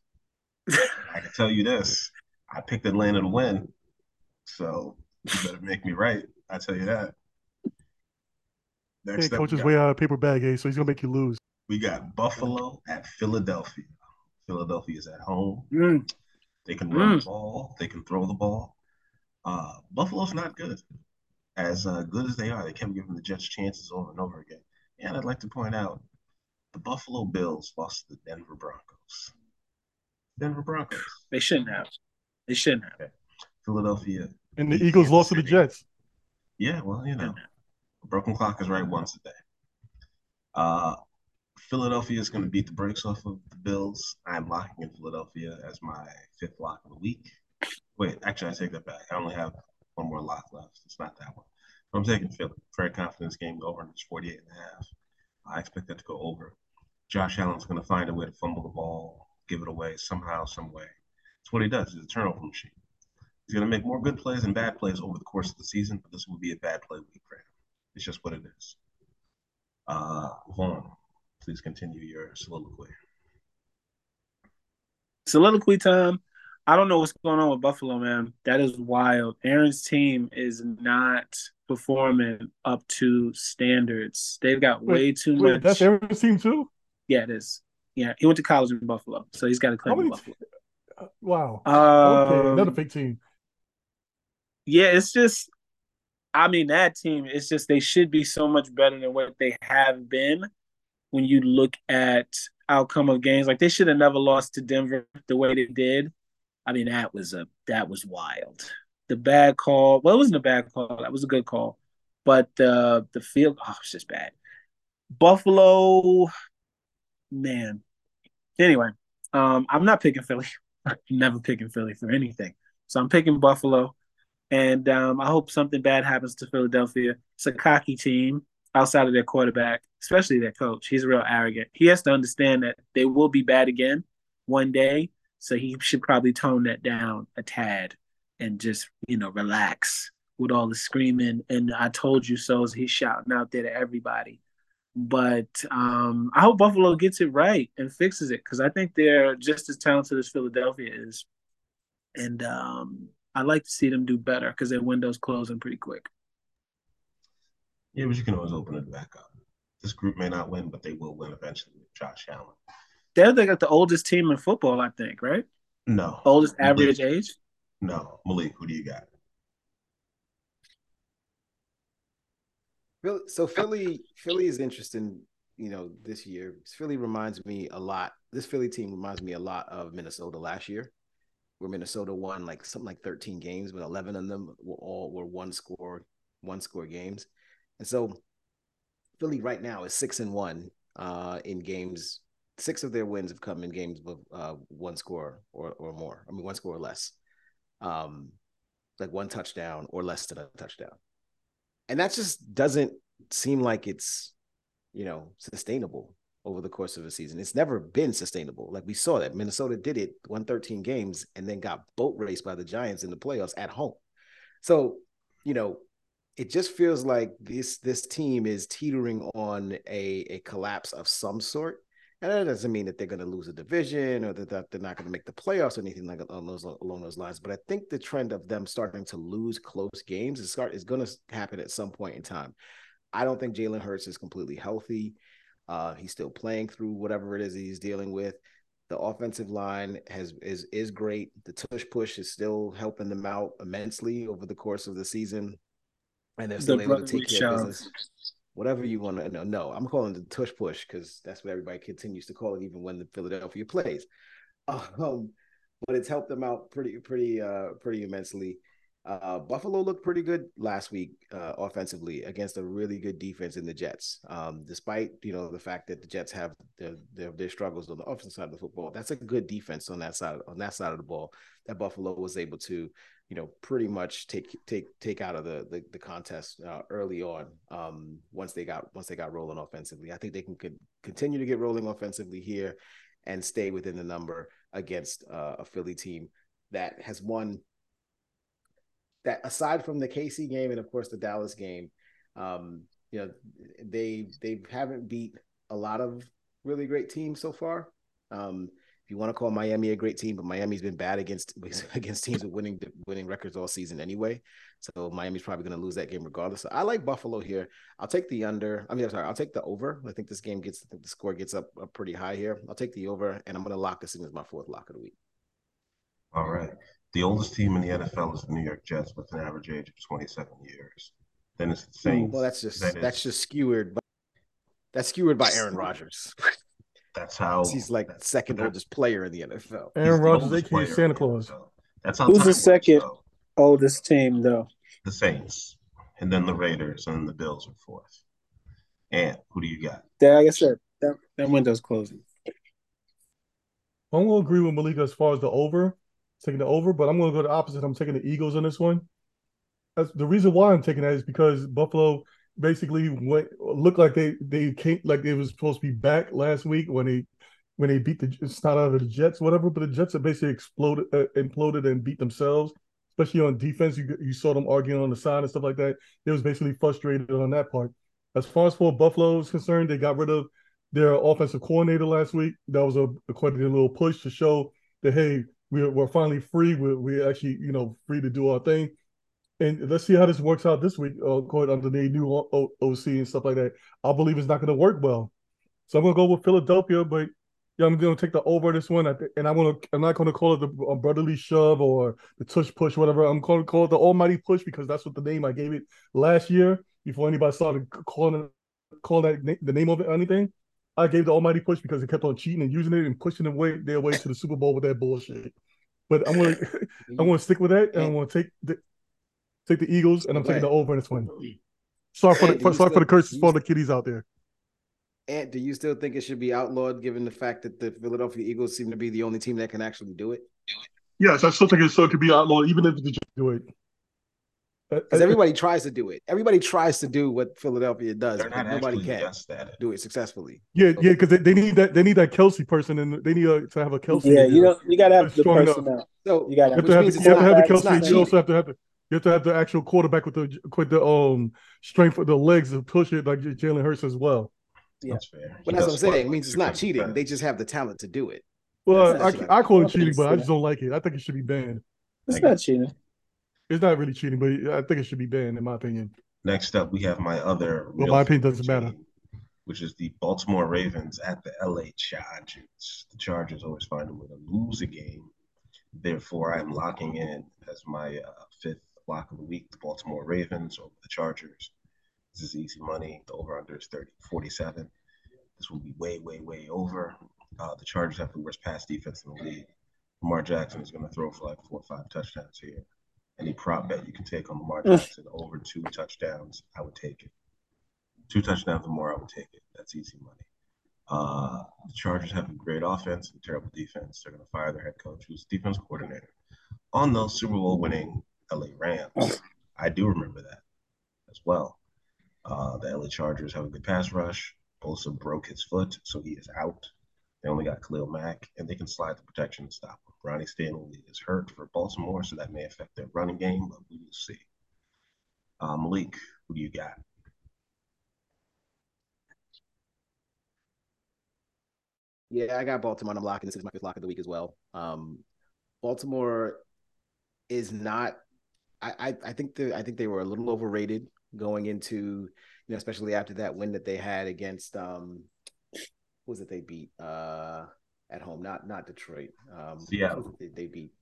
Speaker 5: I can tell you this: I picked Atlanta to win, so you better make me right. I tell you that. Next
Speaker 3: Can't coach is
Speaker 5: got,
Speaker 3: way out of paper bag, eh? So he's gonna make you lose.
Speaker 5: we got Buffalo at Philadelphia. Philadelphia is at home.
Speaker 4: Mm,
Speaker 5: They can run
Speaker 4: Mm.
Speaker 5: the ball. They can throw the ball. Uh, Buffalo's not good. As uh, good as they are, they kept giving the Jets chances over and over again. And I'd like to point out the Buffalo Bills lost to the Denver Broncos. Denver Broncos.
Speaker 4: they shouldn't have. They shouldn't have.
Speaker 5: Philadelphia.
Speaker 3: And the Eagles lost to the Jets.
Speaker 5: Yeah, well, you know, a broken clock is right once a day. Uh, Philadelphia is going to beat the brakes off of the Bills. I'm locking in Philadelphia as my fifth lock of the week. Wait, actually, I take that back. I only have one more lock left. It's not that one. I'm taking Philly. Very confident this game over and it's 48 and a half. I expect that to go over. Josh Allen's going to find a way to fumble the ball, give it away somehow, some way. That's what he does. He's a turnover machine. He's going to make more good plays and bad plays over the course of the season, but this will be a bad play week for him. It's just what it is. Uh, Vaughn, please continue your soliloquy.
Speaker 4: Soliloquy time. I don't know what's going on with Buffalo, man. That is wild. Aaron's team is not performing up to standards. They've got
Speaker 3: Wait,
Speaker 4: way too
Speaker 3: Wait,
Speaker 4: much.
Speaker 3: that's Aaron's team too.
Speaker 4: yeah, it is. Yeah, he went to college in Buffalo, so he's got to claim
Speaker 3: How many
Speaker 4: Buffalo.
Speaker 3: Wow.
Speaker 4: Um,
Speaker 3: okay, another big team.
Speaker 4: Yeah, it's just I mean, that team, it's just they should be so much better than what they have been when you look at outcome of games. Like they should have never lost to Denver the way they did. I mean, that was a that was wild. The bad call. Well, it wasn't a bad call. That was a good call. But the the field, oh, it's just bad. Buffalo, man. Anyway, um, I'm not picking Philly. never picking Philly for anything. So I'm picking Buffalo. And um, I hope something bad happens to Philadelphia. It's a cocky team outside of their quarterback, especially their coach. He's real arrogant. He has to understand that they will be bad again one day. So he should probably tone that down a tad and just, you know, relax with all the screaming and I told you so as he's shouting out there to everybody. But um, I hope Buffalo gets it right and fixes it because I think they're just as talented as Philadelphia is. And um, I'd like to see them do better because their window's closing pretty quick.
Speaker 5: Yeah, but you can always open it back up. This group may not win, but they will win eventually with Josh Allen.
Speaker 4: They're they got the oldest team in football, I think, right?
Speaker 5: No.
Speaker 4: Oldest average Malik. age?
Speaker 5: No. Malik, who do you got?
Speaker 2: so Philly, Philly is interesting. You know, this year, Philly reminds me a lot. This Philly team reminds me a lot of Minnesota last year, where Minnesota won like something like 13 games, but 11 of them were all were one score, one score games. And so Philly right now is six and one uh, in games. Six of their wins have come in games with uh, one score or or more. I mean, one score or less, um, like one touchdown or less than a touchdown and that just doesn't seem like it's you know sustainable over the course of a season. It's never been sustainable. Like we saw that Minnesota did it, won 13 games, and then got boat raced by the Giants in the playoffs at home. So, you know, it just feels like this this team is teetering on a, a collapse of some sort. And that doesn't mean that they're going to lose a division or that, they're not going to make the playoffs or anything like along those along those lines. But I think the trend of them starting to lose close games is start is going to happen at some point in time. I don't think Jalen Hurts is completely healthy. Uh, he's still playing through whatever it is he's dealing with. The offensive line has is is great. The tush push is still helping them out immensely over the course of the season, and they're still the able to take care of business whatever you want to know. No, I'm calling the tush push because that's what everybody continues to call it, even when the Philadelphia plays. Um, but it's helped them out pretty, pretty, uh, pretty immensely. Uh, Buffalo looked pretty good last week uh, offensively against a really good defense in the Jets. Um, despite you know the fact that the Jets have their, their, their struggles on the offensive side of the football, that's a good defense on that side on that side of the ball that Buffalo was able to you know pretty much take take take out of the the, the contest uh, early on um, once they got once they got rolling offensively. I think they can continue to get rolling offensively here and stay within the number against uh, a Philly team that has won that aside from the KC game and of course the Dallas game, um, you know, they they haven't beat a lot of really great teams so far. Um, if you want to call Miami a great team, but Miami's been bad against against teams with winning winning records all season anyway. So Miami's probably going to lose that game regardless. So I like Buffalo here. I'll take the under. I mean, I'm sorry, I'll take the over. I think this game gets I think the score gets up, up pretty high here. I'll take the over, and I'm going to lock this in as my fourth lock of the week.
Speaker 5: All right. The oldest team in the NFL is the New York Jets with an average age of 27 years. Then it's the Saints.
Speaker 2: Well, that's just that that's is, just skewered. By, that's skewered by Aaron Rodgers.
Speaker 5: That's how
Speaker 2: he's like second oldest player in the NFL.
Speaker 3: Aaron Rodgers, they can Santa Claus.
Speaker 4: That's how who's the second works, oldest team though?
Speaker 5: The Saints, and then the Raiders, and then the Bills are fourth. And who do you got?
Speaker 4: Yeah, like I said, that, that window's closing.
Speaker 3: I'm gonna agree with Malika as far as the over, taking the over, but I'm gonna go the opposite. I'm taking the Eagles on this one. That's the reason why I'm taking that is because Buffalo basically went looked like they they came like they was supposed to be back last week when they when they beat the it's not out of the Jets whatever, but the Jets have basically exploded uh, imploded and beat themselves. Especially on defense, you you saw them arguing on the side and stuff like that. They was basically frustrated on that part. As far as for Buffalo is concerned, they got rid of their offensive coordinator last week. That was a quite a little push to show that hey, we're we're finally free. We're we're actually you know free to do our thing and let's see how this works out this week, uh, going under the new OC and stuff like that. I believe it's not going to work well. So I'm going to go with Philadelphia, but Yeah, I'm gonna take the over this one, and I'm gonna I'm not gonna call it the uh, brotherly shove or the tush push, whatever. I'm gonna call it the almighty push because that's what the name I gave it last year before anybody started calling calling that the name of it or anything. I gave the almighty push because they kept on cheating and using it and pushing their way their way to the Super Bowl with that bullshit. But I'm gonna I'm gonna stick with that, and I'm gonna take the take the Eagles, and I'm taking the over in this one. Sorry for the sorry for the curses for the kiddies out there.
Speaker 2: And do you still think it should be outlawed given the fact that the Philadelphia Eagles seem to be the only team that can actually do it?
Speaker 3: Yes, I still think it still could be outlawed, even if they do it.
Speaker 2: Uh, because uh, uh, everybody tries to do it. Everybody tries to do what Philadelphia does, but nobody can do it successfully.
Speaker 3: Yeah, yeah, because they, they need that they need that Kelce person, and they need a, to have a Kelce.
Speaker 4: Yeah, you know, you gotta have the personnel. So you gotta
Speaker 3: have, you have to have, you have to have the Kelce. You also have to have the you have to have the actual quarterback with the with the um strength of the legs to push it like Jalen Hurts as well.
Speaker 2: Yeah. That's fair. But that's what I'm saying. It means it's not cheating. They just have the talent to do it.
Speaker 3: Well, I, I call it cheating, but I just don't like it. I think it should be banned.
Speaker 4: It's not cheating.
Speaker 3: It's not really cheating, but I think it should be banned, in my opinion.
Speaker 5: Next up, we have my other.
Speaker 3: Well, my opinion doesn't team, matter.
Speaker 5: Which is the Baltimore Ravens at the LA Chargers. The Chargers always find a way to lose a game. Therefore, I'm locking in as my uh, fifth lock of the week the Baltimore Ravens over the Chargers. This is easy money. The over under is 30, 47. This will be way, way, way over. Uh, the Chargers have the worst pass defense in the league. Lamar Jackson is going to throw for like four or five touchdowns here. Any prop bet you can take on Lamar Jackson over two touchdowns, I would take it. Two touchdowns or more, I would take it. That's easy money. Uh, the Chargers have a great offense and terrible defense. They're going to fire their head coach, who's defense coordinator, on those Super Bowl winning LA Rams. I do remember that as well. Uh, the LA Chargers have a good pass rush. Bosa broke his foot, so he is out. They only got Khalil Mack, and they can slide the protection and stop him. Ronnie Stanley is hurt for Baltimore, so that may affect their running game, but we will see. Uh, Malik, who do you got?
Speaker 2: Yeah, I got Baltimore. I'm locking this is my fifth lock of the week as well. Um, Baltimore is not. I, I I think the I think they were a little overrated going into, you know, especially after that win that they had against um who was it they beat uh at home, not not Detroit. Um
Speaker 5: Seattle.
Speaker 2: They, they beat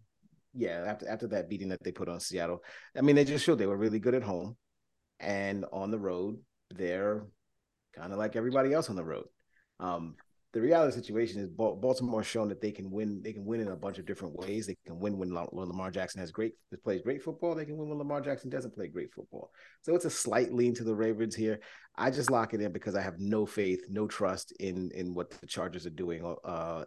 Speaker 2: yeah, after after that beating that they put on Seattle. I mean, they just showed they were really good at home and on the road, they're kind of like everybody else on the road. Um, the reality of the situation is Baltimore has shown that they can win. They can win in a bunch of different ways. They can win when, when Lamar Jackson has great plays great football. They can win when Lamar Jackson doesn't play great football. So it's a slight lean to the Ravens here. I just lock it in because I have no faith, no trust in in what the Chargers are doing, uh,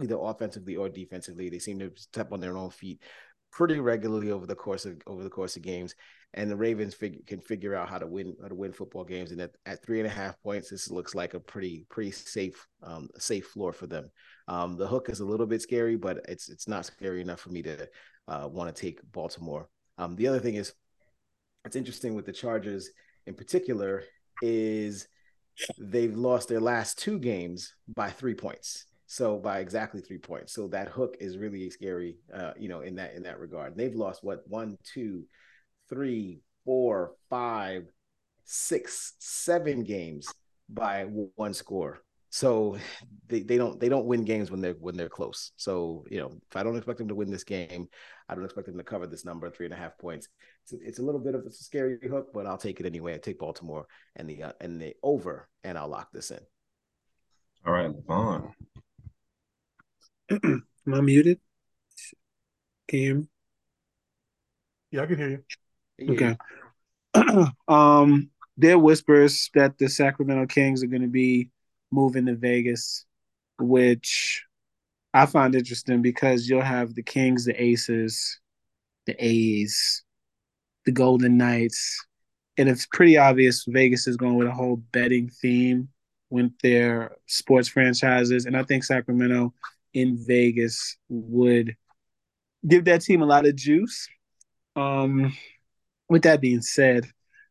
Speaker 2: either offensively or defensively. They seem to step on their own feet pretty regularly over the course of over the course of games and the Ravens fig- can figure out how to win how to win football games. And at, at three and a half points, this looks like a pretty pretty safe um, safe floor for them. Um, the hook is a little bit scary, but it's it's not scary enough for me to uh, want to take Baltimore. Um, the other thing is, it's interesting with the Chargers in particular is they've lost their last two games by three points. So by exactly three points. So that hook is really scary, uh, you know, in that in that regard. They've lost what one, two, three, four, five, six, seven games by one score. So they, they don't they don't win games when they're when they're close. So you know if I don't expect them to win this game, I don't expect them to cover this number three and a half points. It's, it's a little bit of a scary hook, but I'll take it anyway. I take Baltimore and the uh, and the over, and I'll lock this in.
Speaker 5: All right, Vaughn.
Speaker 4: Am I muted? Can you hear me?
Speaker 3: Yeah, I can hear you.
Speaker 4: Okay. um, there whispers that the Sacramento Kings are going to be moving to Vegas, which I find interesting because you'll have the Kings, the Aces, the A's, the Golden Knights, and it's pretty obvious Vegas is going with a whole betting theme with their sports franchises, and I think Sacramento in Vegas would give that team a lot of juice. Um, with that being said,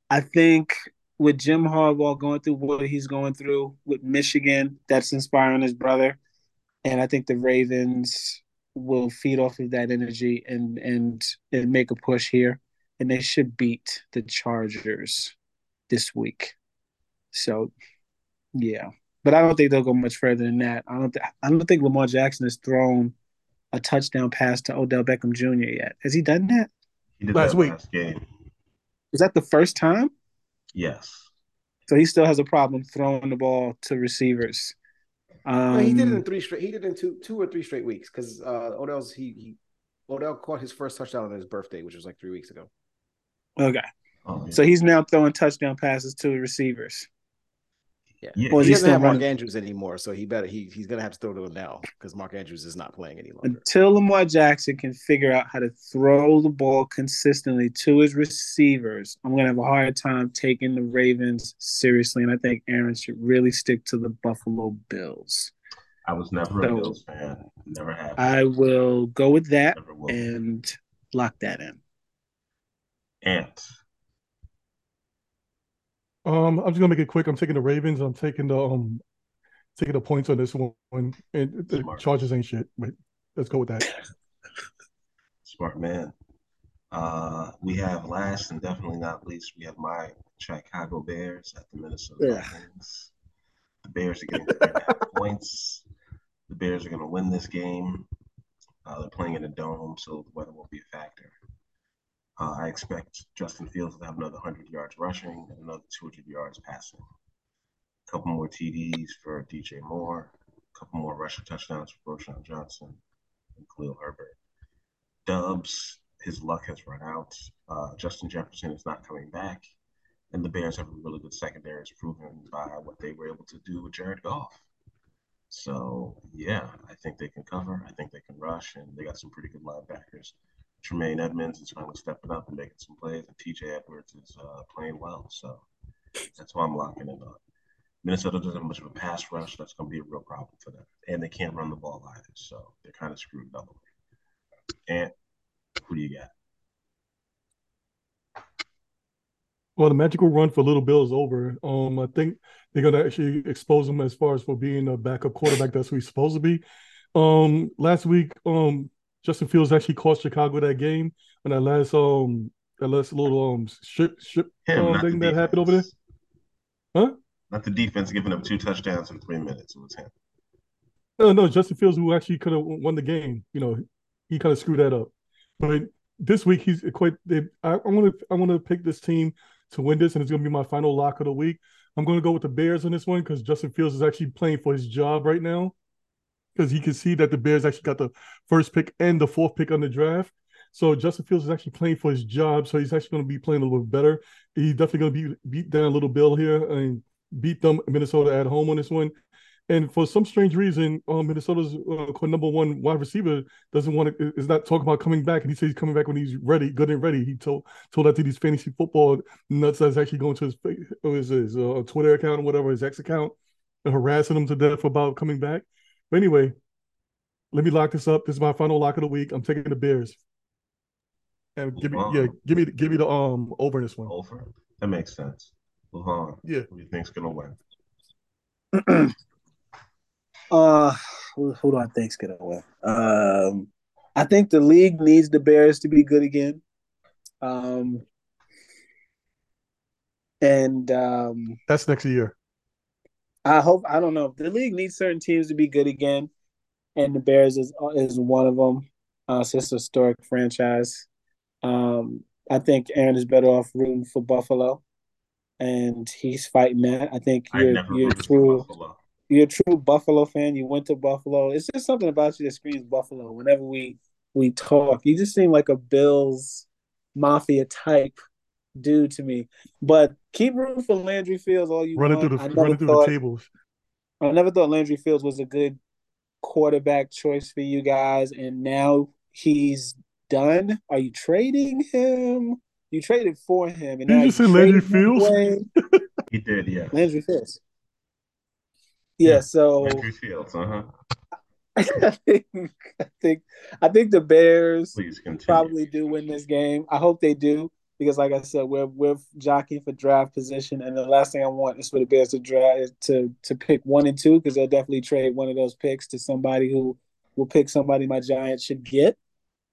Speaker 4: I think with Jim Harbaugh going through what he's going through with Michigan, that's inspiring his brother. And I think the Ravens will feed off of that energy and and and make a push here. And they should beat the Chargers this week. So yeah. but I don't think they'll go much further than that. I don't. Th- I don't think Lamar Jackson has thrown a touchdown pass to Odell Beckham Jr. yet. Has he done that?
Speaker 5: He did
Speaker 3: Last
Speaker 5: that
Speaker 3: week.
Speaker 5: last game.
Speaker 4: Is that the first time?
Speaker 5: Yes.
Speaker 4: So he still has a problem throwing the ball to receivers. Um,
Speaker 2: No, he did it in three straight. He did it in two, two or three straight weeks because uh, Odell's he, he Odell caught his first touchdown on his birthday, which was like three weeks ago.
Speaker 4: Okay,
Speaker 5: Oh, yeah.
Speaker 4: so he's now throwing touchdown passes to the receivers.
Speaker 2: Yeah,
Speaker 5: Yeah.
Speaker 4: Or is
Speaker 2: he
Speaker 4: he
Speaker 2: doesn't
Speaker 4: still
Speaker 2: have Mark? Andrews anymore, so he better he he's gonna have to throw to him now because Mark Andrews is not playing anymore.
Speaker 4: Until Lamar Jackson can figure out how to throw the ball consistently to his receivers, I'm gonna have a hard time taking the Ravens seriously. And I think Aaron should really stick to the Buffalo Bills.
Speaker 5: I was never a
Speaker 4: So-
Speaker 5: Bills fan. Never have.
Speaker 4: I will go with that
Speaker 5: never will. be.
Speaker 4: and lock that in.
Speaker 5: Ant.
Speaker 3: Um, I'm just gonna make it quick. I'm taking the Ravens. I'm taking the um, taking the points on this one. And the
Speaker 5: Smart.
Speaker 3: Chargers ain't shit. But let's go with that.
Speaker 5: Smart man. Uh, we have last and definitely not least, we have my Chicago Bears at the Minnesota
Speaker 4: Yeah.
Speaker 5: Vikings. The Bears are getting three and a half points. The Bears are going to win this game. Uh, they're playing in a dome, so the weather won't be a factor. Uh, I expect Justin Fields to have another 100 yards rushing and another 200 yards passing. A couple more TDs for DJ Moore, a couple more rushing touchdowns for Roschon Johnson and Khalil Herbert. Dobbs, his luck has run out. Uh, Justin Jefferson is not coming back. And the Bears have a really good secondary, as proven by what they were able to do with Jared Goff. So, yeah, I think they can cover. I think they can rush, and they got some pretty good linebackers. Tremaine Edmunds is finally stepping up and making some plays, and TJ Edwards is uh, playing well. So that's why I'm locking it on. Minnesota doesn't have much of a pass rush. So That's going to be a real problem for them. And they can't run the ball either. So they're kind of screwed double. And who do you got?
Speaker 3: Well, the magical run for Little Bill is over. Um, I think they're gonna actually expose him as far as for being a backup quarterback. That's who he's supposed to be. Um, last week, um, Justin Fields actually cost Chicago that game on that last um that last little um strip strip
Speaker 5: Him,
Speaker 3: um, thing that happened over there. Huh?
Speaker 5: Not the defense giving up two touchdowns in three minutes. It was him.
Speaker 3: No, no, Justin Fields who actually could have won the game. You know, he kind of screwed that up. But this week he's quite. They, I want to I want to pick this team to win this, and it's going to be my final lock of the week. I'm going to go with the Bears on this one because Justin Fields is actually playing for his job right now. Because he can see that the Bears actually got the first pick and the fourth pick on the draft. So Justin Fields is actually playing for his job. So he's actually going to be playing a little better. He's definitely going to be beat down a little Bill here and beat them Minnesota at home on this one. And for some strange reason, um, Minnesota's uh, number one wide receiver doesn't want to is not talking about coming back, and he says he's coming back when he's ready, good and ready. He told told that to these fantasy football nuts that's actually going to his his, his uh, Twitter account or whatever his X account, and harassing him to death about coming back. But anyway, let me lock this up. This is my final lock of the week. I'm taking the Bears. And give me
Speaker 5: Wow.
Speaker 3: yeah, give me give me the um over in this one.
Speaker 5: Over. That makes sense. Luhan,
Speaker 3: Yeah.
Speaker 5: who do you think's gonna win?
Speaker 4: Uh, who, who do I think's gonna win? Um, I think the league needs the Bears to be good again. Um, and um,
Speaker 3: That's next year.
Speaker 4: I hope I don't know. The league needs certain teams to be good again, and the Bears is is one of them. Uh, it's just a historic franchise. Um, I think Aaron is better off rooting for Buffalo, and he's fighting that. I think you're you're true you're a true Buffalo fan. You went to Buffalo. It's just something about you that screams Buffalo. Whenever we we talk, you just seem like a Bills mafia type dude to me. But keep rooting for Landry Fields all you
Speaker 3: Running
Speaker 4: want.
Speaker 3: through the running through
Speaker 4: thought
Speaker 3: the tables.
Speaker 4: I never thought Landry Fields was a good quarterback choice for you guys, and now he's done. Are you trading him? You traded for him, and
Speaker 3: Did
Speaker 4: now
Speaker 3: you say
Speaker 4: trading
Speaker 3: Landry Fields?
Speaker 5: He did, yeah.
Speaker 4: Landry Fields. Yeah,
Speaker 5: Yeah,
Speaker 4: so
Speaker 5: Landry Fields, uh-huh.
Speaker 4: I think I think I think the Bears probably do win this game. I hope they do because like I said, we're we're jockeying for draft position, and the last thing I want is for the Bears to draft to to pick one and two because they'll definitely trade one of those picks to somebody who will pick somebody my Giants should get.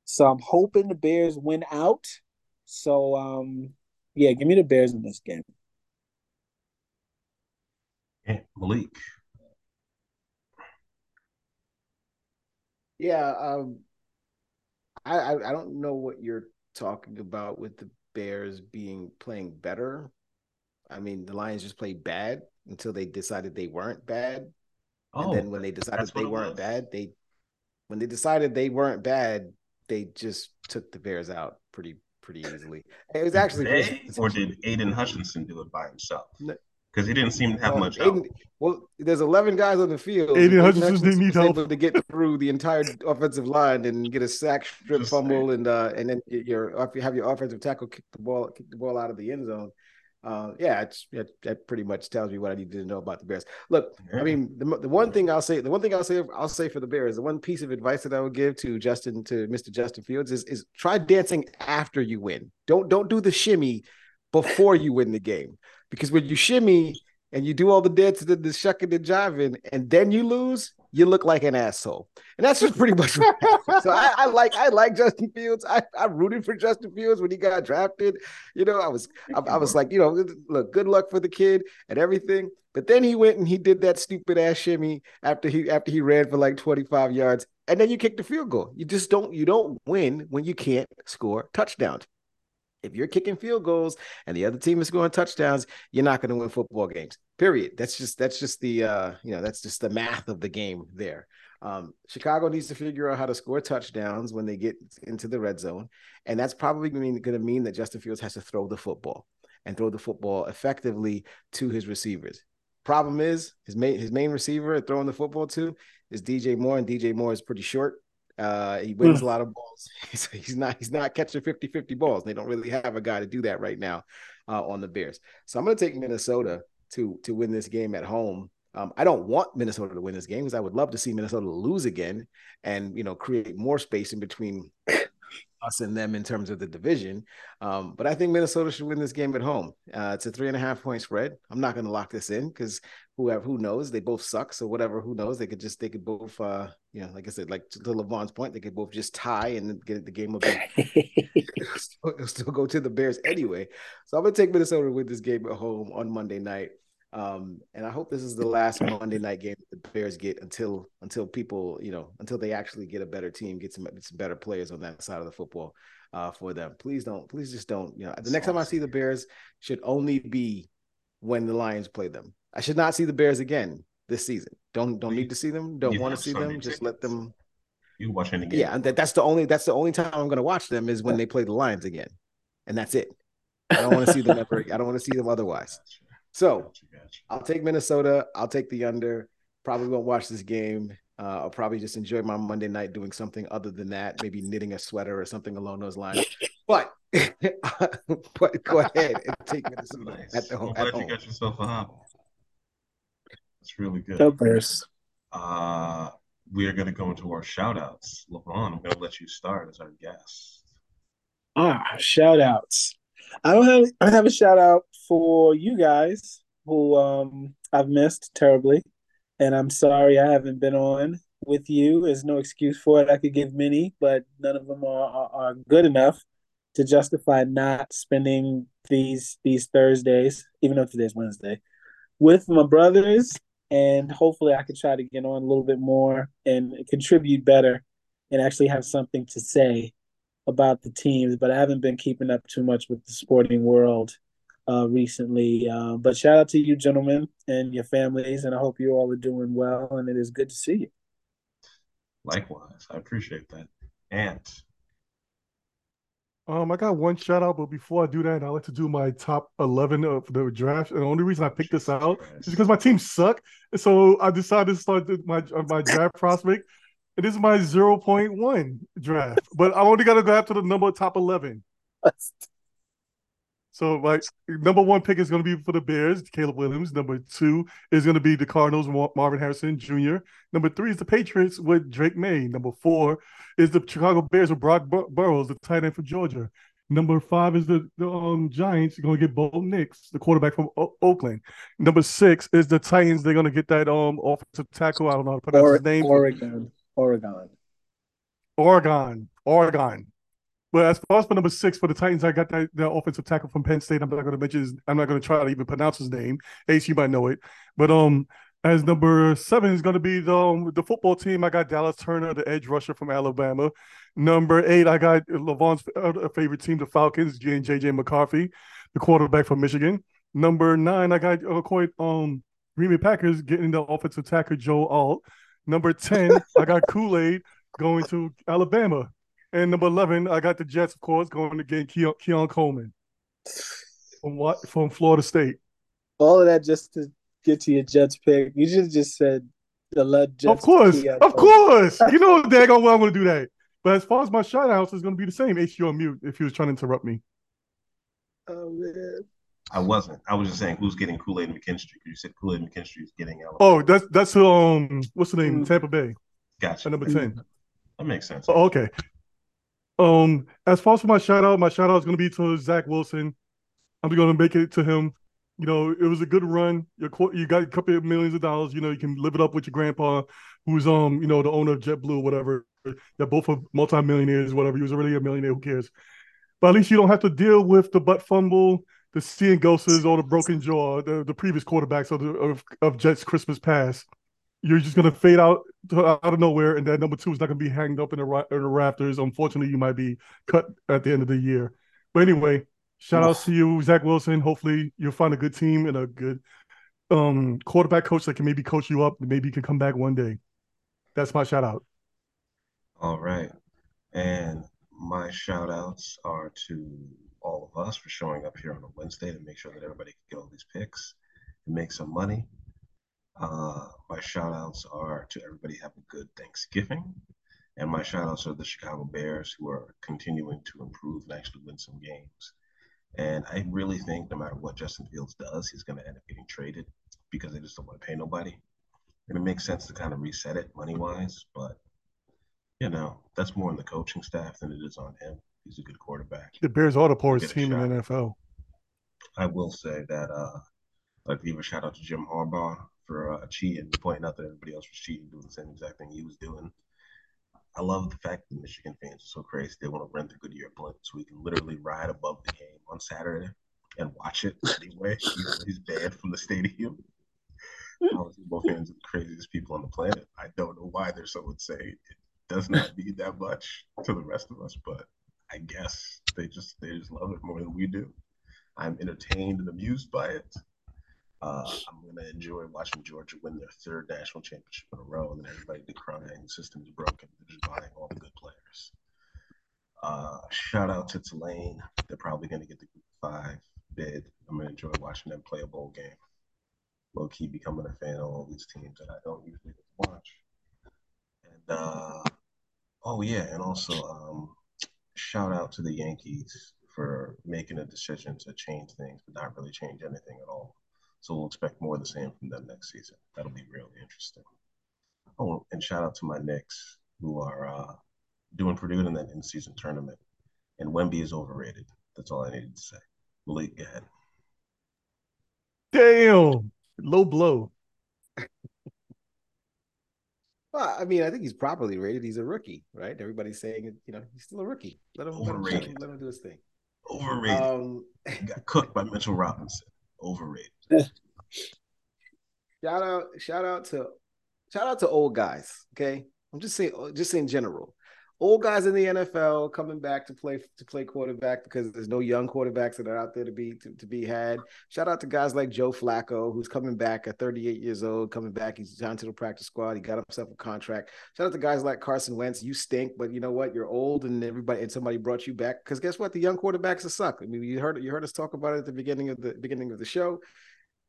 Speaker 4: So I'm hoping the Bears win out. So um, yeah, give me the Bears in this game.
Speaker 5: Yeah, Malik.
Speaker 2: Yeah, um, I I don't know what you're talking about with the Bears being playing better. I mean, the Lions just played bad until they decided they weren't bad,
Speaker 5: Oh,
Speaker 2: and then oh, when they decided they weren't bad, they when they decided they weren't bad, they just took the Bears out pretty pretty easily. It was actually
Speaker 5: They, or did Aidan Hutchinson do it by himself?
Speaker 2: No.
Speaker 5: Because he didn't seem to have
Speaker 2: Well,
Speaker 5: much help.
Speaker 2: Aidan- well, there's 11 guys on the field.
Speaker 3: Aidan Hutchinson didn't need
Speaker 2: was
Speaker 3: help.
Speaker 2: able to get through the entire offensive line and get a sack, strip,
Speaker 5: Just
Speaker 2: fumble, and uh, and then your if you have your offensive tackle kick the ball, kick the ball out of the end zone. Uh, yeah, it's, it, that pretty much tells me what I need to know about the Bears. Look,
Speaker 5: Yeah.
Speaker 2: I mean, the, the one thing I'll say, the one thing I'll say, I'll say for the Bears, the one piece of advice that I would give to Justin, to Mr. Justin Fields, is is try dancing after you win. Don't don't do the shimmy before you win the game, because when you shimmy and you do all the dances, the, the shucking and jiving, and then you lose, you look like an asshole. And that's just pretty much. So I, I like I like Justin Fields. I I rooted for Justin Fields when he got drafted. You know, I was I, I was like, you know, look, good luck for the kid and everything. But then he went and he did that stupid ass shimmy after he after he ran for like 25 yards, and then you kick the field goal. You just don't you don't win when you can't score touchdowns. If you're kicking field goals and the other team is scoring touchdowns, you're not going to win football games. Period. That's just that's just the uh, you know that's just the math of the game there. Um, Chicago needs to figure out how to score touchdowns when they get into the red zone, and that's probably going to mean that Justin Fields has to throw the football and throw the football effectively to his receivers. Problem is his main his main receiver throwing the football to is DJ Moore, and DJ Moore is pretty short. Uh, he wins a lot of balls. He's, he's not he's not catching 50-50 balls. They don't really have a guy to do that right now uh, on the Bears. So I'm going to take Minnesota to to win this game at home. Um, I don't want Minnesota to win this game because I would love to see Minnesota lose again and you know create more space in between us and them in terms of the division. Um, but I think Minnesota should win this game at home. Uh, it's a three and a half point spread. I'm not going to lock this in because whoever who knows they both suck. So whatever, who knows? They could just they could both uh, you know like I said, like to Levon's point, they could both just tie and get the game will be it'll still, it'll still go to the Bears anyway. So I'm gonna take Minnesota to win this game at home on Monday night. Um, and I hope this is the last Monday night game that the Bears get until until people, you know, until they actually get a better team, get some, some better players on that side of the football uh, for them. Please don't, please just don't. You know, the next time I see the Bears should only be when the Lions play them. I should not see the Bears again this season. Don't don't need to see them. Don't
Speaker 5: You
Speaker 2: want to see them. Just let them.
Speaker 5: You watch any game?
Speaker 2: Yeah, and that, that's the only that's the only time I'm going to watch them is when they play the Lions again, and that's it. I don't want to see them ever. I don't want to see them otherwise.
Speaker 5: Gotcha,
Speaker 2: So
Speaker 5: gotcha, gotcha.
Speaker 2: I'll take Minnesota. I'll take the under. Probably won't watch this game. Uh, I'll probably just enjoy my Monday night doing something other than that, maybe knitting a sweater or something along those lines. But, but go ahead and take Minnesota
Speaker 5: Nice.
Speaker 2: at the home.
Speaker 5: I'm
Speaker 2: At
Speaker 5: glad you
Speaker 2: home.
Speaker 5: got yourself a hobby. That's really good.
Speaker 7: The Bears.
Speaker 5: Uh, we are going to go into our shout outs. LeBron, I'm going to let you start as our guest.
Speaker 7: Ah, shout outs. I don't have I have a shout out for you guys who um I've missed terribly. And I'm sorry I haven't been on with you. There's no excuse for it. I could give many, but none of them are, are, are good enough to justify not spending these these Thursdays, even though today's Wednesday, with my brothers. And hopefully I could try to get on a little bit more and contribute better and actually have something to say about the teams, but I haven't been keeping up too much with the sporting world uh, recently. Uh, but shout out to you, gentlemen, and your families, and I hope you all are doing well. And it is good to see you.
Speaker 5: Likewise, I appreciate that. Ant,
Speaker 3: Um, I got one shout out, but before I do that, I like to do my top eleven of the draft. And the only reason I picked this out is because my team suck. So I decided to start the- my uh, my draft prospect. And this is my zero point one draft, but I only got to go after the number top eleven. So my number one pick is going to be for the Bears, Caleb Williams. Number two is going to be the Cardinals, Marvin Harrison Jr. Number three is the Patriots with Drake Maye. Number four is the Chicago Bears with Brock Bur- Burrows, the tight end from Georgia. Number five is the, the um, Giants. Going to get Bo Nix, the quarterback from o- Oakland. Number six is the Titans. They're going to get that um offensive tackle. I don't know how to pronounce
Speaker 7: Or-
Speaker 3: his name.
Speaker 7: Oregon, Oregon.
Speaker 3: Oregon, Oregon. But as far as for number six for the Titans, I got that, offensive tackle from Penn State. I'm not going to mention his. I'm not going to try to even pronounce his name. Ace, you might know it. But um, As number seven is going to be the um, the football team. I got Dallas Turner, the edge rusher from Alabama. Number eight, I got Levon's uh, favorite team, the Falcons, and JJ McCarthy, the quarterback from Michigan. Number nine, I got uh, quite um Green Bay Packers getting the offensive tackle Joe Alt. Number ten, I got Kool Aid going to Alabama, and number eleven, I got the Jets, of course, going to get Keon, Keon Coleman from what from Florida State.
Speaker 7: All of that just to get to your Jets pick. You should have just said the lead Jets.
Speaker 3: Of course,
Speaker 7: Keon
Speaker 3: of
Speaker 7: Coleman.
Speaker 3: course. You know daggone well I'm going to do that. But as far as my shout outs, it's going to be the same. HU on mute if he was trying to interrupt me.
Speaker 7: Oh man.
Speaker 5: I wasn't. I was just saying who's getting Kool Aid and McKinstry. You said Kool Aid McKinstry is getting Alabama.
Speaker 3: Oh, that's that's um what's the name?
Speaker 7: Mm.
Speaker 3: Tampa Bay.
Speaker 5: gotcha.
Speaker 3: At number ten.
Speaker 5: That makes sense.
Speaker 3: Oh, okay. Um, as far as for my shout out, my shout out is going to be to Zach Wilson. I'm going to make it to him. You know, it was a good run. Your qu- you got a couple of millions of dollars. You know, you can live it up with your grandpa, who's um, you know, the owner of JetBlue, or whatever. They're both are multimillionaires, whatever. He was already a millionaire. Who cares? But at least you don't have to deal with the butt fumble, the seeing ghosts, or the broken jaw. The, the previous quarterbacks of the of, of Jets Christmas past. You're just gonna fade out to, out of nowhere, and that number two is not gonna be hanged up in the, ra- in the rafters. Unfortunately, you might be cut at the end of the year. But anyway, shout out to you, Zach Wilson. Hopefully, you'll find a good team and a good um, quarterback coach that can maybe coach you up. Maybe you can come back one day. That's my shout out.
Speaker 5: All right. And my shout outs are to all of us for showing up here on a Wednesday to make sure that everybody can get all these picks and make some money. Uh, my shout outs are to everybody have a good Thanksgiving. And my shout outs are the Chicago Bears who are continuing to improve and actually win some games. And I really think no matter what Justin Fields does, he's going to end up getting traded because they just don't want to pay nobody. And it makes sense to kind of reset it money wise, but you know, that's more on the coaching staff than it is on him. He's a good quarterback.
Speaker 3: The Bears are the poorest team in the. NFL.
Speaker 5: I will say that uh I'd give a shout out to Jim Harbaugh for uh, cheating, pointing out that everybody else was cheating, doing the same exact thing he was doing. I love the fact that Michigan fans are so crazy. They want to rent the Goodyear blimp so we can literally ride above the game on Saturday and watch it anyway. He's banned from the stadium. College football fans are the craziest people on the planet. I don't know why they're so insane. It does not mean that much to the rest of us, but I guess they just they just love it more than we do. I'm entertained and amused by it. Uh, I'm gonna enjoy watching Georgia win their third national championship in a row, and then everybody the system is broken. They're just buying all the good players. Uh, shout out to Tulane. They're probably gonna get the Group Five bid. I'm gonna enjoy watching them play a bowl game. Low key becoming a fan of all these teams that I don't usually watch. And uh, oh yeah, and also um, shout out to the Yankees for making a decision to change things, but not really change anything at all. So we'll expect more of the same from them next season. That'll be really interesting. Oh, and shout out to my Knicks who are uh, doing pretty good in that in-season tournament. And Wemby is overrated. That's all I needed to say. Malik, go ahead.
Speaker 3: Damn, low blow.
Speaker 2: Well, I mean, I think he's properly rated. He's a rookie, right? Everybody's saying, you know, he's still a rookie. Let him, let him, let him,
Speaker 5: Overrated.
Speaker 2: let him do his thing.
Speaker 5: Overrated.
Speaker 2: Um,
Speaker 5: He got cooked by Mitchell Robinson. Overrated.
Speaker 2: shout out, shout out to, shout out to old guys. Okay, I'm just saying, just in general, old guys in the NFL coming back to play to play quarterback because there's no young quarterbacks that are out there to be to, to be had. Shout out to guys like Joe Flacco, who's coming back at 38 years old, coming back. He's down to the practice squad. He got himself a contract. Shout out to guys like Carson Wentz. You stink, but you know what? You're old, and everybody and somebody brought you back. Because guess what? The young quarterbacks are suck. I mean, you heard you heard us talk about it at the beginning of the beginning of the show.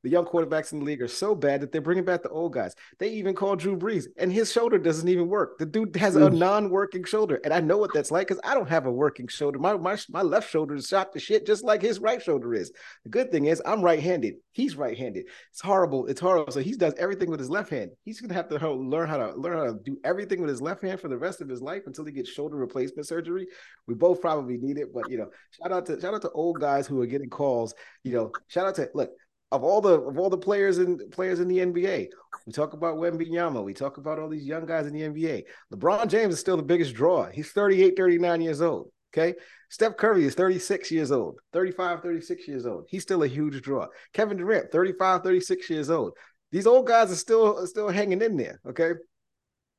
Speaker 2: The young quarterbacks in the league are so bad that they're bringing back the old guys. They even call Drew Brees, and his shoulder doesn't even work. The dude has a non-working shoulder, and I know what that's like because I don't have a working shoulder. My, my my left shoulder is shot to shit, just like his right shoulder is. The good thing is I'm right-handed. He's right-handed. It's horrible. It's horrible. So he does everything with his left hand. He's gonna have to learn how to learn how to do everything with his left hand for the rest of his life until he gets shoulder replacement surgery. We both probably need it, but you know, shout out to shout out to old guys who are getting calls. You know, shout out to look of all the of all the players in players in the NBA. We talk about Wembanyama. We talk about all these young guys in the NBA. LeBron James is still the biggest draw. He's 38, 39 years old. Okay. Steph Curry is 36 years old, 35, 36 years old. He's still a huge draw. Kevin Durant, 35, 36 years old. these old guys are still still hanging in there. Okay.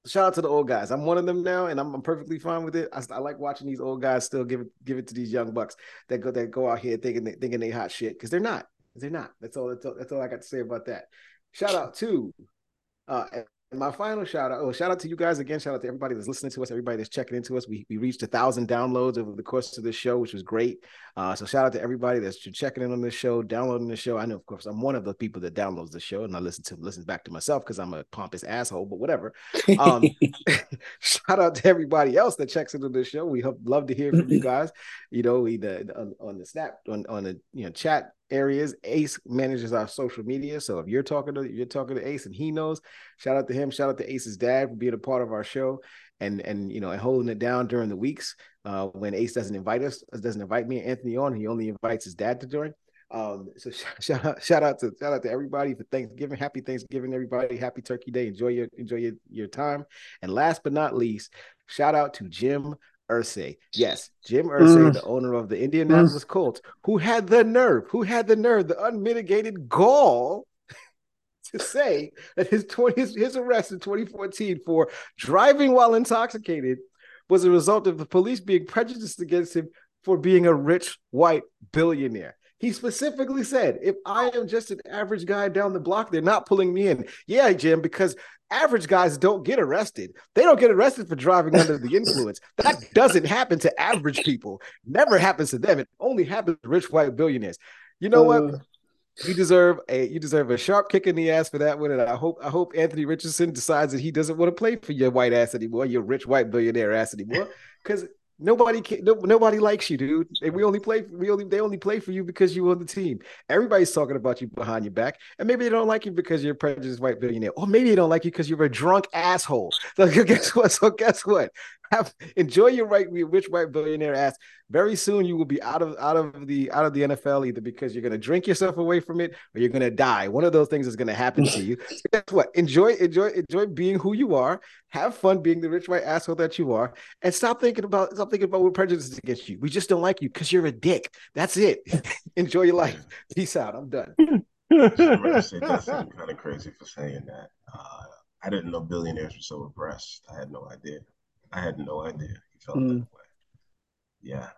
Speaker 2: Shout out to the old guys. I'm one of them now, and I'm, I'm perfectly fine with it. I, I, like watching these old guys still give it give it to these young bucks that go that go out here thinking they, thinking they hot shit because they're not. They're not. That's all, that's all. That's all I got to say about that. Shout out to uh, and my final shout out, oh, shout out to you guys again. Shout out to everybody that's listening to us, everybody that's checking into us. We, we reached a thousand downloads over the course of this show, which was great. Uh, so shout out to everybody that's checking in on this show, downloading the show. I know, of course, I'm one of the people that downloads the show and I listen to listen back to myself because I'm a pompous asshole, but whatever. Um, shout out to everybody else that checks into the show. We hope, love to hear from you guys. You know, either on, on the snap on, on the you know chat areas. Ace manages our social media. So if you're talking to you're talking to Ace and he knows, shout out to him. Shout out to Ace's dad for being a part of our show and and you know and holding it down during the weeks uh, when Ace doesn't invite us, doesn't invite me and Anthony on. He only invites his dad to join. Um, so shout out, shout out to shout out to everybody for Thanksgiving. Happy Thanksgiving, everybody. Happy Turkey Day. Enjoy your enjoy your, your time. And last but not least, shout out to Jim Irsay. Yes, Jim Irsay, mm. the owner of the Indianapolis mm. Colts, who had the nerve, who had the nerve, the unmitigated gall to say that his 20, his, his arrest in 2014 for driving while intoxicated was a result of the police being prejudiced against him for being a rich white billionaire. He specifically said, if I am just an average guy down the block, they're not pulling me in. Yeah, Jim, because average guys don't get arrested. They don't get arrested for driving under the influence. That doesn't happen to average people. Never happens to them. It only happens to rich white billionaires. You know uh, what? You deserve a you deserve a sharp kick in the ass for that one. And I hope I hope Anthony Richardson decides that he doesn't want to play for your white ass anymore, your rich white billionaire ass anymore. Because Nobody can, no, nobody likes you, dude. We only play we only they only play for you because you on the team. Everybody's talking about you behind your back, and maybe they don't like you because you're a prejudiced white billionaire, or maybe they don't like you because you're a drunk asshole. So guess what? So guess what? Have enjoy your right rich white billionaire ass. Very soon you will be out of out of the out of the NFL either because you're gonna drink yourself away from it or you're gonna die. One of those things is gonna happen to you. So guess what? Enjoy, enjoy, enjoy being who you are. Have fun being the rich white asshole that you are, and stop thinking about stop thinking about what prejudices against you. We just don't like you because you're a dick. That's it. enjoy your life. Peace out. I'm done.
Speaker 5: that's kind of crazy for saying that. Uh, I didn't know billionaires were so oppressed. I had no idea. I had no idea he felt mm. that way. Yeah.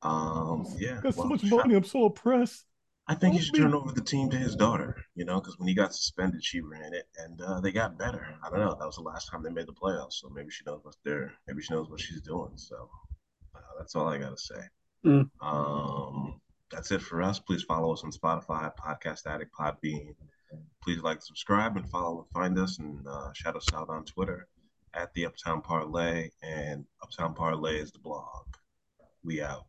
Speaker 5: Um, yeah.
Speaker 3: Got so much money. I'm so oppressed.
Speaker 5: I think he should turn over the team to his daughter, you know, because when he got suspended, she ran it and uh, they got better. I don't know. That was the last time they made the playoffs. So maybe she knows what's there. Maybe she knows what she's doing. So uh, that's all I got to say. Mm. Um, that's it for us. Please follow us on Spotify, Podcast Addict, Podbean. Please like, subscribe, and follow and find us and uh, shout us out on Twitter at the Uptown Parlay, and Uptown Parlay is the blog. We out.